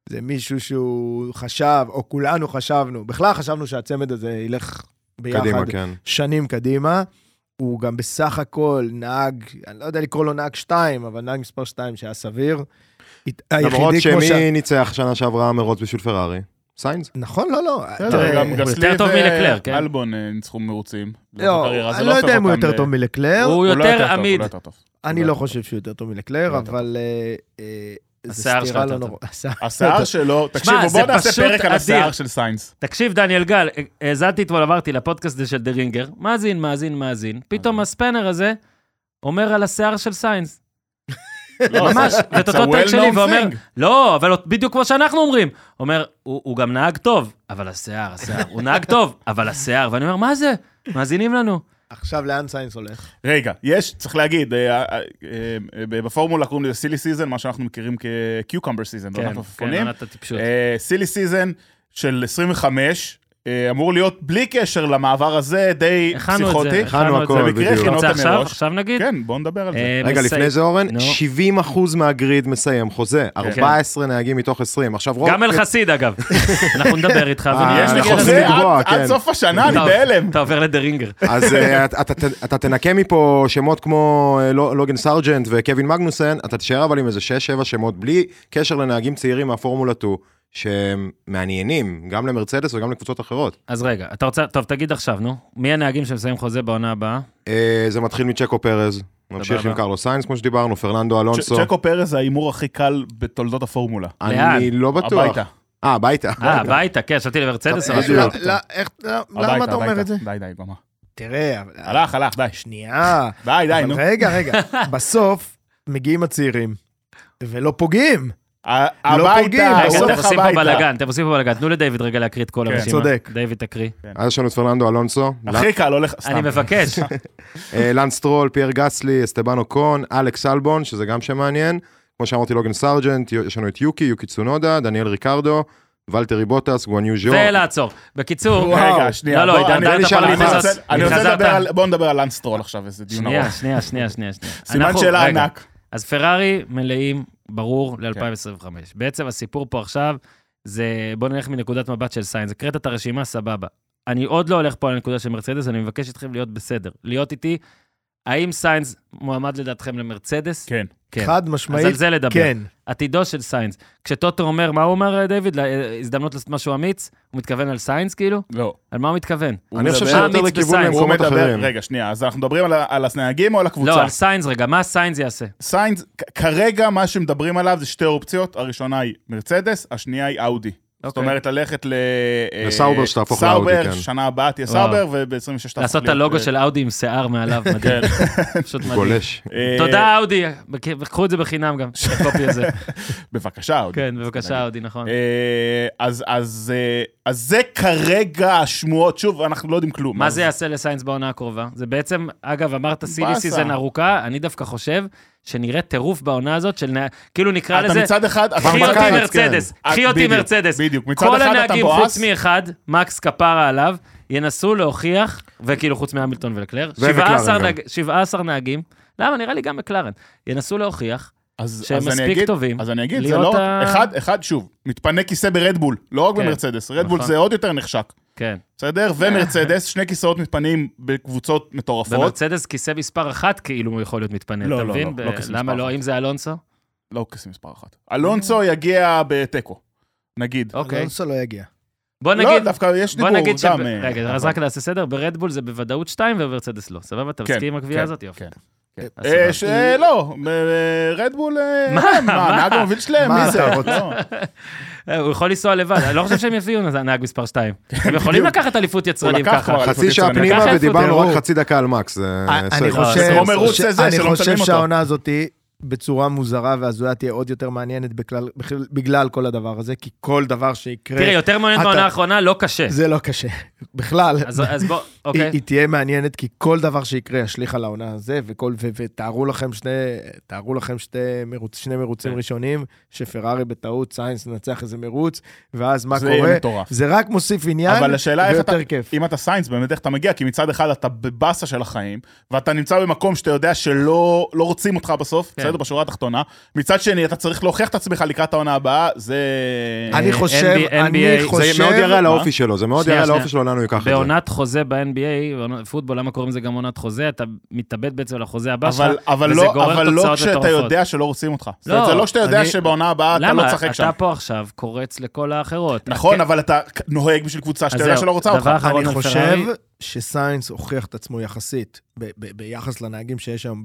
זה מישהו שהוא חשב, או כולנו חשבנו, בכלל חשבנו שהצמד הזה ילך ביחד קדימה, כן. שנים קדימה. הוא גם בסך הכל נהג, אני לא יודע לקרוא לו נהג שתיים, אבל נהג מספר שתיים שהיה סביר. למרות כמו ש... שמי ניצח שנה שעברה מרוץ בשביל פרארי? סיינס? נכון, לא, לא. גם גסלי יותר טוב מלקלר, כן. ואלבון אה, ניצחו מרוצים. לא, זה אני לא יודע הופך אם הוא יותר טוב מלקלר, הוא לא יותר עמיד. לא. אני לא לא חושב שהוא יותר טוב לא מלקלר, אבל אה, אה, השיער שלו לא נורא. השיער (laughs) שלו, תקשיבו, זה בוא נעשה פרק על. השיער של סיינס. תקשיב, דניאל גל, האזנתי אתמול, עברתי לפודקאסט הזה של The Ringer, מאזין, מאזין, מאזין. פתאום ה Spanner הזה אומר על השיער של סיינס. (laughs) ממש, ואת It's a אותו טק שלי, ואומר. לא, אבל בדיוק כמו שאנחנו אומרים. אומר, הוא גם נהג טוב, אבל השיער, השיער. הוא נהג טוב, אבל השיער. ואני אומר, מה זה? מאזינים לנו. עכשיו לאן סיינס הולך? רגע, יש, צריך להגיד, אה, אה, אה, בפורמולה קוראים לזה silly season, מה שאנחנו מכירים כ cucumber season, כן, כן. עונת הטיפשות. silly season של 25, אה, אמור להיות בלי קשר למעבר הזה, די הכנו את זה, פסיכוטי. הכנו את זה. בדיוק. רוצה עכשיו? מראש. עכשיו נגיד? כן, בואו נדבר על זה. אה, רגע, מסי- לפני זה אורן, נו. 70% מהגריד מסיים חוזה, 14 נהגים מתוך 20. עכשיו רוב... גם אלחסיד אגב. (laughs) אנחנו נדבר איתך. אה, יש לי חוזה עד- עד כן. סוף השנה, אני בהלם. אתה עובר ל The Ringer. אז אה, (laughs) אתה- תנקה מפה שמות כמו אה, לו- לוגן סרג'נט וקווין מגנוסן, אתה תישאר אבל עם איזה 6-7 שמות, בלי קשר לנהגים צעירים מהפורמולה 2, שהם מעניינים, גם למרצדס וגם לקבוצות אחרות. אז רגע, אתה רוצה, טוב, תגיד עכשיו, נו. מי הנהגים שמסיים חוזה בעונה הבאה? אה, זה מתחיל מצ'קו פרז, ממשיך. עם קרלוס סיינס, כמו שדיברנו, פרננדו אלונסו. צ'קו פרז זה ההימור הכי קל בתולדות הפורמולה. אני לא בטוח. הביתה. אה, הביתה. אה, הביתה, כן, חשבתי למרצדס אה. לא, לא, לא, למה אתה אומר. את זה? די, די, גמר. תראה, הלך, הלך, די. שנייה. די, די, נו. רגע, רגע. בסוף מגיעים הצעירים, ולא פוגעים. לא הביתה, בסוף אתם הולך עושים פה הביתה. בלאגן, אתם עושים פה בלאגן. תנו לדייוויד רגע להקריא את כל כן. הרשימה. צודק. דיוויד, תקריא. אז יש לנו את פרננדו אלונסו, הכי קל, הולך... סתם. אני מבקש. (laughs) אה, לנס סטרול, פייר גסלי, אסטבן אוקון, אלכס אלבון, שזה גם שם מעניין. כמו שאמרתי, לוגן סרג'נט, יש לנו את יוקי, יוקי צונודה, דניאל ריקרדו, ולטרי בוטאס, גואניו ז'ו. ולעצור. בקיצור, רגע, שנייה. לא, לא, הידרדרת אני-. רוצה-. לדבר על... בוא נדבר על לנס סטרול עכשיו, איזה דיון ארוך. שנייה, שנייה, שנייה. שנייה. סימן שאלה ענק. אז פרארי מלאים, ברור, ל-2025. בעצם הסיפור פה עכשיו, זה, בוא נלך מנקודת מבט של סיינס. הקראת את הרשימה, סבבה. אני עוד לא הולך פה על הנקודה של מרצדס, אני מבקש אתכם להיות בסדר. להיות איתי, האם סיינס מועמד לדעתכם למרצדס? כן. כן. חד אז על משמעית, זה לדבר. כן. עתידו של סיינס. כשטוטו אומר, מה הוא אומר, דיוויד? הזדמנות לעשות משהו אמיץ? הוא מתכוון על סיינס, כאילו? לא. על מה הוא מתכוון? אני חושב שיותר לכיוון. הוא למקומות מדבר... אחרים. רגע, שנייה, אז אנחנו מדברים על על הנהגים או על הקבוצה? לא, על סיינס רגע, מה סיינס יעשה? סיינס, כרגע מה שמדברים עליו זה שתי אופציות, הראשונה היא מרצדס, השנייה היא אאודי. זאת אוקיי. אומרת, ללכת ל... אה, לסאובר שתהפוך לאאודי, סאובר, כן. שנה הבאה תהיה. סאובר, וב-26 תהפוך לעשות את הלוגו אה, של אאודי עם שיער מעליו, (laughs) מדהים. כן. (laughs) פשוט מדהים. גולש. אה, תודה, אאודי, קחו את זה בחינם גם, את הקופי הזה. (laughs) בבקשה, אאודי. כן, בבקשה, אאודי, נכון. אה, אז, אז, אה, אז זה כרגע השמועות, שוב, אנחנו לא יודעים כלום. מה זה יעשה לסיינס בעונה הקרובה? זה בעצם, אגב, אמרת silly. season ארוכה, אני דווקא חושב שנראה טירוף בעונה הזאת של, כאילו נקרא לזה, מצד אחד, קחי אותי בקיץ, מרצדס, כן. קחי אותי בדיוק, מרצדס. בדיוק, מצד כל אחד אתה הנהגים, בואס. חוץ מאחד, מקס כפרה עליו, ינסו להוכיח, וכאילו חוץ מהמילטון ולקלר, ומקלרן 17 גם. נהג- 17 נהגים, למה? נראה לי גם מקלרן. ינסו להוכיח אז, שהם אז מספיק אגיד, טובים אז אני אגיד, זה לא... ה- אחד, אחד, שוב, מתפנה כיסא ברדבול, לא רק כן, במרצדס, רדבול נכון. זה עוד יותר נחשק, כן. בסדר? ומרצדס, שני כיסאות מתפנים בקבוצות מטורפות. ומרצדס כיסא מספר אחת כאילו הוא יכול להיות מתפנה, לא, אתה לא, מבין? לא, לא ב- כיסא למה מספר לא? אחת. אם זה אלונסו? לא כיסא מספר אחת. אלונסו יגיע בתיקו, נגיד. אוקיי. אלונסו לא יגיע. בוא לא, נגיד, דווקא יש דיבור נגיד ש... גם... אה, רגע, אז אבל- רק נעשה סדר, ברדבול זה בוודאות 2 ובמרצדס לא. סבבה? אתה כן, מסכים עם הקביעה כן, הזאת? יופי. כן. אה, לא, אה, רדבול... אה, מה? הם, מה? הנהג המוביל שלהם, מי זה? לא. אה, הוא יכול לנסוע לבד, אני לא חושב שהם יביאו נהג מספר 2. הם יכולים. לקחת אליפות יצרנים ככה. חצי שעה פנימה? ודיברנו. רק חצי דקה על מקס, אני הישג. חושב. שהעונה הזאת בצורה מוזרה והזויה תהיה עוד יותר מעניינת בכלל- בכלל- בגלל כל הדבר הזה, כי כל דבר שיקרה, תראה, יותר מעניין אתה- בעונה האחרונה, לא קשה. זה לא קשה. (laughs) בכלל, אז אז בוא, (laughs) היא, אוקיי. היא תהיה מעניינת, כי כל דבר שיקרה ישליך על העונה הזה, וכל, ו, ותארו לכם שני, תארו לכם שתי מרוץ, שני מרוצים כן. ראשונים, שפרארי בטעות, סיינס מנצח איזה מרוץ, ואז מה זה קורה? יהיה מטורף. זה רק מוסיף עניין, אבל השאלה איך אתה, כיף. אם אתה סיינס, באמת איך אתה מגיע, כי מצד אחד אתה בבאסה של החיים, ואתה נמצא במקום שאתה יודע שלא לא רוצים אותך בסוף, כן. בסדר, בשורה התחתונה. מצד שני, אתה צריך להוכיח את עצמך לקראת העונה הבאה, זה... אני אה, חושב, אני זה חושב... מאוד יראה? האופי שלו, זה מאוד יראה. האופי שלו, לאן הוא ייקח את זה. בעונת חוזה ב-NBA, פוטבול, למה קוראים לזה גם עונת חוזה? אתה מתאבד בעצם על החוזה הבא שלך, אבל, אבל, וזה לא, גורר אבל לא תוצאות כשאתה מטורפות. יודע שלא רוצים אותך. לא, זה לא שאתה יודע אני- שבעונה הבאה אתה לא למה? תשחק שם. אתה פה עכשיו קורץ לכל האחרות. נכון. אבל אתה נוהג בשביל קבוצה שאתה יודע שלא רוצה אותך. אני חושב. שסיינס הוכיח את עצמו יחסית, ביחס לנהגים שיש היום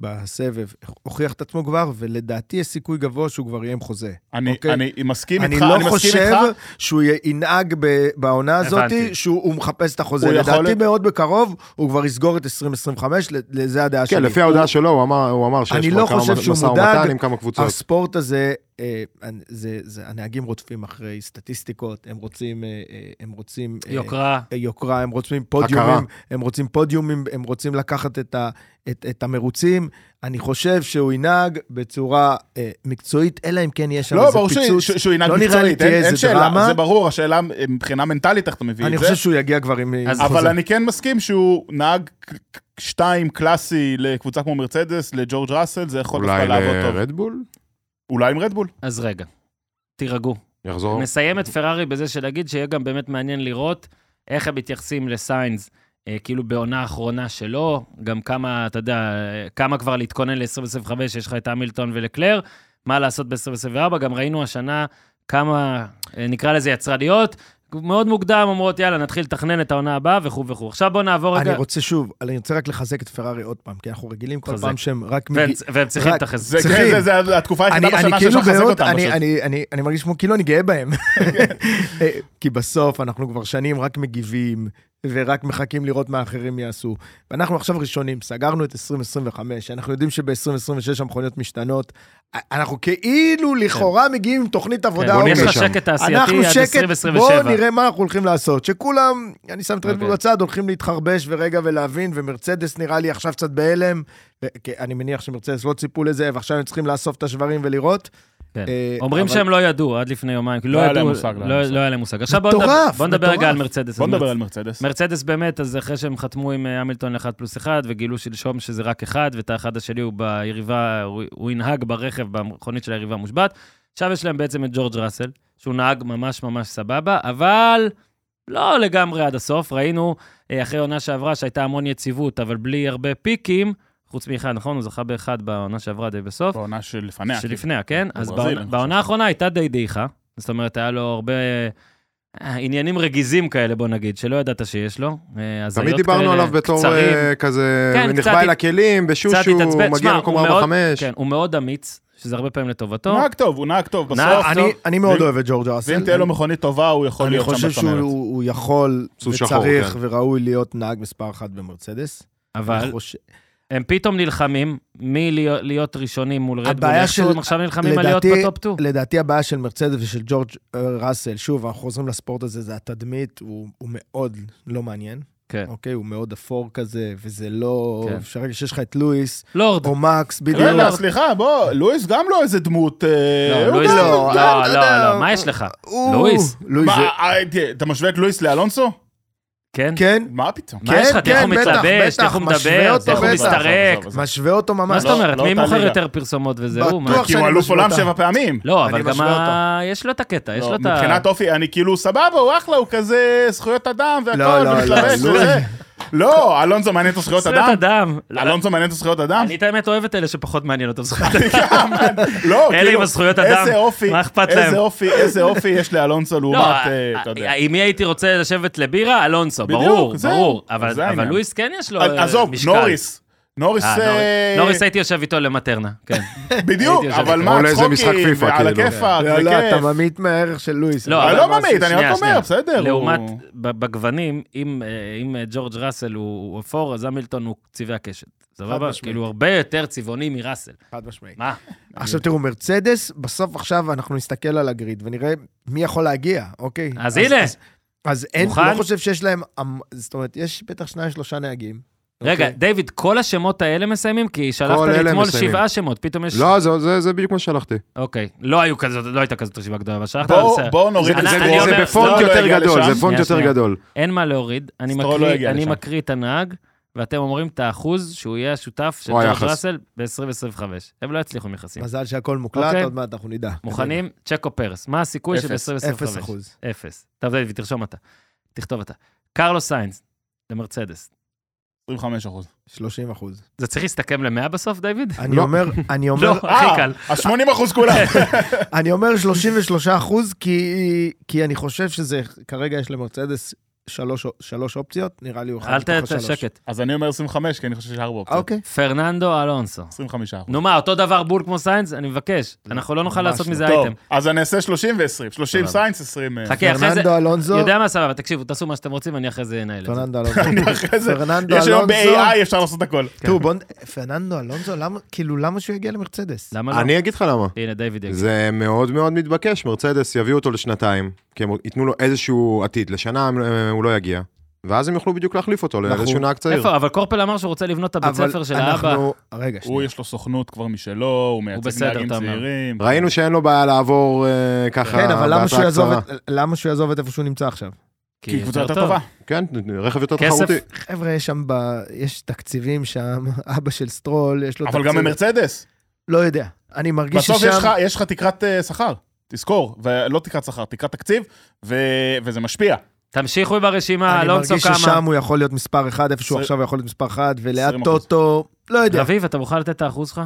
בסבב, הוכיח את עצמו כבר, ולדעתי יש סיכוי גבוה שהוא כבר יהיה עם חוזה. אני, אוקיי. אני מסכים אני איתך, לא אני מסכים חושב איתך. שהוא י- ינהג ב- בעונה הזאת, הבנתי. שהוא הוא מחפש את החוזה. הוא יכול לדעתי להיות- מאוד בקרוב, הוא כבר יסגור את 2025, ל- לזה הדעה שלי. כן, לפי ההודעה שלו, הוא אמר- הוא אמר שיש אני כבר לא כמה חושב שהוא משא מודאג. ומתן עם כמה קבוצות. הספורט הזה, אה, אני- זה, זה, הנהגים רודפים אחרי סטטיסטיקות, הם רוצים, אה, אה, הם רוצים... יוקרה. אה, יוקרה, הם רוצים פודיומים, הם רוצים פודיומים, הם רוצים לקחת את, ה, את, את המרוצים. אני חושב שהוא ינהג בצורה אה, מקצועית, אלא אם כן יש שם לא, איזה ברור ש- פיצוץ. ש- שהוא ינהג לא נראה לי מקצועית, תהיה אין- אין איזה שאלה, דרמה. זה ברור, השאלה אה, מבחינה מנטלית איך אתה מביא אני את זה. חושב שהוא יגיע כבר עם... אז- אבל חוזה. אני כן מסכים שהוא נהג שתיים קלאסי לקבוצה כמו מרצדס, לג'ורג' ראסל, זה יכול דווקא אולי לעבוד טוב. לרדבול? אולי עם רדבול. אז רגע, תירגעו. יחזור. נסיים את פרארי בזה שנגיד שיהיה גם באמת מעניין לראות איך הם מתייחסים לסיינס, כאילו בעונה האחרונה שלו, גם כמה, אתה יודע, אה, כמה כבר להתכונן ל-2025, יש לך את המילטון ולקלר, מה לעשות ב-2024, גם ראינו השנה כמה, אה, נקרא לזה יצרניות, מאוד מוקדם, אומרות, יאללה, נתחיל לתכנן את העונה הבאה וכו' וכו'. עכשיו בואו נעבור רגע, אני רוצה שוב, אני רוצה רק לחזק את פרארי עוד פעם, כי אנחנו רגילים כל חזק. פעם שהם רק... והם- מגיע- והם צריכים רק- את החזק. זה צריכים. כן, זה- זה התקופה היחידה בשנה כאילו שאפשר לחזק אותם אני, פשוט. אני, אני, אני מרגיש כמו כאילו אני גאה בהם. (laughs) אה, כי בסוף אנחנו כבר שנים רק מגיבים, ורק מחכים לראות מה האחרים יעשו. ואנחנו עכשיו ראשונים, סגרנו את 2025, אנחנו יודעים שב-2026 המכוניות משתנות. אנחנו כאילו לכאורה מגיעים עם תוכנית עבודה. כן, יש אוקיי. לך שקט תעשייתי אנחנו עד שקט, 2027. בואו נראה מה אנחנו הולכים לעשות. שכולם, אני שם את רדבול אוקיי. בצד, הולכים להתחרבש ורגע ולהבין, ומרצדס נראה לי עכשיו קצת בהלם. אני מניח שמרצדס לא ציפו לזה, ועכשיו הם צריכים לאסוף את השברים ולראות. כן. אה, אומרים שהם לא ידעו עד לפני יומיים, לא לא היה להם מושג, לא היה לא היה להם מושג. עכשיו בואו נדבר- בואו רגע. על מרצדס. בוא אז נדבר על מרצדס. מרצדס באמת, אז אחרי שהם חתמו עם אה, המילטון ל-1 פלוס 1, וגילו שלשום שזה רק אחד, ואת האחד השני הוא ביריבה, הוא- ינהג ברכב, במכונית של היריבה מושבת. עכשיו יש להם בעצם את ג'ורג' ראסל, שהוא נהג ממש ממש סבבה, אבל לא לגמרי עד הסוף. ראינו אה, אחרי עונה שעברה שהייתה המון יציבות, אבל בלי הרבה פיקים, חוץ מאחד, נכון? הוא זכה באחד בעונה שעברה די בסוף. בעונה שלפניה. שלפניה, כן? אז בברזיל, בעונה- אני האחרונה הייתה די דעיכה. זאת אומרת, היה לו הרבה אה, עניינים רגיזים כאלה, בוא נגיד, שלא ידעת שיש לו. אה, תמיד דיברנו עליו בתור קצרים. אה, כזה, כן, נחבא אל הכלים, בשושו, התעצבן. מגיע למקום הוא מאוד- 4-5. כן, הוא מאוד אמיץ, שזה הרבה פעמים לטובתו. הוא נהג טוב, הוא נהג טוב. נהג בסוף, אני- אני מאוד אוהב את ג'ורג' ראסל. ואם תהיה לו מכונית טובה, הוא יכול אני להיות שם חושב בצמרת. שהוא הוא יכול סוס שחור, וצריך כן. וראוי להיות נהג מספר אחת במרצדס. אבל אני חושב- הם פתאום נלחמים מי להיות- להיות ראשונים מול רדבול. הבעיה איכשהו של- הם עכשיו נלחמים על להיות בטופ 2. לדעתי הבעיה של מרצדס ושל ג'ורג' אה, ראסל, שוב, אנחנו חוזרים לספורט הזה, זה התדמית, הוא הוא מאוד לא מעניין. כן. אוקיי, הוא מאוד אפור כזה, וזה לא... כן. אפשר שיש לך את לואיס, לורד. או מקס, בדיוק. רגע, סליחה, בוא, לואיס גם לא איזה דמות... אה, לא, לואיס לא, לא, לא, לא, מה יש לך? לואיס. אה, אתה משווה את לואיס לאלונסו? כן? כן, מה פתאום? מה יש לך? כן, תראה איך הוא כן, מתלבש, איך הוא מדבר, אותו, איך הוא. מסתרק. משווה אותו מה ממש. זאת אומרת? לא מי מוכר. יותר פרסומות וזהו? בטוח מה? כי הוא אלוף עולם. שבע פעמים. לא, אבל גם יש לו את הקטע, יש לא, לו את ה... מבחינת אופי, אני כאילו סבבה, הוא אחלה, הוא כזה זכויות אדם והכל, לא, לא, ומתלבש לא, וזה. לא, אלונזו מעניין אותו זכויות זכויות אדם? אדם. אלונזו מעניין אותו זכויות אדם? אני את האמת אוהב את אלה שפחות מעניין אותם זכויות גם, לא, אלה כאילו, עם הזכויות אדם, מה אכפת להם? איזה אופי, יש לאלונסו לעומת, לא, אה, אתה יודע. עם מי הייתי רוצה לשבת לבירה? אלונסו, בדיוק, ברור. ברור. אבל. לואיס כן יש לו אה, עזוב, משקל. נוריס. נוריס, אה, אה, נוריס- נוריס הייתי יושב איתו למטרנה, כן. (laughs) בדיוק, אבל. מה, משחק צחוקים, ועל כאילו. הכיפאק, לא, לא, אתה וכיף. ממעיט מהערך של לואיס. לא, לא ממעיט, אני רק. אומר, בסדר. לעומת, בגוונים, אם אה, אם, ג'ורג' ראסל הוא אפור, אז המילטון הוא צבעי הקשת. סבבה? כאילו, הרבה יותר צבעוני מראסל. חד משמעית. מה? עכשיו תראו, מרצדס, בסוף עכשיו אנחנו נסתכל על הגריד ונראה מי יכול להגיע, אוקיי? אז הנה. אז, אין? לא חושב שיש להם, אמ, זאת אומרת, יש בטח שניים, שלושה נהגים. רגע, אוקיי? דיוויד, כל השמות האלה מסיימים? כי שלחת לי אתמול. שבעה שמות, פתאום יש... לא, זה- זה- זה בדיוק מה ששלחתי. אוקיי. לא היו כזאת, לא הייתה כזאת רשימה גדולה, אבל שלחת, בואו- בסדר. בואו נוריד זה- את זה, זה- זה בפונט לא, יותר גדול. זה פונט יותר. גדול. אין מה להוריד, אני לא מקריא, אני. מקריא את הנהג, ואתם אומרים את האחוז שהוא יהיה השותף של ג'ורג'. ראסל ב-2025. הם לא יצליחו מכסים. מזל שהכל מוקלט, אוקיי. עוד מעט אנחנו נדע. מוכנים? צ'קו פרס. מה הסיכוי אפס. שב-2025? אפס אחוז. אפס. טוב, דיוויד, תרשום אתה. תכתוב אתה. קרלו סיינס, למרצדס. 25 אחוז. 30 אחוז. זה צריך להסתכם ל-100 בסוף, דיוויד? אני לא. אומר, אני אומר, לא, הכי קל. אז 80 אחוז כולם. (laughs) אני אומר 33 אחוז, כי, כי אני חושב שזה, כרגע יש למרצדס שלוש, שלוש אופציות, נראה לי הוא אחד אל מתוך ת... השלוש. שקט. אז אני אומר 25, כי אני חושב שיש ארבע אופציות. אוקיי. פרננדו אלונסו. 25 אחוז. נו מה, אותו דבר בול כמו סיינס? אני מבקש. אנחנו לא נוכל לעשות לא. מזה טוב, אייטם. אז אני אעשה 30 ו-20. 30 סבבה. סיינס, 20... אה, חכה, אחרי זה... פרננדו אלונזו, יודע מה, סבבה, תקשיבו, תעשו מה שאתם רוצים, אני אחרי זה אנהל את זה. פרננדו (laughs) פרננדו יש היום. ב-AI אפשר לעשות הכל. תראו, בוא... פרננדו אלונזו, למה, כאילו, למה שהוא יגיע למרצדס? למה לא? אני אגיד לך למה. הנה, דיוויד יגיד. זה מאוד מאוד מתבקש, מרצדס יביאו אותו לשנתיים, כי הם ייתנו לו איזשהו עתיד, לשנה אה, הוא לא יגיע, ואז הם יוכלו בדיוק להחליף אותו אנחנו- לאיזשהו נהג צעיר. איפה? אבל קורפל אמר שהוא רוצה לבנות את הבית אבל ספר של האבא. אנחנו... רגע, הוא, שנייה. יש לו סוכנות כבר משלו, הוא מייצג נהגים. צעירים. ראינו שאין לו בעיה לעבור אה, ככה כן, אבל למה שהוא יעזוב. את- למה שהוא יעזוב את איפה שהוא נמצא עכשיו? כי היא קבוצה יותר טובה. כן, רכב יותר? תחרותי. חבר'ה, יש שם, ב... יש תקציבים שם, (laughs) אבא של סטרול, יש לו אבל תקציב. גם במרצדס. לא יודע. אני מרגיש בסוף ששם... יש לך- יש לך תקרת אה, שכר, תזכור, ולא תקרת שכר, תקרת תקציב, ו- וזה משפיע. תמשיכו ברשימה, אני אלונסו מרגיש כמה. ששם הוא יכול להיות מספר אחד, איפה שהוא עשרים- עכשיו הוא יכול להיות מספר אחד, וליד 20%. טוטו, לא יודע, רביב, אתה מוכן לתת את האחוז שלך?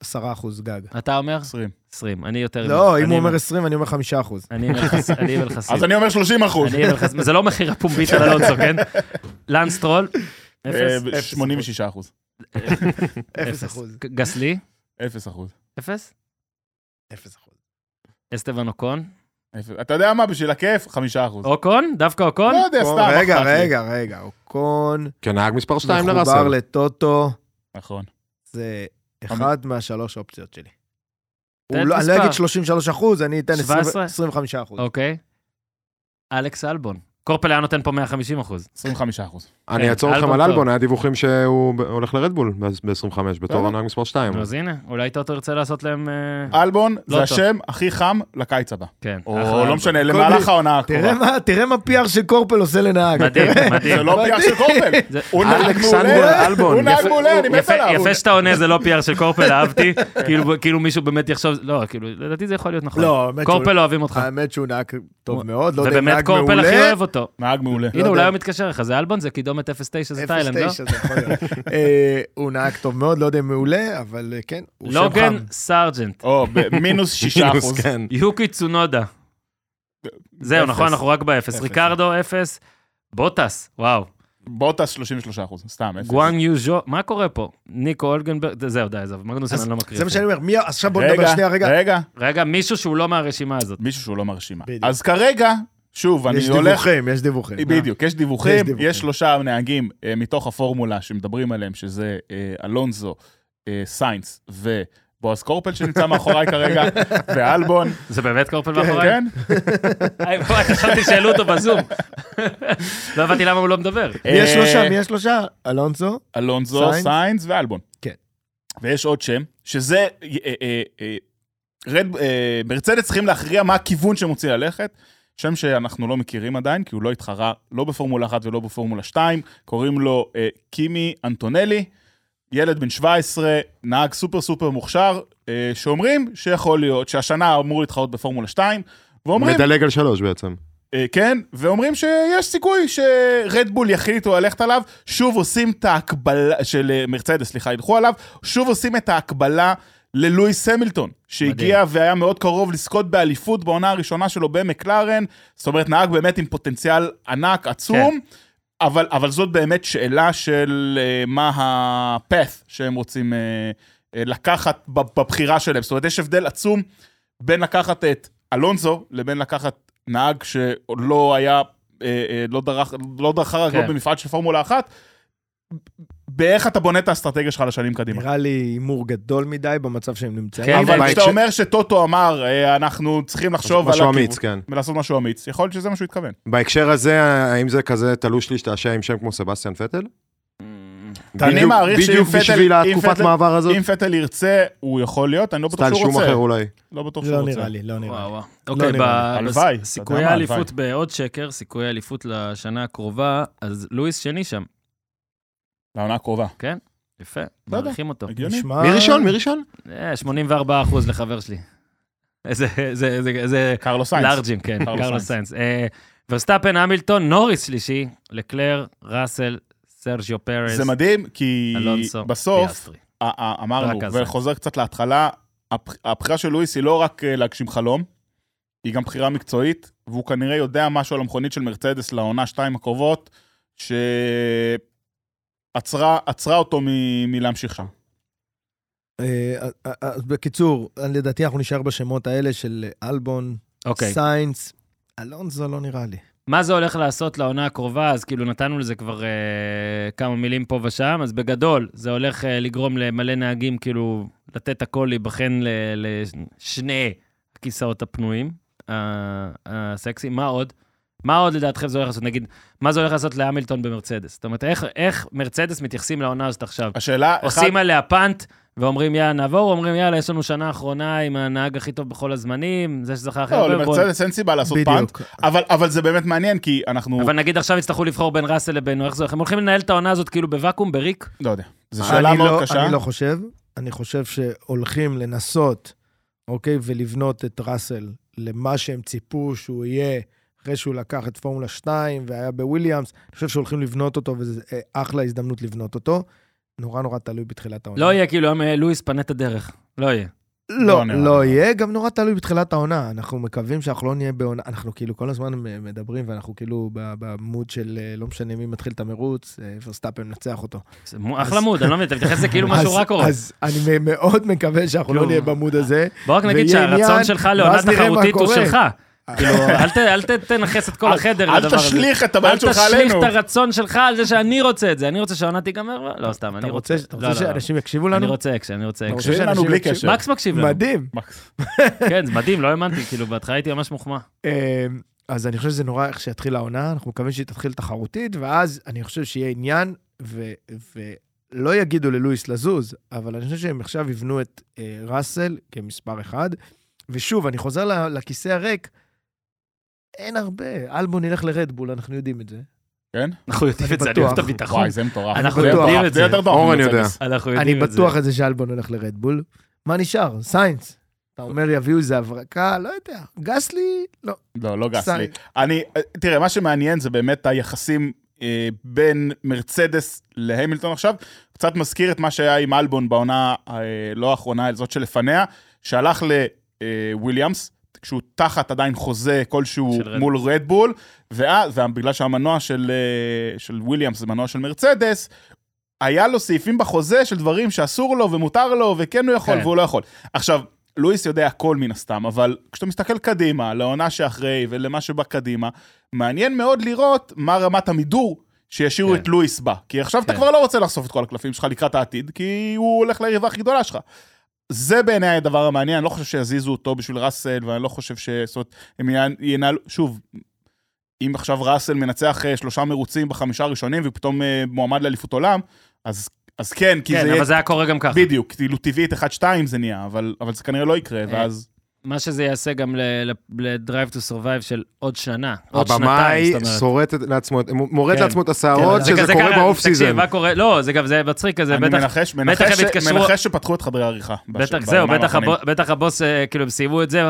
עשרה אחוז גג. אתה אומר? 20. 20. אני יותר... לא, אם אני הוא אומר 20, אני אומר חמישה אחוז. אני עם (laughs) אני עם אלחסים. אז אני אומר 30 אחוז. אני עם. זה לא מחיר הפומבית על אלונסו, כן? (laughs) לנסטרול? אפס? אה, 86 אחוז. אפס אחוז. גסלי? 0 אחוז. אפס? אפס אחוז. אסטבן אוקון? אתה יודע מה, בשביל הכיף, 5 אחוז. אוקון? דווקא אוקון? לא יודע, סתם. רגע. רגע, רגע, אוקון, כנהג מספר 2 מחובר לראסל. לטוטו, נכון. זה אחד מהשלוש אופציות שלי. לא- אני לא. אגיד 33 אחוז, אני אתן 20 17? 25 אחוז. אוקיי. אלכס אלבון. קורפל היה נותן פה 150 אחוז. 25 אחוז. אני כן, אעצור אתכם אלבון על. אלבון, היה דיווחים שהוא ב- הולך לרדבול ב-25 בתור. הנהג מספר 2. אז הנה, אולי טוטו ירצה לעשות להם... אה, אלבון לא זה. השם הכי חם לקיץ הבא. כן. או לא. משנה, למהלך העונה הקרובה. תראה מה PR של קורפל עושה לנהג. מדהים. מדהים. זה לא פיאר של קורפל. זה- הוא נהג מעולה. אלבון. הוא נהג מעולה, אני מת יפה- עליו. יפה שאתה עונה, זה לא PR של קורפל, אהבתי. (laughs) כאילו- כאילו מישהו באמת יחשוב, לא, כאילו, לדעתי זה יכול להיות נכון. לא, קורפל אוהבים אותך. האמת שהוא נהג טוב מאוד, לא יודע נהג מעולה. אותו. נהג מעולה. הנה, אולי. הוא מתקשר לך, זה אלבון, זה קידומת 09, זה תאילנד, לא? 0.9 זה יכול להיות. (laughs) אה, הוא נהג טוב מאוד, לא יודע אם מעולה, אבל אה, כן, הוא שם לוגן חם. סארג'נט, או, במינוס 6 אחוז. כן. יוקי צונודה. זהו. נכון, אנחנו רק באפס. אפס. ריקרדו, אפס. בוטס, וואו. בוטס 33 אחוז, סתם, אפס. גואנג יוז'ו, מה קורה פה? ניקו הולקנברג, זהו, די, עזוב, מגנוסון אז אני לא מקריא. זה מה. שאני אומר, מי, עכשיו בוא נדבר שנייה, רגע. רגע, רגע, מישהו שהוא לא מהרשימה הזאת. מישהו שהוא לא. בדיוק. אז כרגע, שוב, אני יש הולך... דיווחים, יש דיווחים. בדיוק, יש דיווחים, יש דיווחים. יש שלושה נהגים אה, מתוך הפורמולה שמדברים עליהם, שזה אה, אלונזו, אה, סיינס ובועז קורפל שנמצא מאחוריי כרגע, (laughs) ואלבון. זה באמת קורפל מאחוריי? כן? (laughs) וואי, חשבתי שהעלו אותו בזום. (laughs) לא הבנתי למה הוא לא מדבר. מי יש אה, שלושה? מי יש שלושה? אלונסו? אלונזו, סיינס? ואלבון. כן. ויש עוד שם, שזה... אה, אה, אה, אה, מרצדס צריכים להכריע מה הכיוון שהם רוצים ללכת. שם שאנחנו לא מכירים עדיין, כי הוא לא התחרה לא בפורמולה 1 ולא בפורמולה 2, קוראים לו אה, קימי אנטונלי, ילד בן 17, נהג סופר סופר מוכשר, אה, שאומרים שיכול להיות שהשנה אמור להתחרות בפורמולה 2, ואומרים, מדלג על שלוש בעצם. אה, כן, ואומרים שיש סיכוי שרדבול יחליטו ללכת עליו, שוב עושים את ההקבלה, של אה, מרצדס, סליחה, ילכו עליו, שוב עושים את ההקבלה ללואיס המילטון, שהגיע והיה מאוד קרוב לזכות באליפות בעונה הראשונה שלו במקלרן, זאת אומרת, נהג באמת עם פוטנציאל ענק, עצום, אבל, אבל זאת באמת שאלה של אה, מה ה-path שהם רוצים אה, אה, לקחת בב- בבחירה שלהם. זאת אומרת, יש הבדל עצום בין לקחת את אלונזו לבין לקחת נהג שעוד לא היה, אה, אה, לא דרך, לא דרכה רגלו כן. במפעל של פורמולה אחת. באיך אתה בונה את האסטרטגיה שלך לשנים קדימה. נראה לי הימור גדול מדי במצב שהם נמצאים. כן, אבל בית כשאתה ש- אומר שטוטו אמר, אה, אנחנו צריכים לחשוב על משהו הכיוון, אמיץ, כן. ולעשות משהו אמיץ, יכול להיות שזה מה שהוא התכוון. בהקשר הזה, האם זה כזה תלוש להשתעשע עם שם כמו סבסטיאן פטל? אני בדיוק- מעריך שאם בדיוק פטל- בשביל אם התקופת מעבר הזאת? אם פטל ירצה, הוא יכול להיות, אני לא בטוח סטייל שהוא שום רוצה. אחר אולי. לא בטוח שהוא לא רוצה. נראה לי, לא נראה וואו, לי. וואו. אוקיי, נראה לי. הלוואי, בס- אתה סיכויי יודע מה, האליפות. בעוד שקר, סיכויי האליפות לשנה הקרובה, אז לואיס שני שם, לעונה הקרובה. יפה, לא יודע. מעריכים אותו. מי ראשון? מי ראשון? אה, 84 אחוז לחבר שלי. איזה, קרלוס סיינס. לארג'ים, כן, קרלוס סיינס. אה, ורסטאפן, המילטון, נוריס שלישי, לקלר, ראסל, סרג'יו פרס, זה מדהים, כי אלונסו, בסוף, אמרנו. וחוזר קצת להתחלה, הבח- הבחירה של לואיס היא לא רק אה, להגשים חלום, היא גם בחירה מקצועית, והוא כנראה יודע משהו על המכונית של מרצדס לעונה שתיים הקרובות, שעצרה עצרה אותו מ- מלהמשיך שם. אה, אה, אז בקיצור, לדעתי אנחנו נשאר בשמות האלה של אלבון, אוקיי. סיינס, אלונזו לא נראה לי. מה זה הולך לעשות לעונה הקרובה? אז כאילו נתנו לזה כבר אה, כמה מילים פה ושם, אז בגדול, זה הולך אה, לגרום למלא נהגים כאילו לתת הכל להיבחן ל- לשני הכיסאות הפנויים, ה- הסקסיים. מה עוד? מה עוד לדעתכם זה הולך לעשות? נגיד, מה זה הולך לעשות להמילטון במרצדס? זאת אומרת, איך, איך מרצדס מתייחסים לעונה הזאת עכשיו? השאלה, אחד, עושים עליה פאנט, ואומרים יאללה נעבור, אומרים יאללה, יש לנו שנה אחרונה עם הנהג הכי טוב בכל הזמנים, זה שזכה הכי לא, הרבה, בוא- למרצדס אין סיבה לעשות פאנט, בדיוק. אבל, אבל זה באמת מעניין, כי אנחנו... אבל נגיד עכשיו יצטרכו לבחור בין ראסל לבין, איך זה הולך? הם הולכים לנהל את העונה הזאת כאילו בוואקום, בריק? לא יודע. זו שאלה אני מאוד לא- קשה. אני לא חושב. אני חושב שהולכים לנסות, אוקיי, ולבנות את ראסל למה שהם ציפו שהוא יהיה אחרי שהוא לקח את פורמולה 2 והיה בוויליאמס. אני חושב שהולכים לבנות אותו, וזו אה, אחלה הזדמנות לבנות אותו. נורא נורא תלוי בתחילת העונה. לא יהיה כאילו היום אה, לואיס פנה את הדרך. לא יהיה. לא לא, לא. יהיה, גם נורא תלוי בתחילת העונה. אנחנו מקווים שאנחנו לא נהיה בעונה, אנחנו כאילו כל הזמן מדברים, ואנחנו כאילו במוד של אה, לא משנה מי מתחיל את המרוץ, ורסטאפן מנצח אותו. זה אחלה מוד, אני לא מבין, אתה מתייחס לזה כאילו (laughs) משהו רע קורה. אז אני מאוד מקווה שאנחנו לא כאילו- נהיה במוד הזה. בוא רק נגיד שהרצון שלך לעונה תחרותית הוא. שלך. כאילו, (laughs) אל ת- אל ת- תנכס את כל אל- החדר אל לדבר הזה. תשליך את אל הבעיות שלך תשליך עלינו. את הרצון שלך על זה שאני רוצה את זה. אני רוצה שהעונה תיגמר, לא סתם, אתה אני רוצה. אתה לא, רוצה לא, לא. שאנשים יקשיבו אני לנו? רוצה אקשן, אני רוצה אקשן. רוצה תקשיב לנו בלי? קשר. מקס מקשיב לנו. מדהים. (laughs) כן, זה מדהים, לא האמנתי, כאילו, בהתחלה הייתי ממש מוחמא. אה, אז אני חושב שזה נורא איך שיתחיל העונה, אנחנו מקווים שהיא תתחיל תחרותית, ואז אני חושב שיהיה עניין, ו- ולא יגידו ללואיס לזוז, אבל אני חושב שהם עכשיו יבנו את אה, ראסל כמספר אחד. ושוב, אני חוזר ל- לכיסא הריק, אין הרבה. אלבון ילך לרדבול, אנחנו יודעים את זה. כן? אנחנו יודעים את זה, אני. אוהב את הביטחון. וואי, זה מטורף. אנחנו יודעים את זה זה. יותר טוב. אורן. יודע. אנחנו אני יודעים את זה. בטוח את זה שאלבון הולך לרדבול. מה נשאר? סיינס. אתה אומר יביאו איזה הברקה, לא יודע. גסלי, לא. לא, לא גסלי. סיינס. אני, תראה, מה שמעניין זה באמת היחסים אה, בין מרצדס להמילטון עכשיו. קצת מזכיר את מה שהיה עם אלבון בעונה, אה, לא האחרונה, אלא זאת שלפניה, שהלך לוויליאמס, כשהוא תחת עדיין חוזה כלשהו. מול רדבול, ואז, ובגלל שהמנוע של, אה, של וויליאמס זה מנוע של מרצדס, היה לו סעיפים בחוזה של דברים שאסור לו ומותר לו, וכן הוא יכול כן. והוא לא יכול. עכשיו, לואיס יודע הכל מן הסתם, אבל כשאתה מסתכל קדימה, לעונה שאחרי ולמה שבא קדימה, מעניין מאוד לראות מה רמת המידור שישאירו כן. את לואיס בה. כי עכשיו אתה כן. כבר לא רוצה לחשוף את כל הקלפים שלך לקראת העתיד, כי הוא הולך ליריבה הכי גדולה שלך. זה בעיניי הדבר המעניין, אני לא חושב שיזיזו אותו בשביל ראסל, ואני לא חושב ש... זאת אומרת, הם ינ- ינהלו... שוב, אם עכשיו ראסל מנצח אה, שלושה מרוצים בחמישה הראשונים, ופתאום אה, מועמד לאליפות עולם, אז, אז כן, כי זה כן, יהיה... אבל זה היה קורה גם ככה. בדיוק, כאילו טבעית 1-2 זה נהיה, אבל, אבל זה כנראה לא יקרה, ואז... מה שזה יעשה גם ל-Drive to Survive של עוד שנה, עוד שנתיים, הבמאי זאת אומרת. שורט את- לעצמו, מורד כן. לעצמו את השערות, כן, שזה זה קורה באוף תקשיב, סיזן. מה קורה? לא, זה גם, זה מצחיק כזה, אני בטח, מנחש, בטח מנחש, הם ש- התקשרו- מנחש שפתחו את חדרי העריכה. בש- בטח זהו, ביומיים בטח. הבו, בטח הבוס, אה, כאילו, הם סיימו את זה,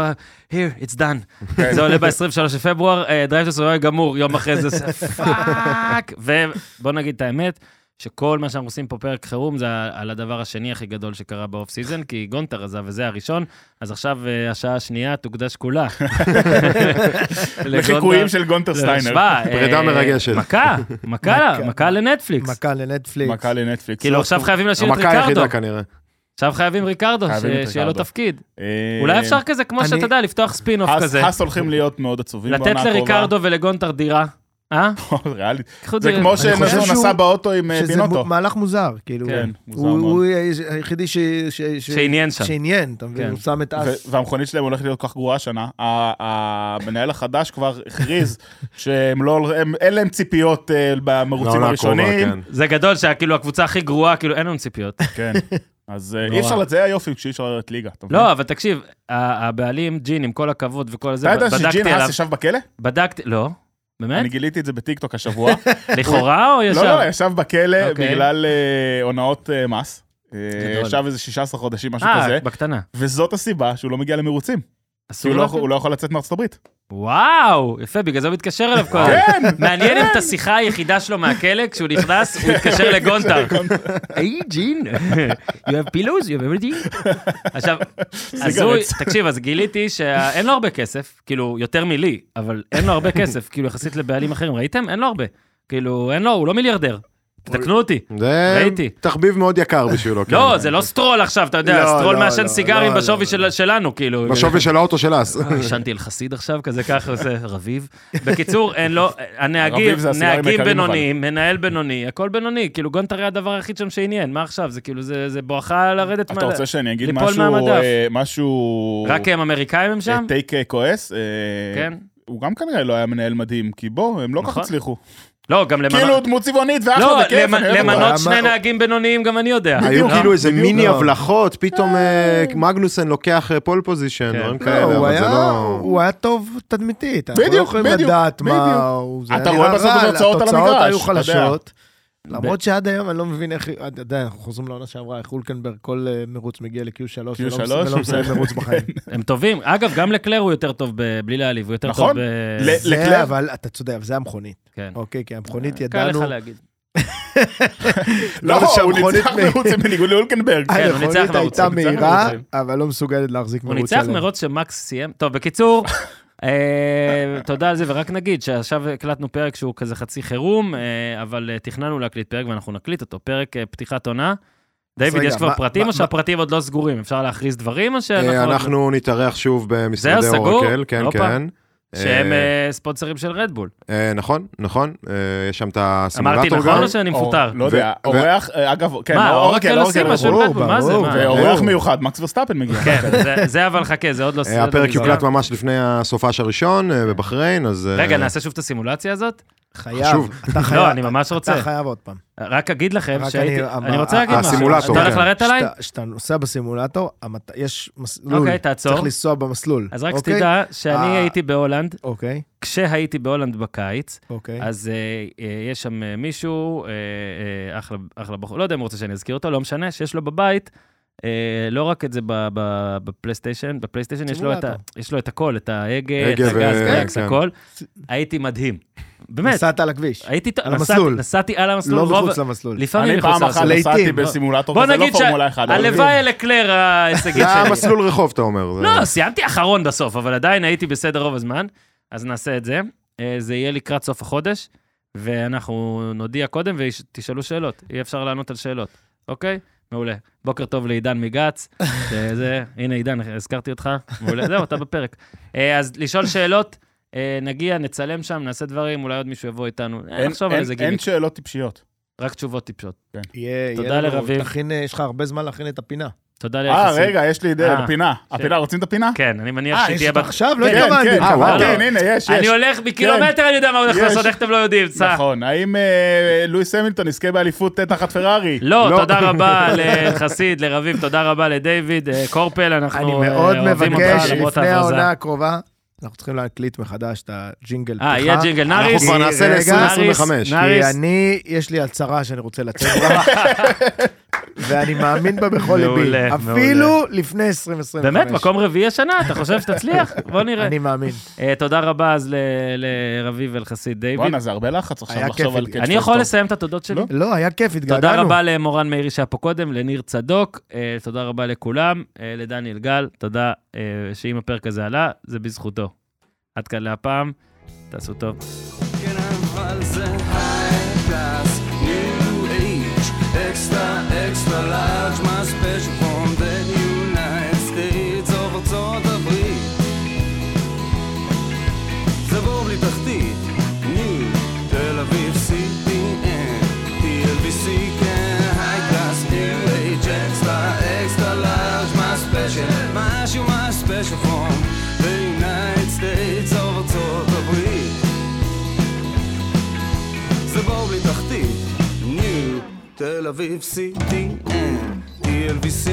here, it's done. כן. זה עולה ב-23 לפברואר, אה, Drive to Survive גמור, יום אחרי זה, (laughs) פאק. ובוא נגיד את האמת, שכל מה שאנחנו עושים פה פרק חירום זה על הדבר השני הכי גדול שקרה ב off season, כי גונטר עזב וזה הראשון, אז עכשיו אה, השעה השנייה תוקדש כולה. (laughs) לחיקויים של גונטר סטיינר. (laughs) פרידה אה, מרגשת. מכה, מכה, מכה. לנטפליקס. מכה לנטפליקס. מכה לנטפליקס. כאילו עכשיו חייבים להשאיר את המכה ריקרדו. היחידה כנראה. עכשיו חייבים ריקרדו, שיהיה לו. תפקיד. אה, אולי אפשר כזה, כמו שאתה יודע, לפתוח ספין-אוף כזה. האס הולכים להיות מאוד עצובים לתת בעונה הקרובה. לריקרדו ולגונטר דירה. אה? ריאלי. קחו זה. כמו שהוא- נסע באוטו עם אה, שזה בינוטו. מהלך מוזר, כאילו. כן, מוזר מאוד. הוא היחידי ש- שעניין שם. שעניין, אתה מבין? כן. הוא שם את אס. והמכונית שלהם הולכת להיות כל כך גרועה השנה. המנהל החדש כבר הכריז (laughs) שהם לא, אין להם ציפיות אה, במרוצים הראשונים. כן. זה גדול שכאילו הקבוצה הכי גרועה, כאילו אין לנו ציפיות. (laughs) כן. אז אה. אי אפשר, זה היופי כשאי אפשר לרדת ליגה. לא, אבל תקשיב, הבעלים, ג'ין, עם כל הכבוד וכל זה, אתה יודע בדקתי שג'ין עליו, האס ישב בכלא? בדקתי, לא, אני באמת? גיליתי את זה בטיקטוק השבוע. (laughs) לכאורה או לא, ישר? לא, ישב בכלא אוקיי. בגלל אה, הונאות אה, מס. אה. ישב איזה 16 חודשים, משהו אה, כזה. בקטנה. וזאת הסיבה שהוא לא מגיע למרוצים. הוא אסור לא לו? יכול- הוא לא יכול לצאת מארצות הברית. וואו, יפה, בגלל זה הוא מתקשר אליו כל הזמן. כן, מעניין אם את השיחה היחידה שלו מהכלא, כשהוא נכנס, הוא יתקשר לגונטר. היי, ג'ין, you have pillows, you have everything. עכשיו, (laughs) הזוי, (laughs) תקשיב, אז גיליתי שאין לו הרבה כסף, כאילו, יותר מלי, אבל אין לו הרבה כסף, כאילו, יחסית לבעלים אחרים. ראיתם? אין לו הרבה. כאילו, אין לו, הוא לא מיליארדר. תקנו אותי. ראיתי. תחביב מאוד יקר בשבילו. כן. לא, זה לא סטרול עכשיו, אתה יודע, לא, סטרול לא, מעשן לא, סיגרים בשווי. של- שלנו, כאילו. בשווי של האוטו של אס. אה, עישנתי אל חסיד עכשיו, כזה ככה, זה רביב. בקיצור, אין לו, הנהגים, נהגים בינוניים, מנהל בינוני, הכל בינוני, כאילו גונטר היה הדבר היחיד שם שעניין, מה עכשיו? זה כאילו, זה זה בואכה לרדת אתה רוצה שאני אגיד משהו, מהמדף. אה, משהו... רק הם אמריקאים הם שם? טייק אה, כועס? אה, כן. הוא גם כנראה לא היה מנהל מדהים, כי בוא, הם לא כך נכון. הצליחו. לא, גם למנות... כאילו דמות צבעונית ואחלה לא, וכיף, אותו. למנות שני מה- נהגים בינוניים, גם אני יודע. היו לא. כאילו איזה בדיוק, מיני לא. הבלחות, פתאום אה, מגנוסן לוקח אה, pole position, כן. דברים לא, כאלה, אבל זה לא... הוא היה טוב תדמיתית. אנחנו לא בדיוק, יכולים בדיוק, לדעת מה בדיוק. אתה רואה בסוף התוצאות על התוצאות המגרש, היו אתה יודע. חלשות. למרות שעד היום אני לא מבין איך, אתה יודע, אנחנו חוזרים לעונה שעברה, איך אולקנברג כל אה, מרוץ מגיע ל-Q3, ולא Q3, מס- ולא מסיים מרוץ (laughs) בחיים. הם טובים. אגב, גם לקלר הוא יותר טוב, ב- בלי להעליב, הוא יותר נכון. טוב ב... לקלר? אבל אתה צודק, אבל זה המכונית. כן. אוקיי, כי המכונית קל ידענו... לך להגיד. (laughs) לא, הוא ניצח מרוץ בניגוד לאולקנברג. כן, הוא ניצח המכונית הייתה ניצח מהירה. אבל לא מסוגלת להחזיק הוא מרוץ ניצח שלם. מרוץ שמקס סיים. טוב, בקיצור, אה, (laughs) תודה על זה, ורק נגיד שעכשיו הקלטנו פרק שהוא כזה חצי חירום, אה, אבל אה, תכננו להקליט פרק ואנחנו נקליט אותו. פרק אה, פתיחת עונה. דיוויד, יש כבר פרטים או שהפרטים עוד לא סגורים? אפשר להכריז דברים או שאנחנו... אה, עוד- אנחנו נתארח שוב במשרדי? אורקל, כן. כן. שהם אה, אה, ספונסרים של רדבול. אה, נכון, נכון, יש שם את אמרתי הסימולטור נכון גם. או שאני מפוטר? לא יודע, אורח, אגב, כן, מה, אורקל עושים משהו עם ברור, רדבול, מה זה? ואורח מיוחד, מקס ורסטאפן מגיע. כן, זה- זה אבל חכה, זה עוד לא... הפרק. יוקלט ממש לפני הסופש הראשון בבחריין, אז... רגע, נעשה שוב את הסימולציה הזאת? חייב. חשוב. אתה חייב. לא, אני ממש רוצה. אתה חייב עוד פעם. רק אגיד לכם רק שהייתי... אני- אני רוצה להגיד משהו. הסימולטור, אתה הולך כן. לרדת עליי? כשאתה- נוסע בסימולטור, המת- יש מסלול. אוקיי, תעצור. צריך לנסוע במסלול. אז רק אוקיי? שתדע שאני אה. הייתי בהולנד, אוקיי, כשהייתי בהולנד בקיץ, אוקיי. אז אה, אה, יש שם מישהו, אה, אה, אחלה, אחלה בחור, לא יודע אם הוא רוצה שאני אזכיר אותו, לא משנה, שיש לו בבית, לא רק את זה ב- ב- בפלייסטיישן, בפלייסטיישן יש לו, את את הכל, את ההגה, את הגז, ברקס, כן. הכל. הייתי מדהים. באמת, נסעת על הכביש. הייתי, על נסעתי- המסלול. נסעתי על המסלול, לא מחוץ למסלול. לפעמים אני מחוץ פעם אחת למסלול. נסעתי. בסימולטור בוא כזה, לא נגיד פורמולה 1. אבל- שהלוואי אלה קלר ההישגים זה שלי. המסלול רחוב, אתה אומר. לא, סיימתי אחרון בסוף, אבל עדיין הייתי בסדר רוב הזמן, אז נעשה את זה. אה, זה יהיה לקראת סוף החודש, ואנחנו נודיע קודם ותשאלו שאלות, יהיה אפשר לענות על שאלות, אוקיי? מעולה. בוקר טוב לעידן מגץ, (laughs) שזה, הנה עידן, הזכרתי אותך, מעולה, זהו, אתה בפרק. אה, אז לשאול שאלות, אה, נגיע, נצלם שם, נעשה דברים, אולי עוד מישהו יבוא איתנו, אין- נחשוב על אין- איזה אין שאלות טיפשיות. רק תשובות טיפשות. יהיה- תודה לרביב. תכין, אה, יש לך הרבה זמן להכין את הפינה. תודה אה, ליחסים. רגע, יש לי אידאה, אה, הפינה. ש- הפינה, רוצים את הפינה? כן, אני מניח אה, שהיא יש עכשיו? לא כן, התכוונתי. כן, אה, וואו. כן, הנה, יש, יש. אני הולך מקילומטר, אני יודע מה הולך. לעשות, איך אתם לא יודעים, סע. נכון, האם אה, לואיס המילטון יזכה באליפות תחת פרארי? לא, לא. תודה רבה לחסיד, לרביב, תודה רבה לדיוויד. אה, קורפל, אנחנו אני אה, מאוד אוהבים אותך מבקש, למרות לפני. העונה הקרובה, אנחנו צריכים להקליט מחדש את הג'ינגל אה. יהיה ג'ינגל אנחנו נאריס? כבר נעשה רגע, ל-2025. נאריס. כי אני, יש לי הצהרה שאני רוצה לצאת בה, (laughs) ואני מאמין בה בכל ליבי. מעולה, אפילו לפני 2025. באמת, מקום רביעי השנה, אתה חושב שתצליח? בוא נראה. אני מאמין. אה, תודה רבה אז לרביב ולחסיד דיוויד. בואנה, זה הרבה לחץ עכשיו לחשוב. על קאץ' אני יכול. לסיים את התודות שלי? לא. לא, היה כיף, התגעגענו. תודה רבה למורן מאירי שהיה פה קודם, לניר צדוק, אה, תודה רבה לכולם, אה, לדניאל גל, תודה שאם הפרק הזה עלה, זה בזכותו. עד כאן להפעם, תעשו טוב. כן, אבל זה my special תל אביב CDN, TLVC